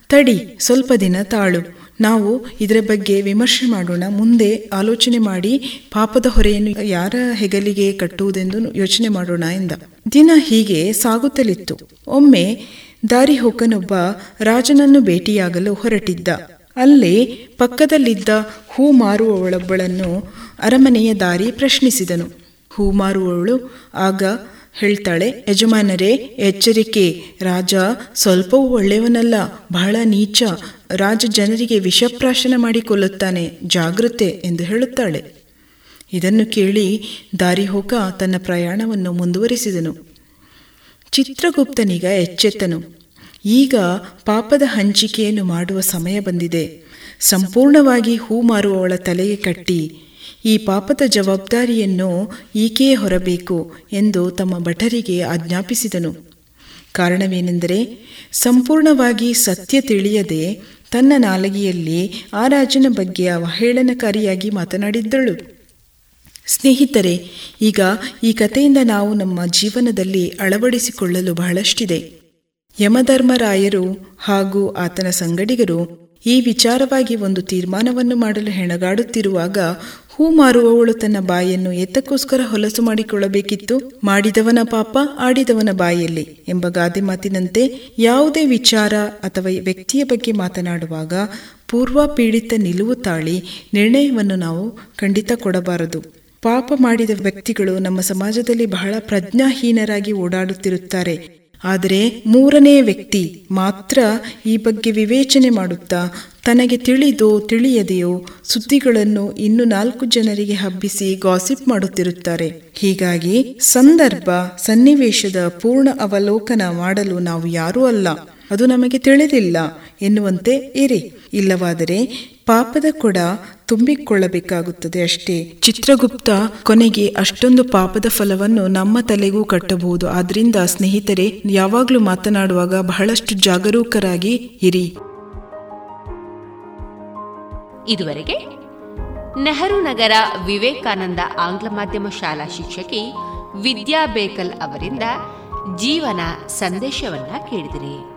ತಡಿ, ಸ್ವಲ್ಪ ದಿನ ತಾಳು, ನಾವು ಇದರ ಬಗ್ಗೆ ವಿಮರ್ಶೆ ಮಾಡೋಣ, ಮುಂದೆ ಆಲೋಚನೆ ಮಾಡಿ, ಪಾಪದ ಹೊರೆಯನ್ನು ಯಾರ ಹೆಗಲಿಗೆ ಕಟ್ಟುವುದೆಂದು ಯೋಚನೆ ಮಾಡೋಣ ಎಂದ. ದಿನ ಹೀಗೆ ಸಾಗುತ್ತಲಿತ್ತು. ಒಮ್ಮೆ ದಾರಿಹೋಕನೊಬ್ಬ ರಾಜನನ್ನು ಭೇಟಿಯಾಗಲು ಹೊರಟಿದ್ದ. ಅಲ್ಲೇ ಪಕ್ಕದಲ್ಲಿದ್ದ ಹೂ ಮಾರುವವಳೊಬ್ಬಳನ್ನು ಅರಮನೆಯ ದಾರಿ ಪ್ರಶ್ನಿಸಿದನು. ಹೂ ಮಾರುವವಳು, ಆಗ, ಹೇಳ್ತಾಳೆ, ಯಜಮಾನರೇ, ಎಚ್ಚರಿಕೆ. ರಾಜ ಸ್ವಲ್ಪವೂ ಒಳ್ಳೆಯವನಲ್ಲ, ಬಹಳ ನೀಚ. ರಾಜ ಜನರಿಗೆ ವಿಷಪ್ರಾಶನ ಮಾಡಿಕೊಳ್ಳುತ್ತಾನೆ ಜಾಗೃತೆ ಎಂದು ಹೇಳುತ್ತಾಳೆ. ಇದನ್ನು ಕೇಳಿ ದಾರಿಹೋಕ ತನ್ನ ಪ್ರಯಾಣವನ್ನು ಮುಂದುವರಿಸಿದನು. ಚಿತ್ರಗುಪ್ತನೀಗ ಎಚ್ಚೆತ್ತನು. ಈಗ ಪಾಪದ ಹಂಚಿಕೆಯನ್ನು ಮಾಡುವ ಸಮಯ ಬಂದಿದೆ. ಸಂಪೂರ್ಣವಾಗಿ ಹೂ ಮಾರುವವಳ ತಲೆಗೆ ಕಟ್ಟಿ, ಈ ಪಾಪದ ಜವಾಬ್ದಾರಿಯನ್ನು ಈಕೆಯೇ ಹೊರಬೇಕು ಎಂದು ತಮ್ಮ ಭಟರಿಗೆ ಆಜ್ಞಾಪಿಸಿದನು. ಕಾರಣವೇನೆಂದರೆ, ಸಂಪೂರ್ಣವಾಗಿ ಸತ್ಯ ತಿಳಿಯದೆ ತನ್ನ ನಾಲಗಿಯಲ್ಲಿ ಆ ರಾಜನ ಬಗ್ಗೆ ಅವಹೇಳನಕಾರಿಯಾಗಿ ಮಾತನಾಡಿದ್ದಳು. ಸ್ನೇಹಿತರೆ, ಈಗ ಈ ಕಥೆಯಿಂದ ನಾವು ನಮ್ಮ ಜೀವನದಲ್ಲಿ ಅಳವಡಿಸಿಕೊಳ್ಳಲು ಬಹಳಷ್ಟಿದೆ. ಯಮಧರ್ಮರಾಯರು ಹಾಗೂ ಆತನ ಸಂಗಡಿಗರು ಈ ವಿಚಾರವಾಗಿ ಒಂದು ತೀರ್ಮಾನವನ್ನು ಮಾಡಲು ಹೆಣಗಾಡುತ್ತಿರುವಾಗ, ಹೂ ಮಾರುವವಳು ತನ್ನ ಬಾಯನ್ನು ಎತ್ತಕ್ಕೋಸ್ಕರ ಹೊಲಸು ಮಾಡಿಕೊಳ್ಳಬೇಕಿತ್ತು. ಮಾಡಿದವನ ಪಾಪ, ಆಡಿದವನ ಬಾಯಲ್ಲಿ ಎಂಬ ಗಾದೆ ಮಾತಿನಂತೆ ಯಾವುದೇ ವಿಚಾರ ಅಥವಾ ವ್ಯಕ್ತಿಯ ಬಗ್ಗೆ ಮಾತನಾಡುವಾಗ ಪೂರ್ವ ಪೀಡಿತ ನಿಲುವು ತಾಳಿ ನಿರ್ಣಯವನ್ನು ನಾವು ಖಂಡಿತ ಕೊಡಬಾರದು. ಪಾಪ ಮಾಡಿದ ವ್ಯಕ್ತಿಗಳು ನಮ್ಮ ಸಮಾಜದಲ್ಲಿ ಬಹಳ ಪ್ರಜ್ಞಾಹೀನರಾಗಿ ಓಡಾಡುತ್ತಿರುತ್ತಾರೆ. ಆದರೆ ಮೂರನೇ ವ್ಯಕ್ತಿ ಮಾತ್ರ ಈ ಬಗ್ಗೆ ವಿವೇಚನೆ ಮಾಡುತ್ತಾ, ತನಗೆ ತಿಳಿದೋ ತಿಳಿಯದೆಯೋ ಸುದ್ದಿಗಳನ್ನು ಇನ್ನು ನಾಲ್ಕು ಜನರಿಗೆ ಹಬ್ಬಿಸಿ ಗಾಸಿಪ್ ಮಾಡುತ್ತಿರುತ್ತಾರೆ. ಹೀಗಾಗಿ ಸಂದರ್ಭ, ಸನ್ನಿವೇಶದ ಪೂರ್ಣ ಅವಲೋಕನ ಮಾಡಲು ನಾವು ಯಾರೂ ಅಲ್ಲ. ಅದು ನಮಗೆ ತಿಳಿದಿಲ್ಲ ಎನ್ನುವಂತೆ ಇರಿ. ಇಲ್ಲವಾದರೆ ಪಾಪದ ಕೊಡ ತುಂಬಿಕೊಳ್ಳಬೇಕಾಗುತ್ತದೆ ಅಷ್ಟೇ. ಚಿತ್ರಗುಪ್ತ ಕೊನೆಗೆ ಅಷ್ಟೊಂದು ಪಾಪದ ಫಲವನ್ನು ನಮ್ಮ ತಲೆಗೂ ಕಟ್ಟಬಹುದು. ಆದ್ರಿಂದ ಸ್ನೇಹಿತರೆ, ಯಾವಾಗಲೂ ಮಾತನಾಡುವಾಗ ಬಹಳಷ್ಟು ಜಾಗರೂಕರಾಗಿ ಇರಿ. ಇದುವರೆಗೆ ನೆಹರು ನಗರ ವಿವೇಕಾನಂದ ಆಂಗ್ಲ ಮಾಧ್ಯಮ ಶಾಲಾ ಶಿಕ್ಷಕಿ ವಿದ್ಯಾ ಬೇಕಲ್ ಅವರಿಂದ ಜೀವನ ಸಂದೇಶವನ್ನ ಕೇಳಿದಿರಿ.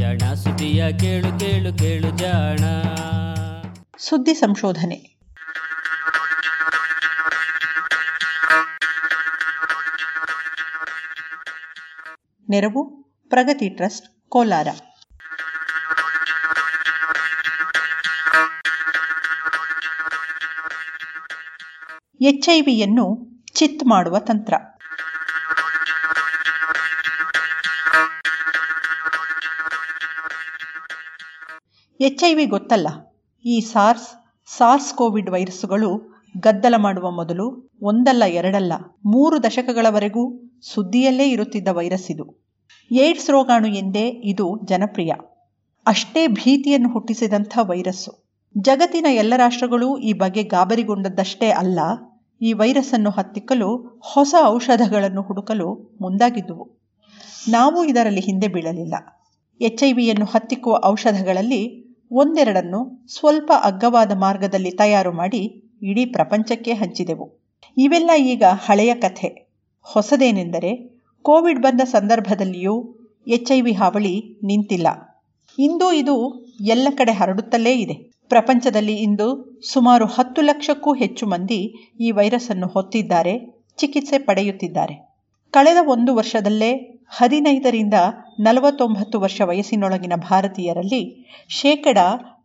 ಜಾಣ, ಸುದ್ದಿಯ ಕೇಳು ಕೇಳು ಕೇಳು ಜಾಣ. ಸುದ್ದಿ ಸಂಶೋಧನೆ. ನೆರವು, ಪ್ರಗತಿ ಟ್ರಸ್ಟ್, ಕೋಲಾರ. ಎಚ್ಐವಿಯನ್ನು ಚಿತ್ ಮಾಡುವ ತಂತ್ರ. ಎಚ್ಐವಿ ಗೊತ್ತಲ್ಲ. ಈ ಸಾರ್ಸ್ ಸಾರ್ಸ್ ಕೋವಿಡ್ ವೈರಸ್ಸುಗಳು ಗದ್ದಲ ಮಾಡುವ ಮೊದಲು ಒಂದಲ್ಲ ಎರಡಲ್ಲ, ಮೂರು ದಶಕಗಳವರೆಗೂ ಸುದ್ದಿಯಲ್ಲೇ ಇರುತ್ತಿದ್ದ ವೈರಸ್ ಇದು. ಏಡ್ಸ್ ರೋಗಾಣು ಎಂದೇ ಇದು ಜನಪ್ರಿಯ. ಅಷ್ಟೇ ಭೀತಿಯನ್ನು ಹುಟ್ಟಿಸಿದಂಥ ವೈರಸ್ಸು. ಜಗತ್ತಿನ ಎಲ್ಲ ರಾಷ್ಟ್ರಗಳೂ ಈ ಬಗ್ಗೆ ಗಾಬರಿಗೊಂಡದ್ದಷ್ಟೇ ಅಲ್ಲ, ಈ ವೈರಸ್ಸನ್ನು ಹತ್ತಿಕ್ಕಲು ಹೊಸ ಔಷಧಗಳನ್ನು ಹುಡುಕಲು ಮುಂದಾಗಿದ್ದುವು. ನಾವು ಇದರಲ್ಲಿ ಹಿಂದೆ ಬೀಳಲಿಲ್ಲ. ಎಚ್ ಐ ವಿಯನ್ನು ಹತ್ತಿಕ್ಕುವ ಔಷಧಗಳಲ್ಲಿ ಒಂದೆರಡನ್ನು ಸ್ವಲ್ಪ ಅಗ್ಗವಾದ ಮಾರ್ಗದಲ್ಲಿ ತಯಾರು ಮಾಡಿ ಇಡೀ ಪ್ರಪಂಚಕ್ಕೆ ಹಂಚಿದೆವು. ಇವೆಲ್ಲ ಈಗ ಹಳೆಯ ಕಥೆ. ಹೊಸದೇನೆಂದರೆ, ಕೋವಿಡ್ ಬಂದ ಸಂದರ್ಭದಲ್ಲಿಯೂ ಎಚ್ ಐ ವಿ ಹಾವಳಿ ನಿಂತಿಲ್ಲ. ಇಂದು ಇದು ಎಲ್ಲ ಕಡೆ ಹರಡುತ್ತಲೇ ಇದೆ. ಪ್ರಪಂಚದಲ್ಲಿ ಇಂದು ಸುಮಾರು ಹತ್ತು ಲಕ್ಷಕ್ಕೂ ಹೆಚ್ಚು ಮಂದಿ ಈ ವೈರಸ್ ಅನ್ನು ಹೊತ್ತಿದ್ದಾರೆ, ಚಿಕಿತ್ಸೆ ಪಡೆಯುತ್ತಿದ್ದಾರೆ. ಕಳೆದ ಒಂದು ವರ್ಷದಲ್ಲೇ ಹದಿನೈದರಿಂದ ನಲವತ್ತೊಂಬತ್ತು ವರ್ಷ ವಯಸ್ಸಿನೊಳಗಿನ ಭಾರತೀಯರಲ್ಲಿ ಶೇಕಡ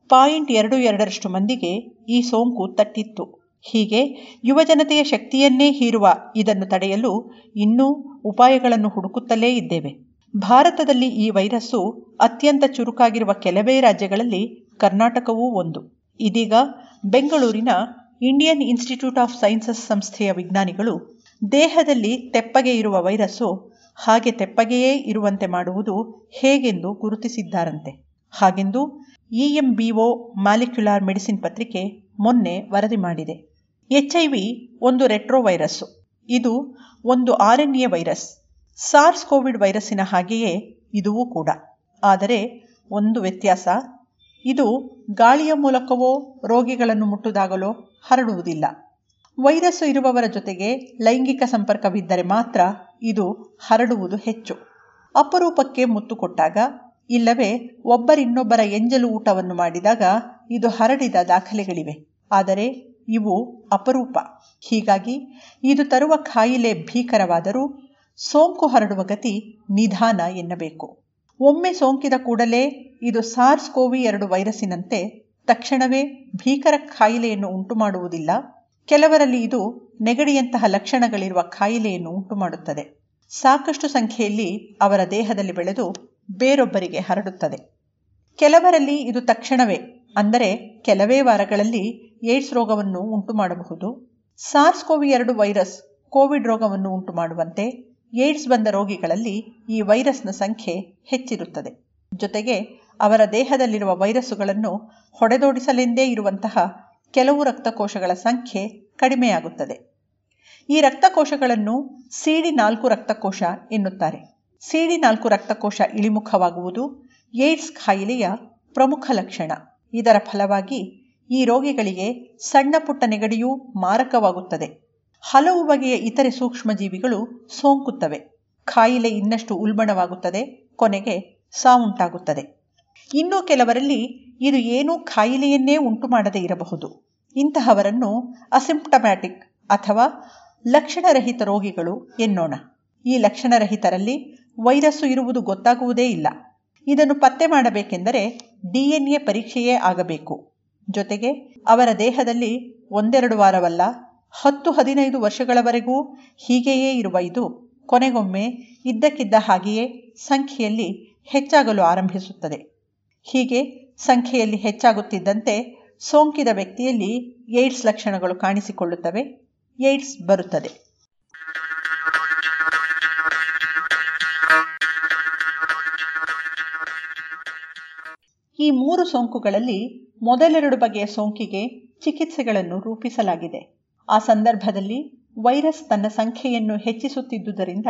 ಪಾಯಿಂಟ್ ಎರಡು ಎರಡರಷ್ಟು ಮಂದಿಗೆ ಈ ಸೋಂಕು ತಟ್ಟಿತ್ತು. ಹೀಗೆ ಯುವಜನತೆಯ ಶಕ್ತಿಯನ್ನೇ ಹೀರುವ ಇದನ್ನು ತಡೆಯಲು ಇನ್ನೂ ಉಪಾಯಗಳನ್ನು ಹುಡುಕುತ್ತಲೇ ಇದ್ದೇವೆ. ಭಾರತದಲ್ಲಿ ಈ ವೈರಸ್ಸು ಅತ್ಯಂತ ಚುರುಕಾಗಿರುವ ಕೆಲವೇ ರಾಜ್ಯಗಳಲ್ಲಿ ಕರ್ನಾಟಕವೂ ಒಂದು. ಇದೀಗ ಬೆಂಗಳೂರಿನ ಇಂಡಿಯನ್ ಇನ್ಸ್ಟಿಟ್ಯೂಟ್ ಆಫ್ ಸೈನ್ಸಸ್ ಸಂಸ್ಥೆಯ ವಿಜ್ಞಾನಿಗಳು ದೇಹದಲ್ಲಿ ತೆಪ್ಪಗೆ ಇರುವ ವೈರಸ್ಸು ಹಾಗೆ ತೆಪ್ಪಗೆಯೇ ಇರುವಂತೆ ಮಾಡುವುದು ಹೇಗೆಂದು ಗುರುತಿಸಿದ್ದಾರಂತೆ. ಹಾಗೆಂದು ಇಎಂಬಿಒ ಮಾಲಿಕ್ಯುಲಾರ್ ಮೆಡಿಸಿನ್ ಪತ್ರಿಕೆ ಮೊನ್ನೆ ವರದಿ ಮಾಡಿದೆ. ಎಚ್ ಒಂದು ರೆಟ್ರೋ ವೈರಸ್ಸು ಇದು ಒಂದು R N A virus. SARS COVID ವೈರಸ್ಸಿನ ಹಾಗೆಯೇ ಇದುವೂ ಕೂಡ. ಆದರೆ ಒಂದು ವ್ಯತ್ಯಾಸ, ಇದು ಗಾಳಿಯ ಮೂಲಕವೋ ರೋಗಿಗಳನ್ನು ಮುಟ್ಟುದಾಗಲೋ ಹರಡುವುದಿಲ್ಲ. ವೈರಸ್ಸು ಇರುವವರ ಜೊತೆಗೆ ಲೈಂಗಿಕ ಸಂಪರ್ಕವಿದ್ದರೆ ಮಾತ್ರ ಇದು ಹರಡುವುದು ಹೆಚ್ಚು. ಅಪರೂಪಕ್ಕೆ ಮುತ್ತು ಕೊಟ್ಟಾಗ ಇಲ್ಲವೇ ಒಬ್ಬರಿನ್ನೊಬ್ಬರ ಎಂಜಲು ಊಟವನ್ನು ಮಾಡಿದಾಗ ಇದು ಹರಡಿದ ದಾಖಲೆಗಳಿವೆ. ಆದರೆ ಇವು ಅಪರೂಪ. ಹೀಗಾಗಿ ಇದು ತರುವ ಕಾಯಿಲೆ ಭೀಕರವಾದರೂ ಸೋಂಕು ಹರಡುವ ಗತಿ ನಿಧಾನ ಎನ್ನಬೇಕು. ಒಮ್ಮೆ ಸೋಂಕಿದ ಕೂಡಲೇ ಇದು ಸಾರ್ಸ್ ಕೋವಿ ಎರಡು ವೈರಸ್ಸಿನಂತೆ ತಕ್ಷಣವೇ ಭೀಕರ ಕಾಯಿಲೆಯನ್ನು ಉಂಟುಮಾಡುವುದಿಲ್ಲ. ಕೆಲವರಲ್ಲಿ ಇದು ನೆಗಡಿಯಂತಹ ಲಕ್ಷಣಗಳಿರುವ ಕಾಯಿಲೆಯನ್ನು ಉಂಟುಮಾಡುತ್ತದೆ. ಸಾಕಷ್ಟು ಸಂಖ್ಯೆಯಲ್ಲಿ ಅವರ ದೇಹದಲ್ಲಿ ಬೆಳೆದು ಬೇರೊಬ್ಬರಿಗೆ ಹರಡುತ್ತದೆ. ಕೆಲವರಲ್ಲಿ ಇದು ತಕ್ಷಣವೇ, ಅಂದರೆ ಕೆಲವೇ ವಾರಗಳಲ್ಲಿ ಏಡ್ಸ್ ರೋಗವನ್ನು ಉಂಟುಮಾಡಬಹುದು. ಸಾರ್ಸ್ ಕೋವಿ ಎರಡು ವೈರಸ್ ಕೋವಿಡ್ ರೋಗವನ್ನು ಉಂಟು ಮಾಡುವಂತೆ ಏಡ್ಸ್ ಬಂದ ರೋಗಿಗಳಲ್ಲಿ ಈ ವೈರಸ್ನ ಸಂಖ್ಯೆ ಹೆಚ್ಚಿರುತ್ತದೆ. ಜೊತೆಗೆ ಅವರ ದೇಹದಲ್ಲಿರುವ ವೈರಸ್ಸುಗಳನ್ನು ಹೊಡೆದೋಡಿಸಲೆಂದೇ ಇರುವಂತಹ ಕೆಲವು ರಕ್ತಕೋಶಗಳ ಸಂಖ್ಯೆ ಕಡಿಮೆಯಾಗುತ್ತದೆ. ಈ ರಕ್ತಕೋಶಗಳನ್ನು ಸಿಡಿ ನಾಲ್ಕು ರಕ್ತಕೋಶ ಎನ್ನುತ್ತಾರೆ. ಸಿಡಿ ನಾಲ್ಕು ರಕ್ತಕೋಶ ಇಳಿಮುಖವಾಗುವುದು ಏಡ್ಸ್ ಖಾಯಿಲೆಯ ಪ್ರಮುಖ ಲಕ್ಷಣ. ಇದರ ಫಲವಾಗಿ ಈ ರೋಗಿಗಳಿಗೆ ಸಣ್ಣ ಪುಟ್ಟ ನೆಗಡಿಯೂ ಮಾರಕವಾಗುತ್ತದೆ. ಹಲವು ಬಗೆಯ ಇತರೆ ಸೂಕ್ಷ್ಮಜೀವಿಗಳು ಸೋಂಕುತ್ತವೆ. ಕಾಯಿಲೆ ಇನ್ನಷ್ಟು ಉಲ್ಬಣವಾಗುತ್ತದೆ, ಕೊನೆಗೆ ಸಾವುಂಟಾಗುತ್ತದೆ. ಇನ್ನು ಕೆಲವರಲ್ಲಿ ಇದು ಏನೂ ಖಾಯಿಲೆಯನ್ನೇ ಉಂಟು ಮಾಡದೇ ಇರಬಹುದು. ಇಂತಹವರನ್ನು ಅಸಿಂಪ್ಟಮ್ಯಾಟಿಕ್ ಅಥವಾ ಲಕ್ಷಣರಹಿತ ರೋಗಿಗಳು ಎನ್ನೋಣ. ಈ ಲಕ್ಷಣರಹಿತರಲ್ಲಿ ವೈರಸ್ಸು ಇರುವುದು ಗೊತ್ತಾಗುವುದೇ ಇಲ್ಲ. ಇದನ್ನು ಪತ್ತೆ ಮಾಡಬೇಕೆಂದರೆ ಡಿಎನ್ಎ ಪರೀಕ್ಷೆಯೇ ಆಗಬೇಕು. ಜೊತೆಗೆ ಅವರ ದೇಹದಲ್ಲಿ ಒಂದೆರಡು ವಾರವಲ್ಲ, ಹತ್ತು ಹದಿನೈದು ವರ್ಷಗಳವರೆಗೂ ಹೀಗೆಯೇ ಇರುವ ಇದು ಕೊನೆಗೊಮ್ಮೆ ಇದ್ದಕ್ಕಿದ್ದ ಹಾಗೆಯೇ ಸಂಖ್ಯೆಯಲ್ಲಿ ಹೆಚ್ಚಾಗಲು ಆರಂಭಿಸುತ್ತದೆ. ಹೀಗೆ ಸಂಖ್ಯೆಯಲ್ಲಿ ಹೆಚ್ಚಾಗುತ್ತಿದ್ದಂತೆ ಸೋಂಕಿದ ವ್ಯಕ್ತಿಯಲ್ಲಿ ಏಡ್ಸ್ ಲಕ್ಷಣಗಳು ಕಾಣಿಸಿಕೊಳ್ಳುತ್ತವೆ, ಏಡ್ಸ್ ಬರುತ್ತದೆ. ಈ ಮೂರು ಸೋಂಕುಗಳಲ್ಲಿ ಮೊದಲೆರಡು ಬಗೆಯ ಸೋಂಕಿಗೆ ಚಿಕಿತ್ಸೆಗಳನ್ನು ರೂಪಿಸಲಾಗಿದೆ. ಆ ಸಂದರ್ಭದಲ್ಲಿ ವೈರಸ್ ತನ್ನ ಸಂಖ್ಯೆಯನ್ನು ಹೆಚ್ಚಿಸುತ್ತಿದ್ದುದರಿಂದ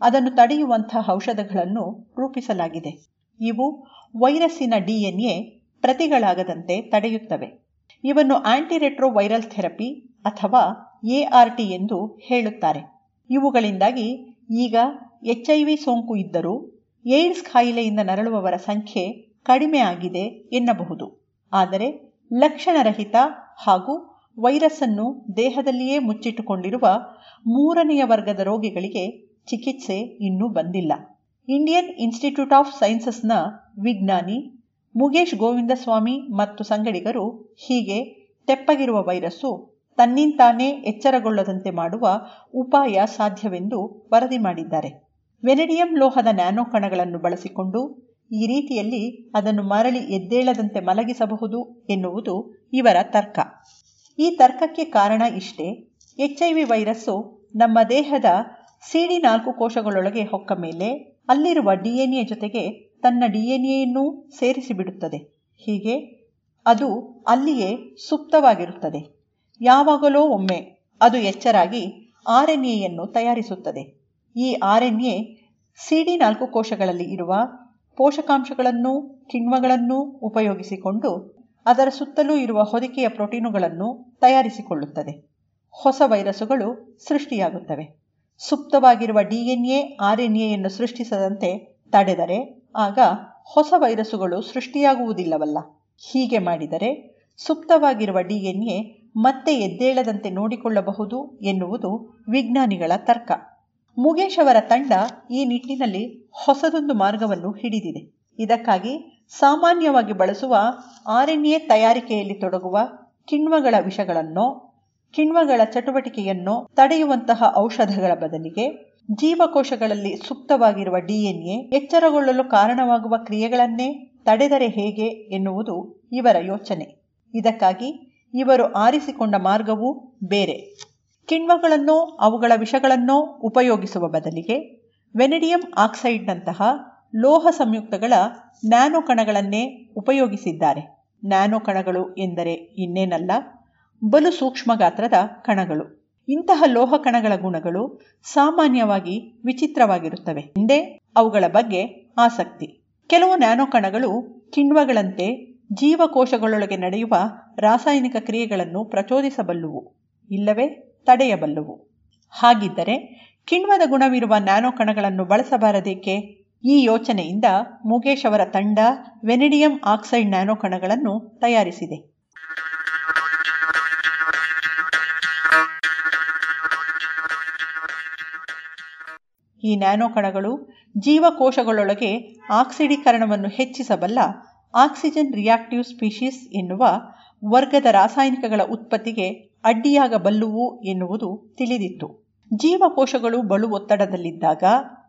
ಅದನ್ನು ತಡೆಯುವಂತಹ ಔಷಧಗಳನ್ನು ರೂಪಿಸಲಾಗಿದೆ. ಇವು ವೈರಸ್ಸಿನ ಡಿಎನ್ಎ ಪ್ರತಿಗಳಾಗದಂತೆ ತಡೆಯುತ್ತವೆ. ಇವನ್ನು ಆಂಟಿರೆಟ್ರೋ ವೈರಲ್ ಥೆರಪಿ ಅಥವಾ ಎಆರ್ಟಿ ಎಂದು ಹೇಳುತ್ತಾರೆ. ಇವುಗಳಿಂದಾಗಿ ಈಗ ಎಚ್ ಐ ವಿ ಸೋಂಕು ಇದ್ದರೂ ಏಡ್ಸ್ ಕಾಯಿಲೆಯಿಂದ ನರಳುವವರ ಸಂಖ್ಯೆ ಕಡಿಮೆ ಆಗಿದೆ ಎನ್ನಬಹುದು. ಆದರೆ ಲಕ್ಷಣರಹಿತ ಹಾಗೂ ವೈರಸ್ ಅನ್ನು ದೇಹದಲ್ಲಿಯೇ ಮುಚ್ಚಿಟ್ಟುಕೊಂಡಿರುವ ಮೂರನೆಯ ವರ್ಗದ ರೋಗಿಗಳಿಗೆ ಚಿಕಿತ್ಸೆ ಇನ್ನೂ ಬಂದಿಲ್ಲ. ಇಂಡಿಯನ್ ಇನ್ಸ್ಟಿಟ್ಯೂಟ್ ಆಫ್ ಸೈನ್ಸಸ್ನ ವಿಜ್ಞಾನಿ ಮುಗೇಶ್ ಗೋವಿಂದಸ್ವಾಮಿ ಮತ್ತು ಸಂಗಡಿಗರು ಹೀಗೆ ತೆಪ್ಪಗಿರುವ ವೈರಸ್ಸು ತನ್ನಿಂತಾನೇ ಎಚ್ಚರಗೊಳ್ಳದಂತೆ ಮಾಡುವ ಉಪಾಯ ಸಾಧ್ಯವೆಂದು ವರದಿ ಮಾಡಿದ್ದಾರೆ. ವೆನಡಿಯಂ ಲೋಹದ ನ್ಯಾನೋ ಕಣಗಳನ್ನು ಬಳಸಿಕೊಂಡು ಈ ರೀತಿಯಲ್ಲಿ ಅದನ್ನು ಮರಳಿ ಎದ್ದೇಳದಂತೆ ಮಲಗಿಸಬಹುದು ಎನ್ನುವುದು ಇವರ ತರ್ಕ. ಈ ತರ್ಕಕ್ಕೆ ಕಾರಣ ಇಷ್ಟೇ ಎಚ್ಐವಿ ವೈರಸ್ಸು ನಮ್ಮ ದೇಹದ ಸಿಡಿ ನಾಲ್ಕು ಕೋಶಗಳೊಳಗೆ ಹೊಕ್ಕ ಮೇಲೆ ಅಲ್ಲಿರುವ ಡಿಎನ್ಎ ಜೊತೆಗೆ ತನ್ನ ಡಿಎನ್ಎಯನ್ನೂ ಸೇರಿಸಿಬಿಡುತ್ತದೆ. ಹೀಗೆ ಅದು ಅಲ್ಲಿಯೇ ಸುಪ್ತವಾಗಿರುತ್ತದೆ. ಯಾವಾಗಲೋ ಒಮ್ಮೆ ಅದು ಎಚ್ಚರಾಗಿ ಆರ್ ಎನ್ ತಯಾರಿಸುತ್ತದೆ. ಈ ಆರ್ ಎನ್ ಎ ಸಿ ನಾಲ್ಕು ಕೋಶಗಳಲ್ಲಿ ಇರುವ ಪೋಷಕಾಂಶಗಳನ್ನು, ಕಿಣ್ವಗಳನ್ನು ಉಪಯೋಗಿಸಿಕೊಂಡು ಅದರ ಸುತ್ತಲೂ ಇರುವ ಹೊದಿಕೆಯ ಪ್ರೋಟೀನುಗಳನ್ನು ತಯಾರಿಸಿಕೊಳ್ಳುತ್ತದೆ. ಹೊಸ ವೈರಸ್ಸುಗಳು ಸೃಷ್ಟಿಯಾಗುತ್ತವೆ. ಸುಪ್ತವಾಗಿರುವ ಡಿಎನ್ಎ ಆರ್ ಎನ್ ಎಯನ್ನು ಸೃಷ್ಟಿಸದಂತೆ ತಡೆದರೆ ಆಗ ಹೊಸ ವೈರಸ್ಸುಗಳು ಸೃಷ್ಟಿಯಾಗುವುದಿಲ್ಲವಲ್ಲ. ಹೀಗೆ ಮಾಡಿದರೆ ಸುಪ್ತವಾಗಿರುವ ಡಿಎನ್ಎ ಮತ್ತೆ ಎದ್ದೇಳದಂತೆ ನೋಡಿಕೊಳ್ಳಬಹುದು ಎನ್ನುವುದು ವಿಜ್ಞಾನಿಗಳ ತರ್ಕ. ಮುಗೇಶ್ ಅವರ ತಂಡ ಈ ನಿಟ್ಟಿನಲ್ಲಿ ಹೊಸದೊಂದು ಮಾರ್ಗವನ್ನು ಹಿಡಿದಿದೆ. ಇದಕ್ಕಾಗಿ ಸಾಮಾನ್ಯವಾಗಿ ಬಳಸುವ ಆರ್ ಎನ್ ಎ ತಯಾರಿಕೆಯಲ್ಲಿ ತೊಡಗುವ ಕಿಣ್ವಗಳ ವಿಷಗಳನ್ನೋ ಕಿಣ್ವಗಳ ಚಟುವಟಿಕೆಯನ್ನು ತಡೆಯುವಂತಹ ಔಷಧಗಳ ಬದಲಿಗೆ ಜೀವಕೋಶಗಳಲ್ಲಿ ಸುಪ್ತವಾಗಿರುವ ಡಿಎನ್ಎ ಎಚ್ಚರಗೊಳ್ಳಲು ಕಾರಣವಾಗುವ ಕ್ರಿಯೆಗಳನ್ನೇ ತಡೆದರೆ ಹೇಗೆ ಎನ್ನುವುದು ಇವರ ಯೋಚನೆ. ಇದಕ್ಕಾಗಿ ಇವರು ಆರಿಸಿಕೊಂಡ ಮಾರ್ಗವೂ ಬೇರೆ. ಕಿಣ್ವಗಳನ್ನೋ, ಅವುಗಳ ವಿಷಗಳನ್ನೋ ಉಪಯೋಗಿಸುವ ಬದಲಿಗೆ ವೆನಿಡಿಯಂ ಆಕ್ಸೈಡ್ನಂತಹ ಲೋಹ ಸಂಯುಕ್ತಗಳ ನ್ಯಾನೋ ಕಣಗಳನ್ನೇ ಉಪಯೋಗಿಸಿದ್ದಾರೆ. ನ್ಯಾನೋ ಕಣಗಳು ಎಂದರೆ ಇನ್ನೇನಲ್ಲ ಬಲು ಸೂಕ್ಷ್ಮ ಗಾತ್ರದ ಕಣಗಳು. ಇಂತಹ ಲೋಹ ಕಣಗಳ ಗುಣಗಳು ಸಾಮಾನ್ಯವಾಗಿ ವಿಚಿತ್ರವಾಗಿರುತ್ತವೆ. ಹಿಂದೆ ಅವುಗಳ ಬಗ್ಗೆ ಆಸಕ್ತಿ. ಕೆಲವು ನ್ಯಾನೋ ಕಣಗಳು ಕಿಣ್ವಗಳಂತೆ ಜೀವಕೋಶಗಳೊಳಗೆ ನಡೆಯುವ ರಾಸಾಯನಿಕ ಕ್ರಿಯೆಗಳನ್ನು ಪ್ರಚೋದಿಸಬಲ್ಲುವು, ಇಲ್ಲವೇ ತಡೆಯಬಲ್ಲುವು. ಹಾಗಿದ್ದರೆ ಕಿಣ್ವದ ಗುಣವಿರುವ ನ್ಯಾನೋ ಕಣಗಳನ್ನು ಬಳಸಬಾರದೇಕೆ? ಈ ಯೋಚನೆಯಿಂದ ಮುಗೇಶ್ ಅವರ ತಂಡ ವೆನಿಡಿಯಂ ಆಕ್ಸೈಡ್ ನ್ಯಾನೋ ಕಣಗಳನ್ನು ತಯಾರಿಸಿದೆ. ಈ ನ್ಯಾನೋ ಕಣಗಳು ಜೀವಕೋಶಗಳೊಳಗೆ ಆಕ್ಸಿಡೀಕರಣವನ್ನು ಹೆಚ್ಚಿಸಬಲ್ಲ ಆಕ್ಸಿಜನ್ ರಿಯಾಕ್ಟಿವ್ ಸ್ಪೀಷೀಸ್ ಎನ್ನುವ ವರ್ಗದ ರಾಸಾಯನಿಕಗಳ ಉತ್ಪತ್ತಿಗೆ ಅಡ್ಡಿಯಾಗಬಲ್ಲುವು ಎನ್ನುವುದು ತಿಳಿದಿತ್ತು. ಜೀವಕೋಶಗಳು ಬಲು ಒತ್ತಡದಲ್ಲಿದ್ದಾಗ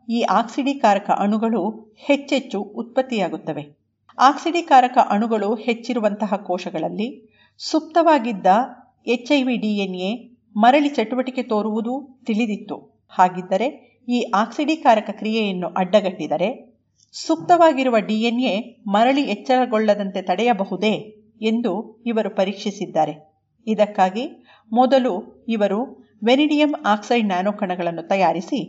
ಈ ಆಕ್ಸಿಡೀಕಾರಕ ಅಣುಗಳು ಹೆಚ್ಚೆಚ್ಚು ಉತ್ಪತ್ತಿಯಾಗುತ್ತವೆ. ಆಕ್ಸಿಡೀಕಾರಕ ಅಣುಗಳು ಹೆಚ್ಚಿರುವಂತಹ ಕೋಶಗಳಲ್ಲಿ ಸುಪ್ತವಾಗಿದ್ದ ಎಚ್ ಐ ವಿ ಡಿಎನ್ಎ ಮರಳಿ ಚಟುವಟಿಕೆ ತೋರುವುದು ತಿಳಿದಿತ್ತು. ಹಾಗಿದ್ದರೆ ಈ ಆಕ್ಸಿಡೀಕಾರಕ ಕ್ರಿಯೆಯನ್ನು ಅಡ್ಡಗಟ್ಟಿದರೆ ಸುಪ್ತವಾಗಿರುವ ಡಿಎನ್ಎ ಮರಳಿ ಎಚ್ಚರಗೊಳ್ಳದಂತೆ ತಡೆಯಬಹುದೇ ಎಂದು ಇವರು ಪರೀಕ್ಷಿಸಿದ್ದಾರೆ. ಇದಕ್ಕಾಗಿ ಮೊದಲು ಇವರು ವೆನಿಡಿಯಂ ಆಕ್ಸೈಡ್ ನ್ಯಾನೋಕಣಗಳನ್ನು ತಯಾರಿಸಿ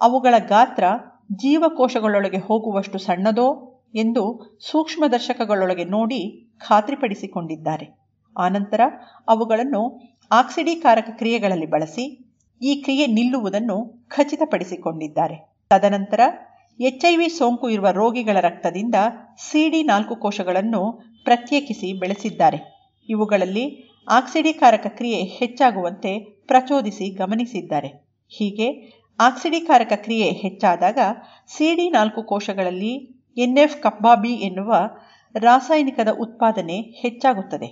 ಅವುಗಳ ಗಾತ್ರ ಜೀವಕೋಶಗಳೊಳಗೆ ಹೋಗುವಷ್ಟು ಸಣ್ಣದೋ ಎಂದು ಸೂಕ್ಷ್ಮದರ್ಶಕಗಳೊಳಗೆ ನೋಡಿ ಖಾತ್ರಿಪಡಿಸಿಕೊಂಡಿದ್ದಾರೆ. ಆನಂತರ ಅವುಗಳನ್ನು ಆಕ್ಸಿಡೀಕಾರಕ ಕ್ರಿಯೆಗಳಲ್ಲಿ ಬಳಸಿ ಈ ಕ್ರಿಯೆ ನಿಲ್ಲುವುದನ್ನು ಖಚಿತಪಡಿಸಿಕೊಂಡಿದ್ದಾರೆ. ತದನಂತರ ಎಚ್ಐವಿ ಸೋಂಕು ಇರುವ ರೋಗಿಗಳ ರಕ್ತದಿಂದ ಸಿಡಿ ನಾಲ್ಕು ಕೋಶಗಳನ್ನು ಪ್ರತ್ಯೇಕಿಸಿ ಬೆಳೆಸಿದ್ದಾರೆ. ಇವುಗಳಲ್ಲಿ ಆಕ್ಸಿಡೀಕಾರಕ ಕ್ರಿಯೆ ಹೆಚ್ಚಾಗುವಂತೆ ಪ್ರಚೋದಿಸಿ ಗಮನಿಸಿದ್ದಾರೆ. ಹೀಗೆ, ಆಕ್ಸಿಡೀಕಾರಕ ಕ್ರಿಯೆ ಹೆಚ್ಚಾದಾಗ ಸಿಡಿ ನಾಲ್ಕು ಕೋಶಗಳಲ್ಲಿ ಎನ್ಎಫ್ ಕಪ್ಪಾಬಿ ಎನ್ನುವ ರಾಸಾಯನಿಕದ ಉತ್ಪಾದನೆ ಹೆಚ್ಚಾಗುತ್ತದೆ.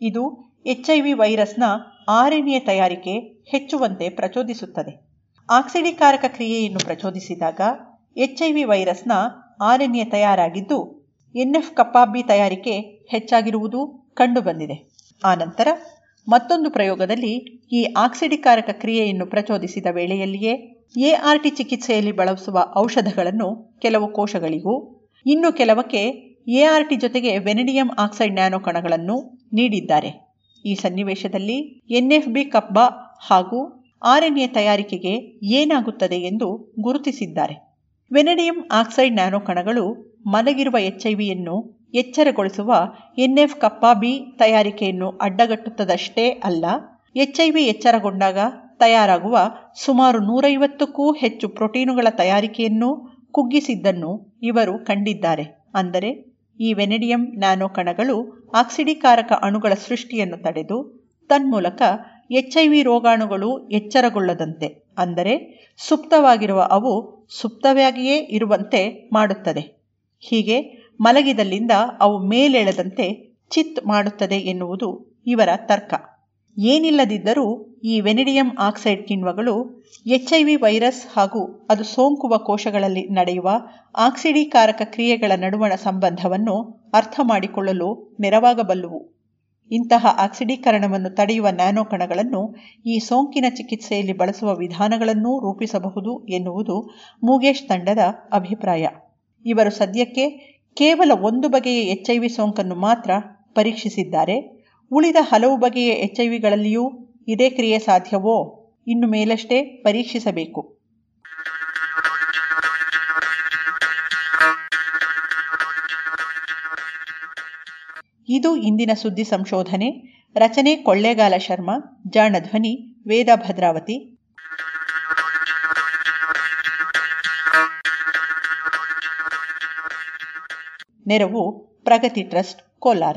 ಇದು ಎಚ್ಐವಿ ವೈರಸ್ನ ಆರ್ಎನ್ಎ ತಯಾರಿಕೆ ಹೆಚ್ಚುವಂತೆ ಪ್ರಚೋದಿಸುತ್ತದೆ. ಆಕ್ಸಿಡೀಕಾರಕ ಕ್ರಿಯೆಯನ್ನು ಪ್ರಚೋದಿಸಿದಾಗ ಎಚ್ಐವಿ ವೈರಸ್ನ ಆರ್ಎನ್ಎ ತಯಾರಾಗಿದ್ದು, ಎನ್ಎಫ್ ಕಪ್ಪಾಬಿ ತಯಾರಿಕೆ ಹೆಚ್ಚಾಗಿರುವುದು ಕಂಡುಬಂದಿದೆ. ಆನಂತರ ಮತ್ತೊಂದು ಪ್ರಯೋಗದಲ್ಲಿ ಈ ಆಕ್ಸಿಡಿಕಾರಕ ಕ್ರಿಯೆಯನ್ನು ಪ್ರಚೋದಿಸಿದ ವೇಳೆಯಲ್ಲಿಯೇ ಎಆರ್ಟಿ ಚಿಕಿತ್ಸೆಯಲ್ಲಿ ಬಳಸುವ ಔಷಧಗಳನ್ನು ಕೆಲವು ಕೋಶಗಳಿಗೂ, ಇನ್ನು ಕೆಲವಕ್ಕೆ ಎಆರ್ಟಿ ಜೊತೆಗೆ ವೆನಿಡಿಯಂ ಆಕ್ಸೈಡ್ ನ್ಯಾನೋ ಕಣಗಳನ್ನು ನೀಡಿದ್ದಾರೆ. ಈ ಸನ್ನಿವೇಶದಲ್ಲಿ ಎನ್ಎಫ್ಬಿ ಕಬ್ಬ ಹಾಗೂ ಆರ್ಎನ್ಎ ತಯಾರಿಕೆಗೆ ಏನಾಗುತ್ತದೆ ಎಂದು ಗುರುತಿಸಿದ್ದಾರೆ. ವೆನೆಡಿಯಂ ಆಕ್ಸೈಡ್ ನ್ಯಾನೋ ಕಣಗಳು ಮಲಗಿರುವ ಎಚ್ಐವಿಯನ್ನು ಎಚ್ಚರಗೊಳಿಸುವ ಎನ್ಎಫ್ ಕಪ್ಪ ಬಿ ತಯಾರಿಕೆಯನ್ನು ಅಡ್ಡಗಟ್ಟುತ್ತದಷ್ಟೇ ಅಲ್ಲ, ಎಚ್ಐವಿ ಎಚ್ಚರಗೊಂಡಾಗ ತಯಾರಾಗುವ ಸುಮಾರು ನೂರೈವತ್ತಕ್ಕೂ ಹೆಚ್ಚು ಪ್ರೋಟೀನುಗಳ ತಯಾರಿಕೆಯನ್ನು ಕುಗ್ಗಿಸಿದ್ದನ್ನು ಇವರು ಕಂಡಿದ್ದಾರೆ. ಅಂದರೆ ಈ ವೆನೆಡಿಯಂ ನ್ಯಾನೋ ಕಣಗಳು ಆಕ್ಸಿಡೀಕಾರಕ ಅಣುಗಳ ಸೃಷ್ಟಿಯನ್ನು ತಡೆದು ತನ್ಮೂಲಕ ಎಚ್ಐವಿ ರೋಗಾಣುಗಳು ಎಚ್ಚರಗೊಳ್ಳದಂತೆ, ಅಂದರೆ ಸುಪ್ತವಾಗಿರುವ ಅವು ಸುಪ್ತವಾಗಿಯೇ ಇರುವಂತೆ ಮಾಡುತ್ತದೆ. ಹೀಗೆ ಮಲಗಿದಲ್ಲಿಂದ ಅವು ಮೇಲೆಳೆದಂತೆ ಚಿತ್ ಮಾಡುತ್ತದೆ ಎನ್ನುವುದು ಇವರ ತರ್ಕ. ಏನಿಲ್ಲದಿದ್ದರೂ ಈ ವೆನಿಡಿಯಂ ಆಕ್ಸೈಡ್ ಕಿಣ್ವಗಳು ಎಚ್ಐವಿ ವೈರಸ್ ಹಾಗೂ ಅದು ಸೋಂಕುವ ಕೋಶಗಳಲ್ಲಿ ನಡೆಯುವ ಆಕ್ಸಿಡೀಕಾರಕ ಕ್ರಿಯೆಗಳ ನಡುವಣ ಸಂಬಂಧವನ್ನು ಅರ್ಥ ಮಾಡಿಕೊಳ್ಳಲು ನೆರವಾಗಬಲ್ಲುವು. ಇಂತಹ ಆಕ್ಸಿಡೀಕರಣವನ್ನು ತಡೆಯುವ ನ್ಯಾನೋ ಕಣಗಳನ್ನು ಈ ಸೋಂಕಿನ ಚಿಕಿತ್ಸೆಯಲ್ಲಿ ಬಳಸುವ ವಿಧಾನಗಳನ್ನೂ ರೂಪಿಸಬಹುದು ಎನ್ನುವುದು ಮೂಗೇಶ್ ತಂಡದ ಅಭಿಪ್ರಾಯ. ಇವರು ಸದ್ಯಕ್ಕೆ ಕೇವಲ ಒಂದು ಬಗೆಯ ಎಚ್ಐವಿ ಸೋಂಕನ್ನು ಮಾತ್ರ ಪರೀಕ್ಷಿಸಿದ್ದಾರೆ. ಉಳಿದ ಹಲವು ಬಗೆಯ ಎಚ್ಐವಿಗಳಲ್ಲಿಯೂ ಇದೇ ಕ್ರಿಯೆ ಸಾಧ್ಯವೋ? ಇನ್ನು ಮೇಲಷ್ಟೇ ಪರೀಕ್ಷಿಸಬೇಕು. ಇದು ಇಂದಿನ ಸುದ್ದಿ ಸಂಶೋಧನೆ. ರಚನೆ ಕೊಳ್ಳೇಗಾಲ ಶರ್ಮಾ, ಜಾಣ ಧ್ವನಿ, ವೇದ ಭದ್ರಾವತಿ. ನೆರವು ಪ್ರಗತಿ ಟ್ರಸ್ಟ್, ಕೋಲಾರ.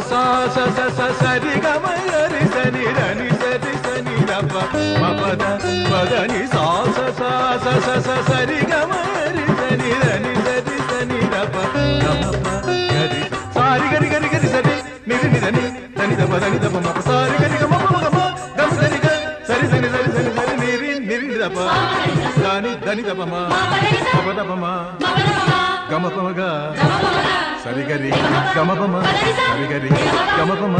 ಸಾಸ ಸಾಸ ಸ ಸ ಸರಿ ಗಮ ಗರಿ ಸನಿ ರನಿ ಸರಿ ಸನಿ ರಪ ಮಪದ ಪದನಿ ಸಾಸ ಸಾಸ ಸ ಸ ಸರಿ ಗಮ ಗರಿ ಸನಿ ರನಿ ಸರಿ ಸನಿ ರಪ ಗಮಪ ಗರಿ ಸಾರಿ ಗರಿ ಗರಿ ಗರಿ ಸರಿ ನಿರಿ ನಿಧನಿ ಧನಿ ದಪ ಧನಿ ದಪ ಮಪ ಸಾರಿ ಗರಿ ಗಮ ಮಮ ಗಮ ಗಮ ಸರಿ ಗ ಸರಿ ಸರಿ ಸರಿ ಸರಿ ಸರಿ ನಿರಿ ನಿರಿ ದಪ ದಾನಿ ಧನಿ ದಪ ಮ ಮಪ ದಪ ಮ ಗಮ ಪಮಗ ಸರಿಗರಿ ಗಮ ಪಮ ಸರಿಗರಿ ಗಮ ಪಮ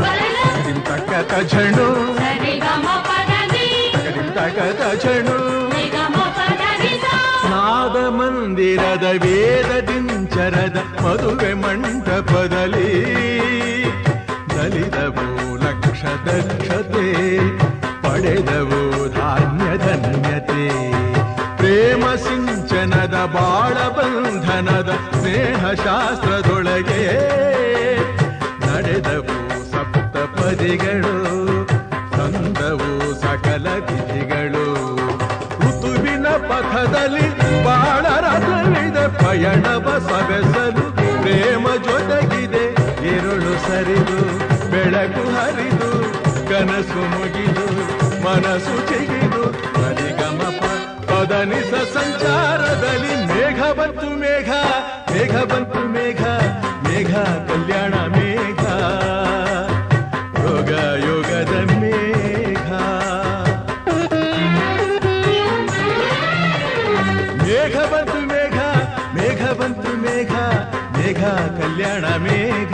ತಿಂ ತಕ್ಕ ತಜಣು ತಕದಿಂ ತಕ ತಜಣು ನಾದ ಮಂದಿರದ ವೇದದಿಂಚರದ ಮದುವೆ ಮಂಟಪದಲ್ಲಿ ದಲಿದವು ಲಕ್ಷ ದಕ್ಷತೆ ಪಡೆದವು ಧಾನ್ಯ ಧನ್ಯತೆ ಪ್ರೇಮ ಸಿಂಚನದ ಬಾಳ ಬಂಧನದ ಸ್ನೇಹ ಶಾಸ್ತ್ರದೊಳಗೆ ನಡೆದವು ಸಪ್ತಪದಿಗಳು ತಂದವು ಸಕಲ ತಿಥಿಗಳು. ಋತುವಿನ ಪಥದಲ್ಲಿ ಬಾಳ ರಥವಿದೆ ಪಯಣವ ಸವೆಸಲು ಪ್ರೇಮ ಜೊತೆಗಿದೆ. ಇರುಳು ಸರಿದು, ಬೆಳಕು ಹರಿದು, ಕನಸು ಮುಗಿದು, ಮನಸ್ಸು ಚಿಗಿದು ಪದನಿಸ ಸಂಚಾರದಲ್ಲಿ ಮೇಘ ಬಂತು ಮೇಘ ಮೇಘ ಬಂತು ಮೇಘ ಮೇಘ ಕಲ್ಯಾಣ ಮೇಘ ಯೋಗ ಯೋಗದ ಮೇಘ ಮೇಘ ಬಂತು ಮೇಘ ಮೇಘ ಬಂತು ಮೇಘ ಮೇಘ ಕಲ್ಯಾಣ ಮೇಘ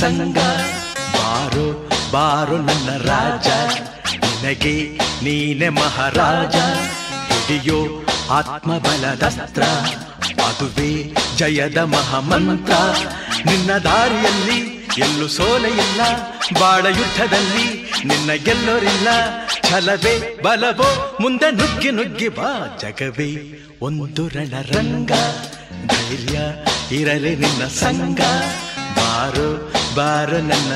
ಸಂಗ ಬಾರು, ಬಾರೋ ನನ್ನ ರಾಜ. ನಿನಗೆ ನೀನೆ ಮಹಾರಾಜ. ಹಿಡಿಯೋ ಆತ್ಮಬಲದಸ್ತ್ರ. ಅದುವೇ ಜಯದ ಮಹಾಮಂತ್ರ. ನಿನ್ನ ದಾರಿಯಲ್ಲಿ ಎಲ್ಲೂ ಸೋಲೆಯಿಲ್ಲ. ಬಾಳ ಯುದ್ಧದಲ್ಲಿ ನಿನ್ನ ಗೆಲ್ಲೋರಿಲ್ಲ. ಛಲವೇ, ಬಲವೋ, ಮುಂದೆ ನುಗ್ಗಿ ನುಗ್ಗಿ ಬಾ. ಜಗವೇ ಒಂದು ರಣರಂಗ. ಧೈರ್ಯ ಇರಲಿ ನಿನ್ನ ಸಂಗ ಬಾರೋ ಬಾರೋ ನನ್ನ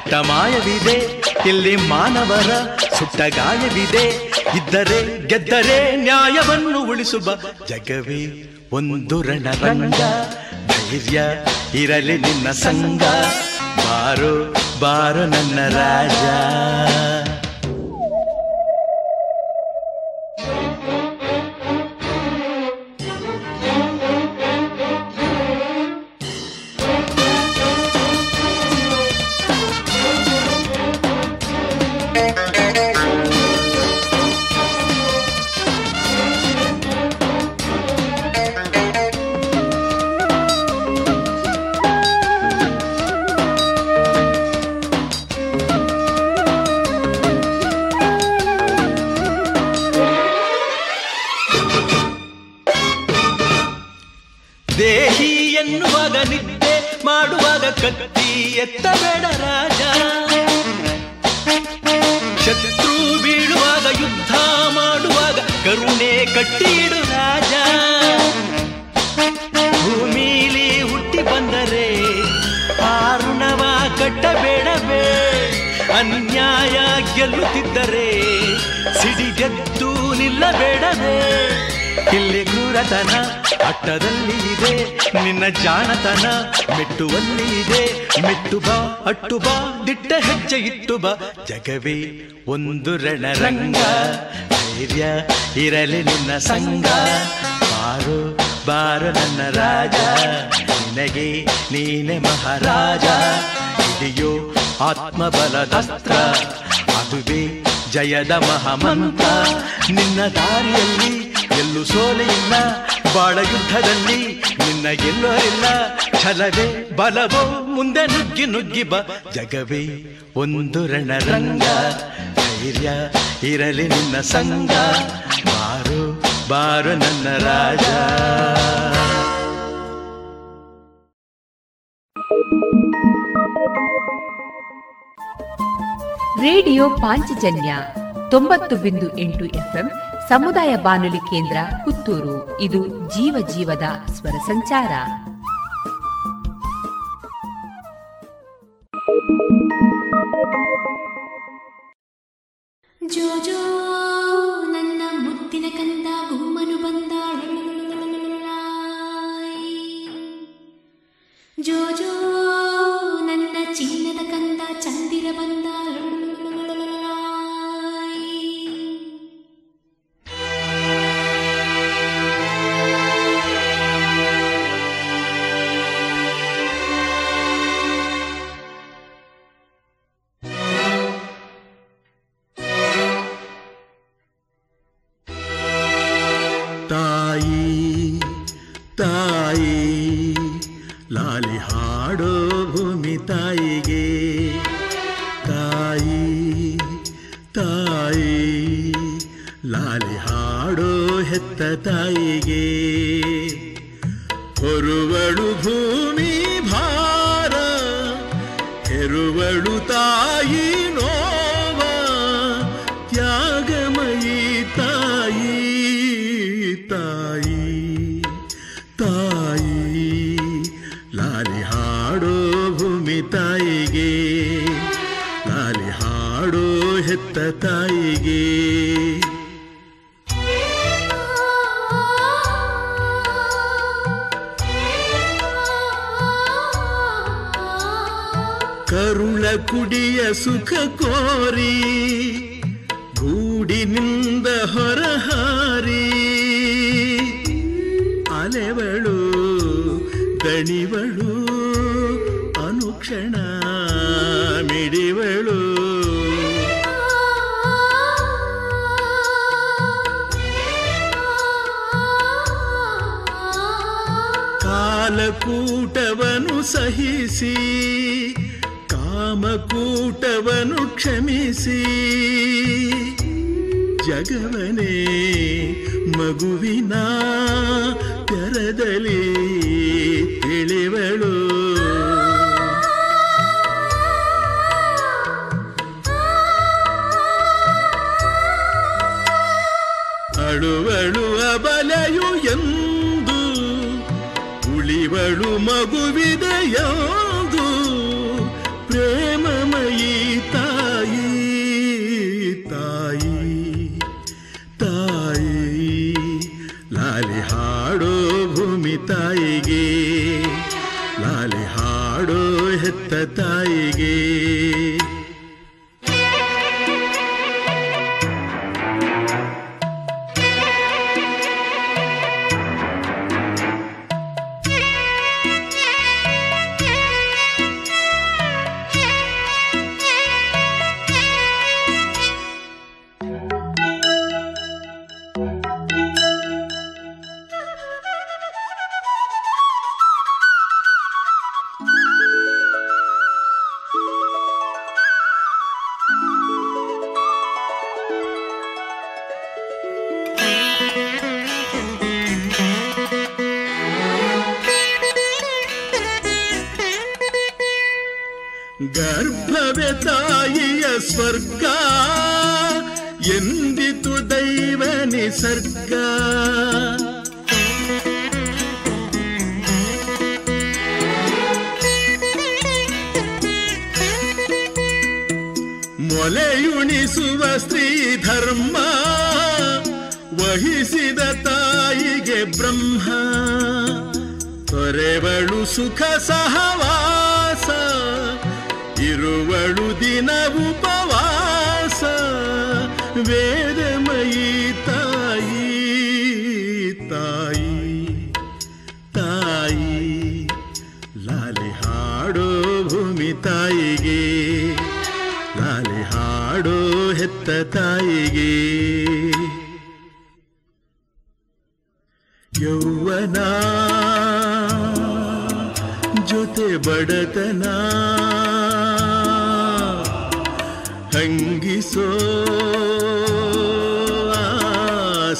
ಕೆಟ್ಟ ಮಾಯವಿದೆ, ಇಲ್ಲಿ ಮಾನವರ ಸುಟ್ಟ ಗಾಯವಿದೆ. ಇದ್ದರೆ ಗೆದ್ದರೆ ನ್ಯಾಯವನ್ನು ಉಳಿಸುವ ಜಗವೇ ಒಂದು ರಣರಂಗ. ಧೈರ್ಯ ಇರಲಿ ನಿನ್ನ ಸಂಗ ಬಾರೋ ಬಾರೋ ನನ್ನ ರಾಜ. ಹೆಜ್ಜೆ ಇಟ್ಟು ಬಾ. ಜಗವೇ ಒಂದು ರಣರಂಗ. ಧೈರ್ಯ ಇರಲಿ ನಿನ್ನ ಸಂಗ ಬಾರು ಬಾರು ನನ್ನ ರಾಜ. ನಿನಗೆ ನೀನೆ ಮಹಾರಾಜ. ಇದೆಯೋ ಆತ್ಮಬಲದಸ್ತ್ರ. ಅದುವೇ ಜಯದ ಮಹಾಮಂತ್ರ. ನಿನ್ನ ದಾರಿಯಲ್ಲಿ ಎಲ್ಲೂ ಸೋಲೆಯಿಲ್ಲ ಬಾಳ ಯುದ್ಧದಲ್ಲಿ ನಿನ್ನ ಗೆಲ್ಲೋರಿಲ್ಲ ಛಲವೇ ಬಲವೋ, ಮುಂದೆ ನುಗ್ಗಿ ನುಗ್ಗಿ ಬ. ಜಗವೇ ಒಂದು ರಣರಂಗ, ಧೈರ್ಯ ಇರಲಿ ನಿನ್ನ ಸಂಗ. ಬಾರು ಬಾರು ನನ್ನ ರಾಜ. ರೇಡಿಯೋ ಪಾಂಚಜನ್ಯ ತೊಂಬತ್ತು ಬಿಂದು ಎಂಟು ಎಫ್ಎಂ, ಸಮುದಾಯ ಬಾನುಲಿ ಕೇಂದ್ರ ಪುತ್ತೂರು. ಇದು ಜೀವ ಜೀವದ ಸ್ವರ ಸಂಚಾರ. ಜೋ ಜೋ ನನ್ನ ಮುತ್ತಿನ ಕಂದ ಗುಮ್ಮನು ಬಂದ ಜೋ ಜೋ ನನ್ನ ಚಿನ್ನದ ಕಂದ ಚಂದಿರ ಬಂದ ತಾಯಿ ಲಾಲಿ ಹಾಡೋ ಭೂಮಿ ತಾಯಿಗೆ. ತಾಯಿ ತಾಯಿ ಲಾಲಿ ಹಾಡೋ ಹೆತ್ತ ತಾಯಿಗೆ. ಹೊರುವಳು ಭೂಮಿ ತಾಯಿಗೆ ಕರುಳ ಕುಡಿಯ ಸುಖ ಕೋರಿ ಗೂಡಿನಿಂದ ಹೊರಹಾರಿ. ಅಲೆವಳು ದಣಿವಳು ಅನುಕ್ಷಣ ಮಿಡಿವಳು. ಸಹಿಸಿ ಕಾಮಕೂಟವನು ಕ್ಷಮಿಸಿ. ಜಗವನೇ ಮಗುವಿನ ತೆರದಲ್ಲಿ ತಿಳಿವಳು.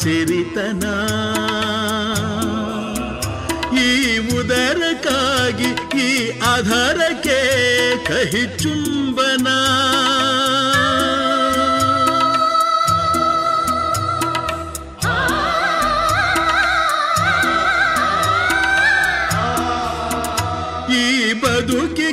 सिरितनादर अधर के कही चुंबना बदुकी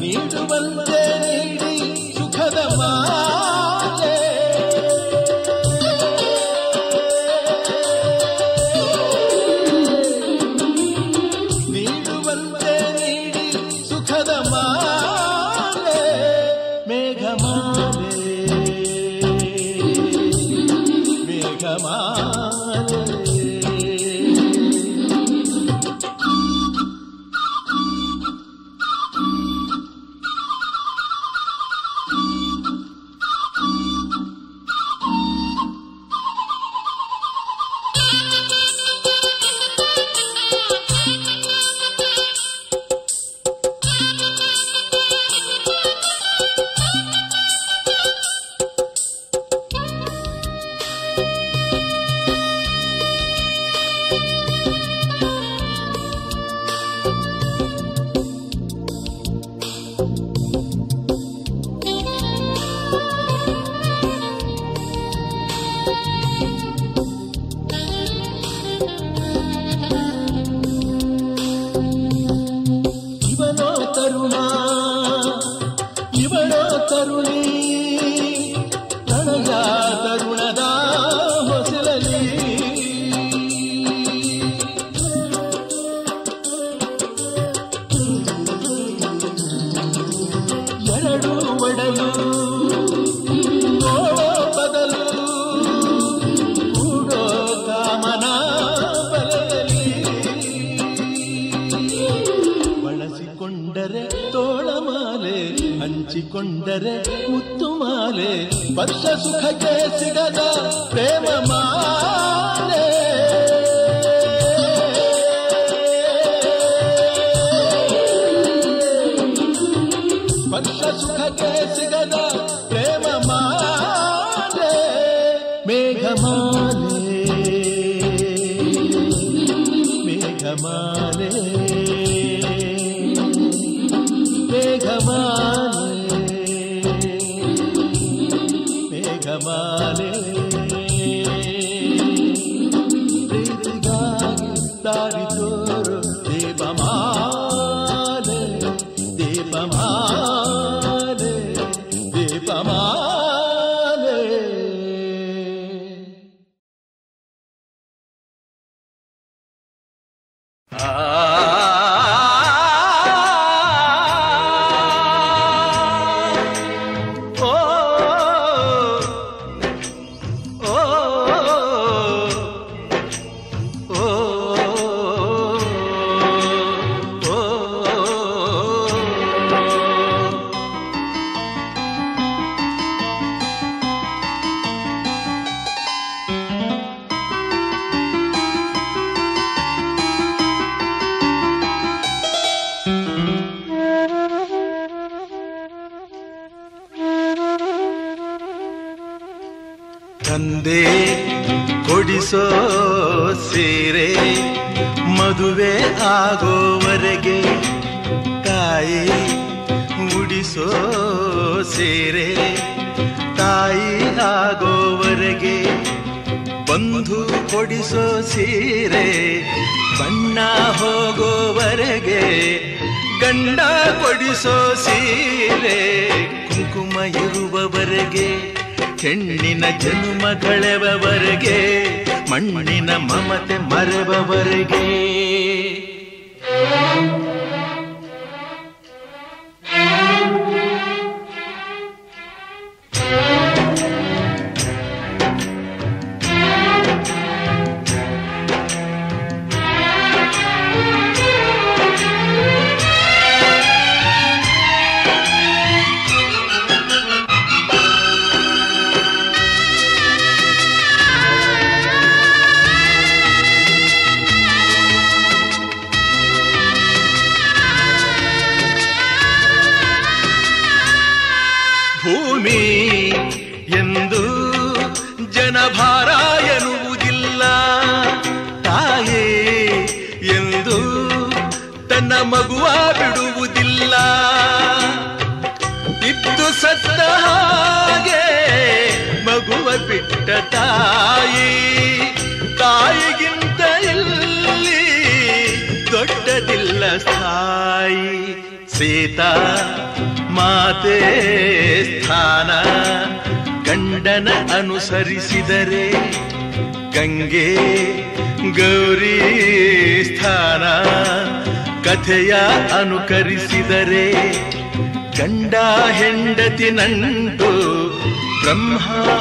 ನೀಡುವಂತೆ ನೀಡಿ ಸುಖದ ಮಾಲೆ ಮರೆವವರೆಗೆ ಭೂಮಿ ತಾಯಿ, ತಾಯಿಗಿಂತ ಇಲ್ಲಿ ದೊಡ್ಡದಿಲ್ಲ ಸ್ಥಾಯಿ? ಸೀತಾ, ಮಾತೆ ಸ್ಥಾನ, ಗಂಡನ ಅನುಸರಿಸಿದರೆ ಗಂಗೆ ಗೌರಿ ಸ್ಥಾನ, ಕಥೆಯ ಅನುಕರಿಸಿದರೆ ಗಂಡ ಹೆಂಡತಿ ನಂಟು ಬ್ರಹ್ಮ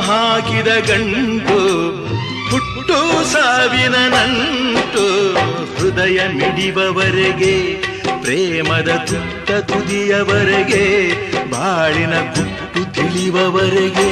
ಹಾಕಿದ ಗಂಟು ಹುಟ್ಟು ಸಾವಿನ ನಂಟು ಹೃದಯ ಮಿಡಿಬವರೆಗೆ ಪ್ರೇಮದ ತುತ್ತ ತುದಿಯವರೆಗೆ ಬಾಳಿನ ಗುಟ್ಟು ತಿಳಿಯುವವರೆಗೆ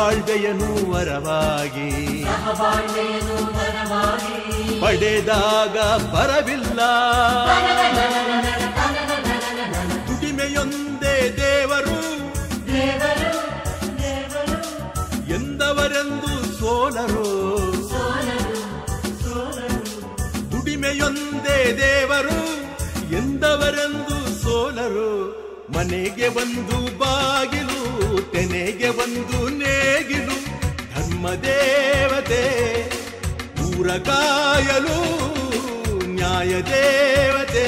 ಸಹಬಾಳ್ವೆಯನು ವರವಾಗಿ. ಪಡೆದಾಗ ಬರವಿಲ್ಲ ದುಡಿಮೆಯೊಂದೇ ದೇವರು. ಎಂದವರೆಂದು ಸೋಲರು. ದುಡಿಮೆಯೊಂದೇ ದೇವರು. ಎಂದವರೆಂದು ಸೋಲರು. ಮನೆಗೆ ಒಂದು ಬಾಗಿಲು ತೆನೆಗೆ ಒಂದು ನೇಗಿಲು, ಧರ್ಮ ದೇವತೆ, ಊರ ಕಾಯಲು, ನ್ಯಾಯ ದೇವತೆ,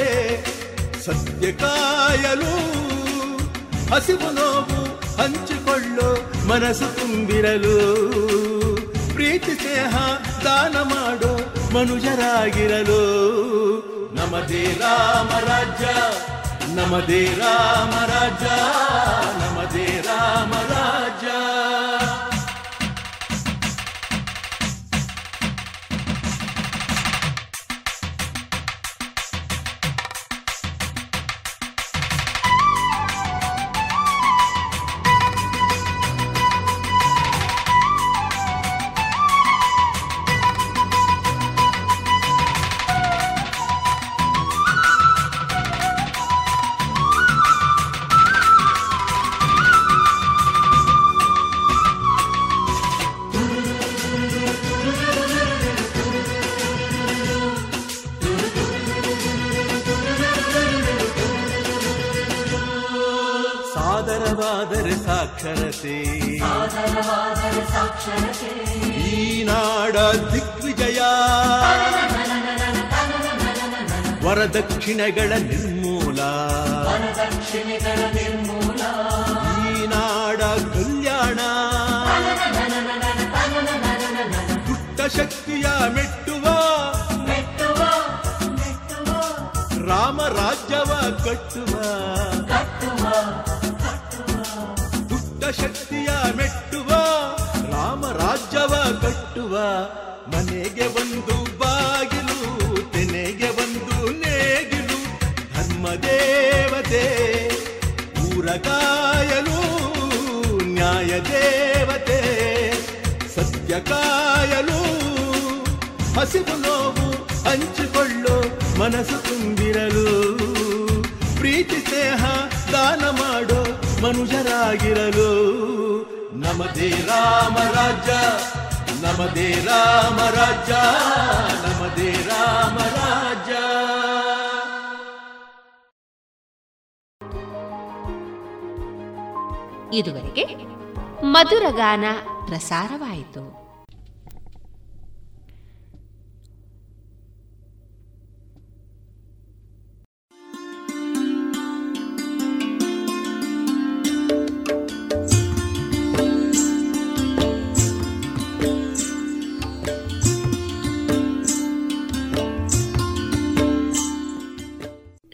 ಸತ್ಯ ಕಾಯಲು. ಹಸಿವು ನೋವು ಹಂಚಿಕೊಳ್ಳು, ಮನಸ್ಸು ತುಂಬಿರಲು. ಪ್ರೀತಿ ಸ್ನೇಹ ದಾನ ಮಾಡೋ, ಮನುಜರಾಗಿರಲು. ನಮದೇ ರಾಮ ರಾಜ್ಯ, ನಮದೇ ರಾಮ ರಾಜ್ಯ. ಸಾಕ್ಷರತೆ. ಈ ನಾಡ ದಿಗ್ವಿಜಯ. ವರದಕ್ಷಿಣೆಗಳ ನಿರ್ಮೂಲ. ಈ ನಾಡ ಕಲ್ಯಾಣ. ದುಷ್ಟ ಶಕ್ತಿಯ ಮೆಟ್ಟುವ. ರಾಮ ರಾಜ್ಯವ ಕಟ್ಟುವ. ಕಟ್ಟುವ ಮನೆಗೆ ಒಂದು ಬಾಗಿಲು, ತೆನೆಗೆ ಒಂದು ನೇಗಿಲು, ಧರ್ಮ ದೇವತೆ, ಊರ ಕಾಯಲು, ನ್ಯಾಯ ದೇವತೆ, ಸತ್ಯ ಹಸಿವು ನೋವು ಹಂಚಿಕೊಳ್ಳು ಮನಸ್ಸು ತುಂಬಿರಲು, ಪ್ರೀತಿ ಸ್ನೇಹ ದಾನ ಮಾಡೋ ಮನುಜರಾಗಿರಲು ನಮದೇ ರಾಮ ನಮದೇ ರಾಮ ರಾಜ ನಮದೇ ರಾಮ ರಾಜ ಇದುವರೆಗೆ ಮಧುರಗಾನ ಪ್ರಸಾರವಾಯಿತು.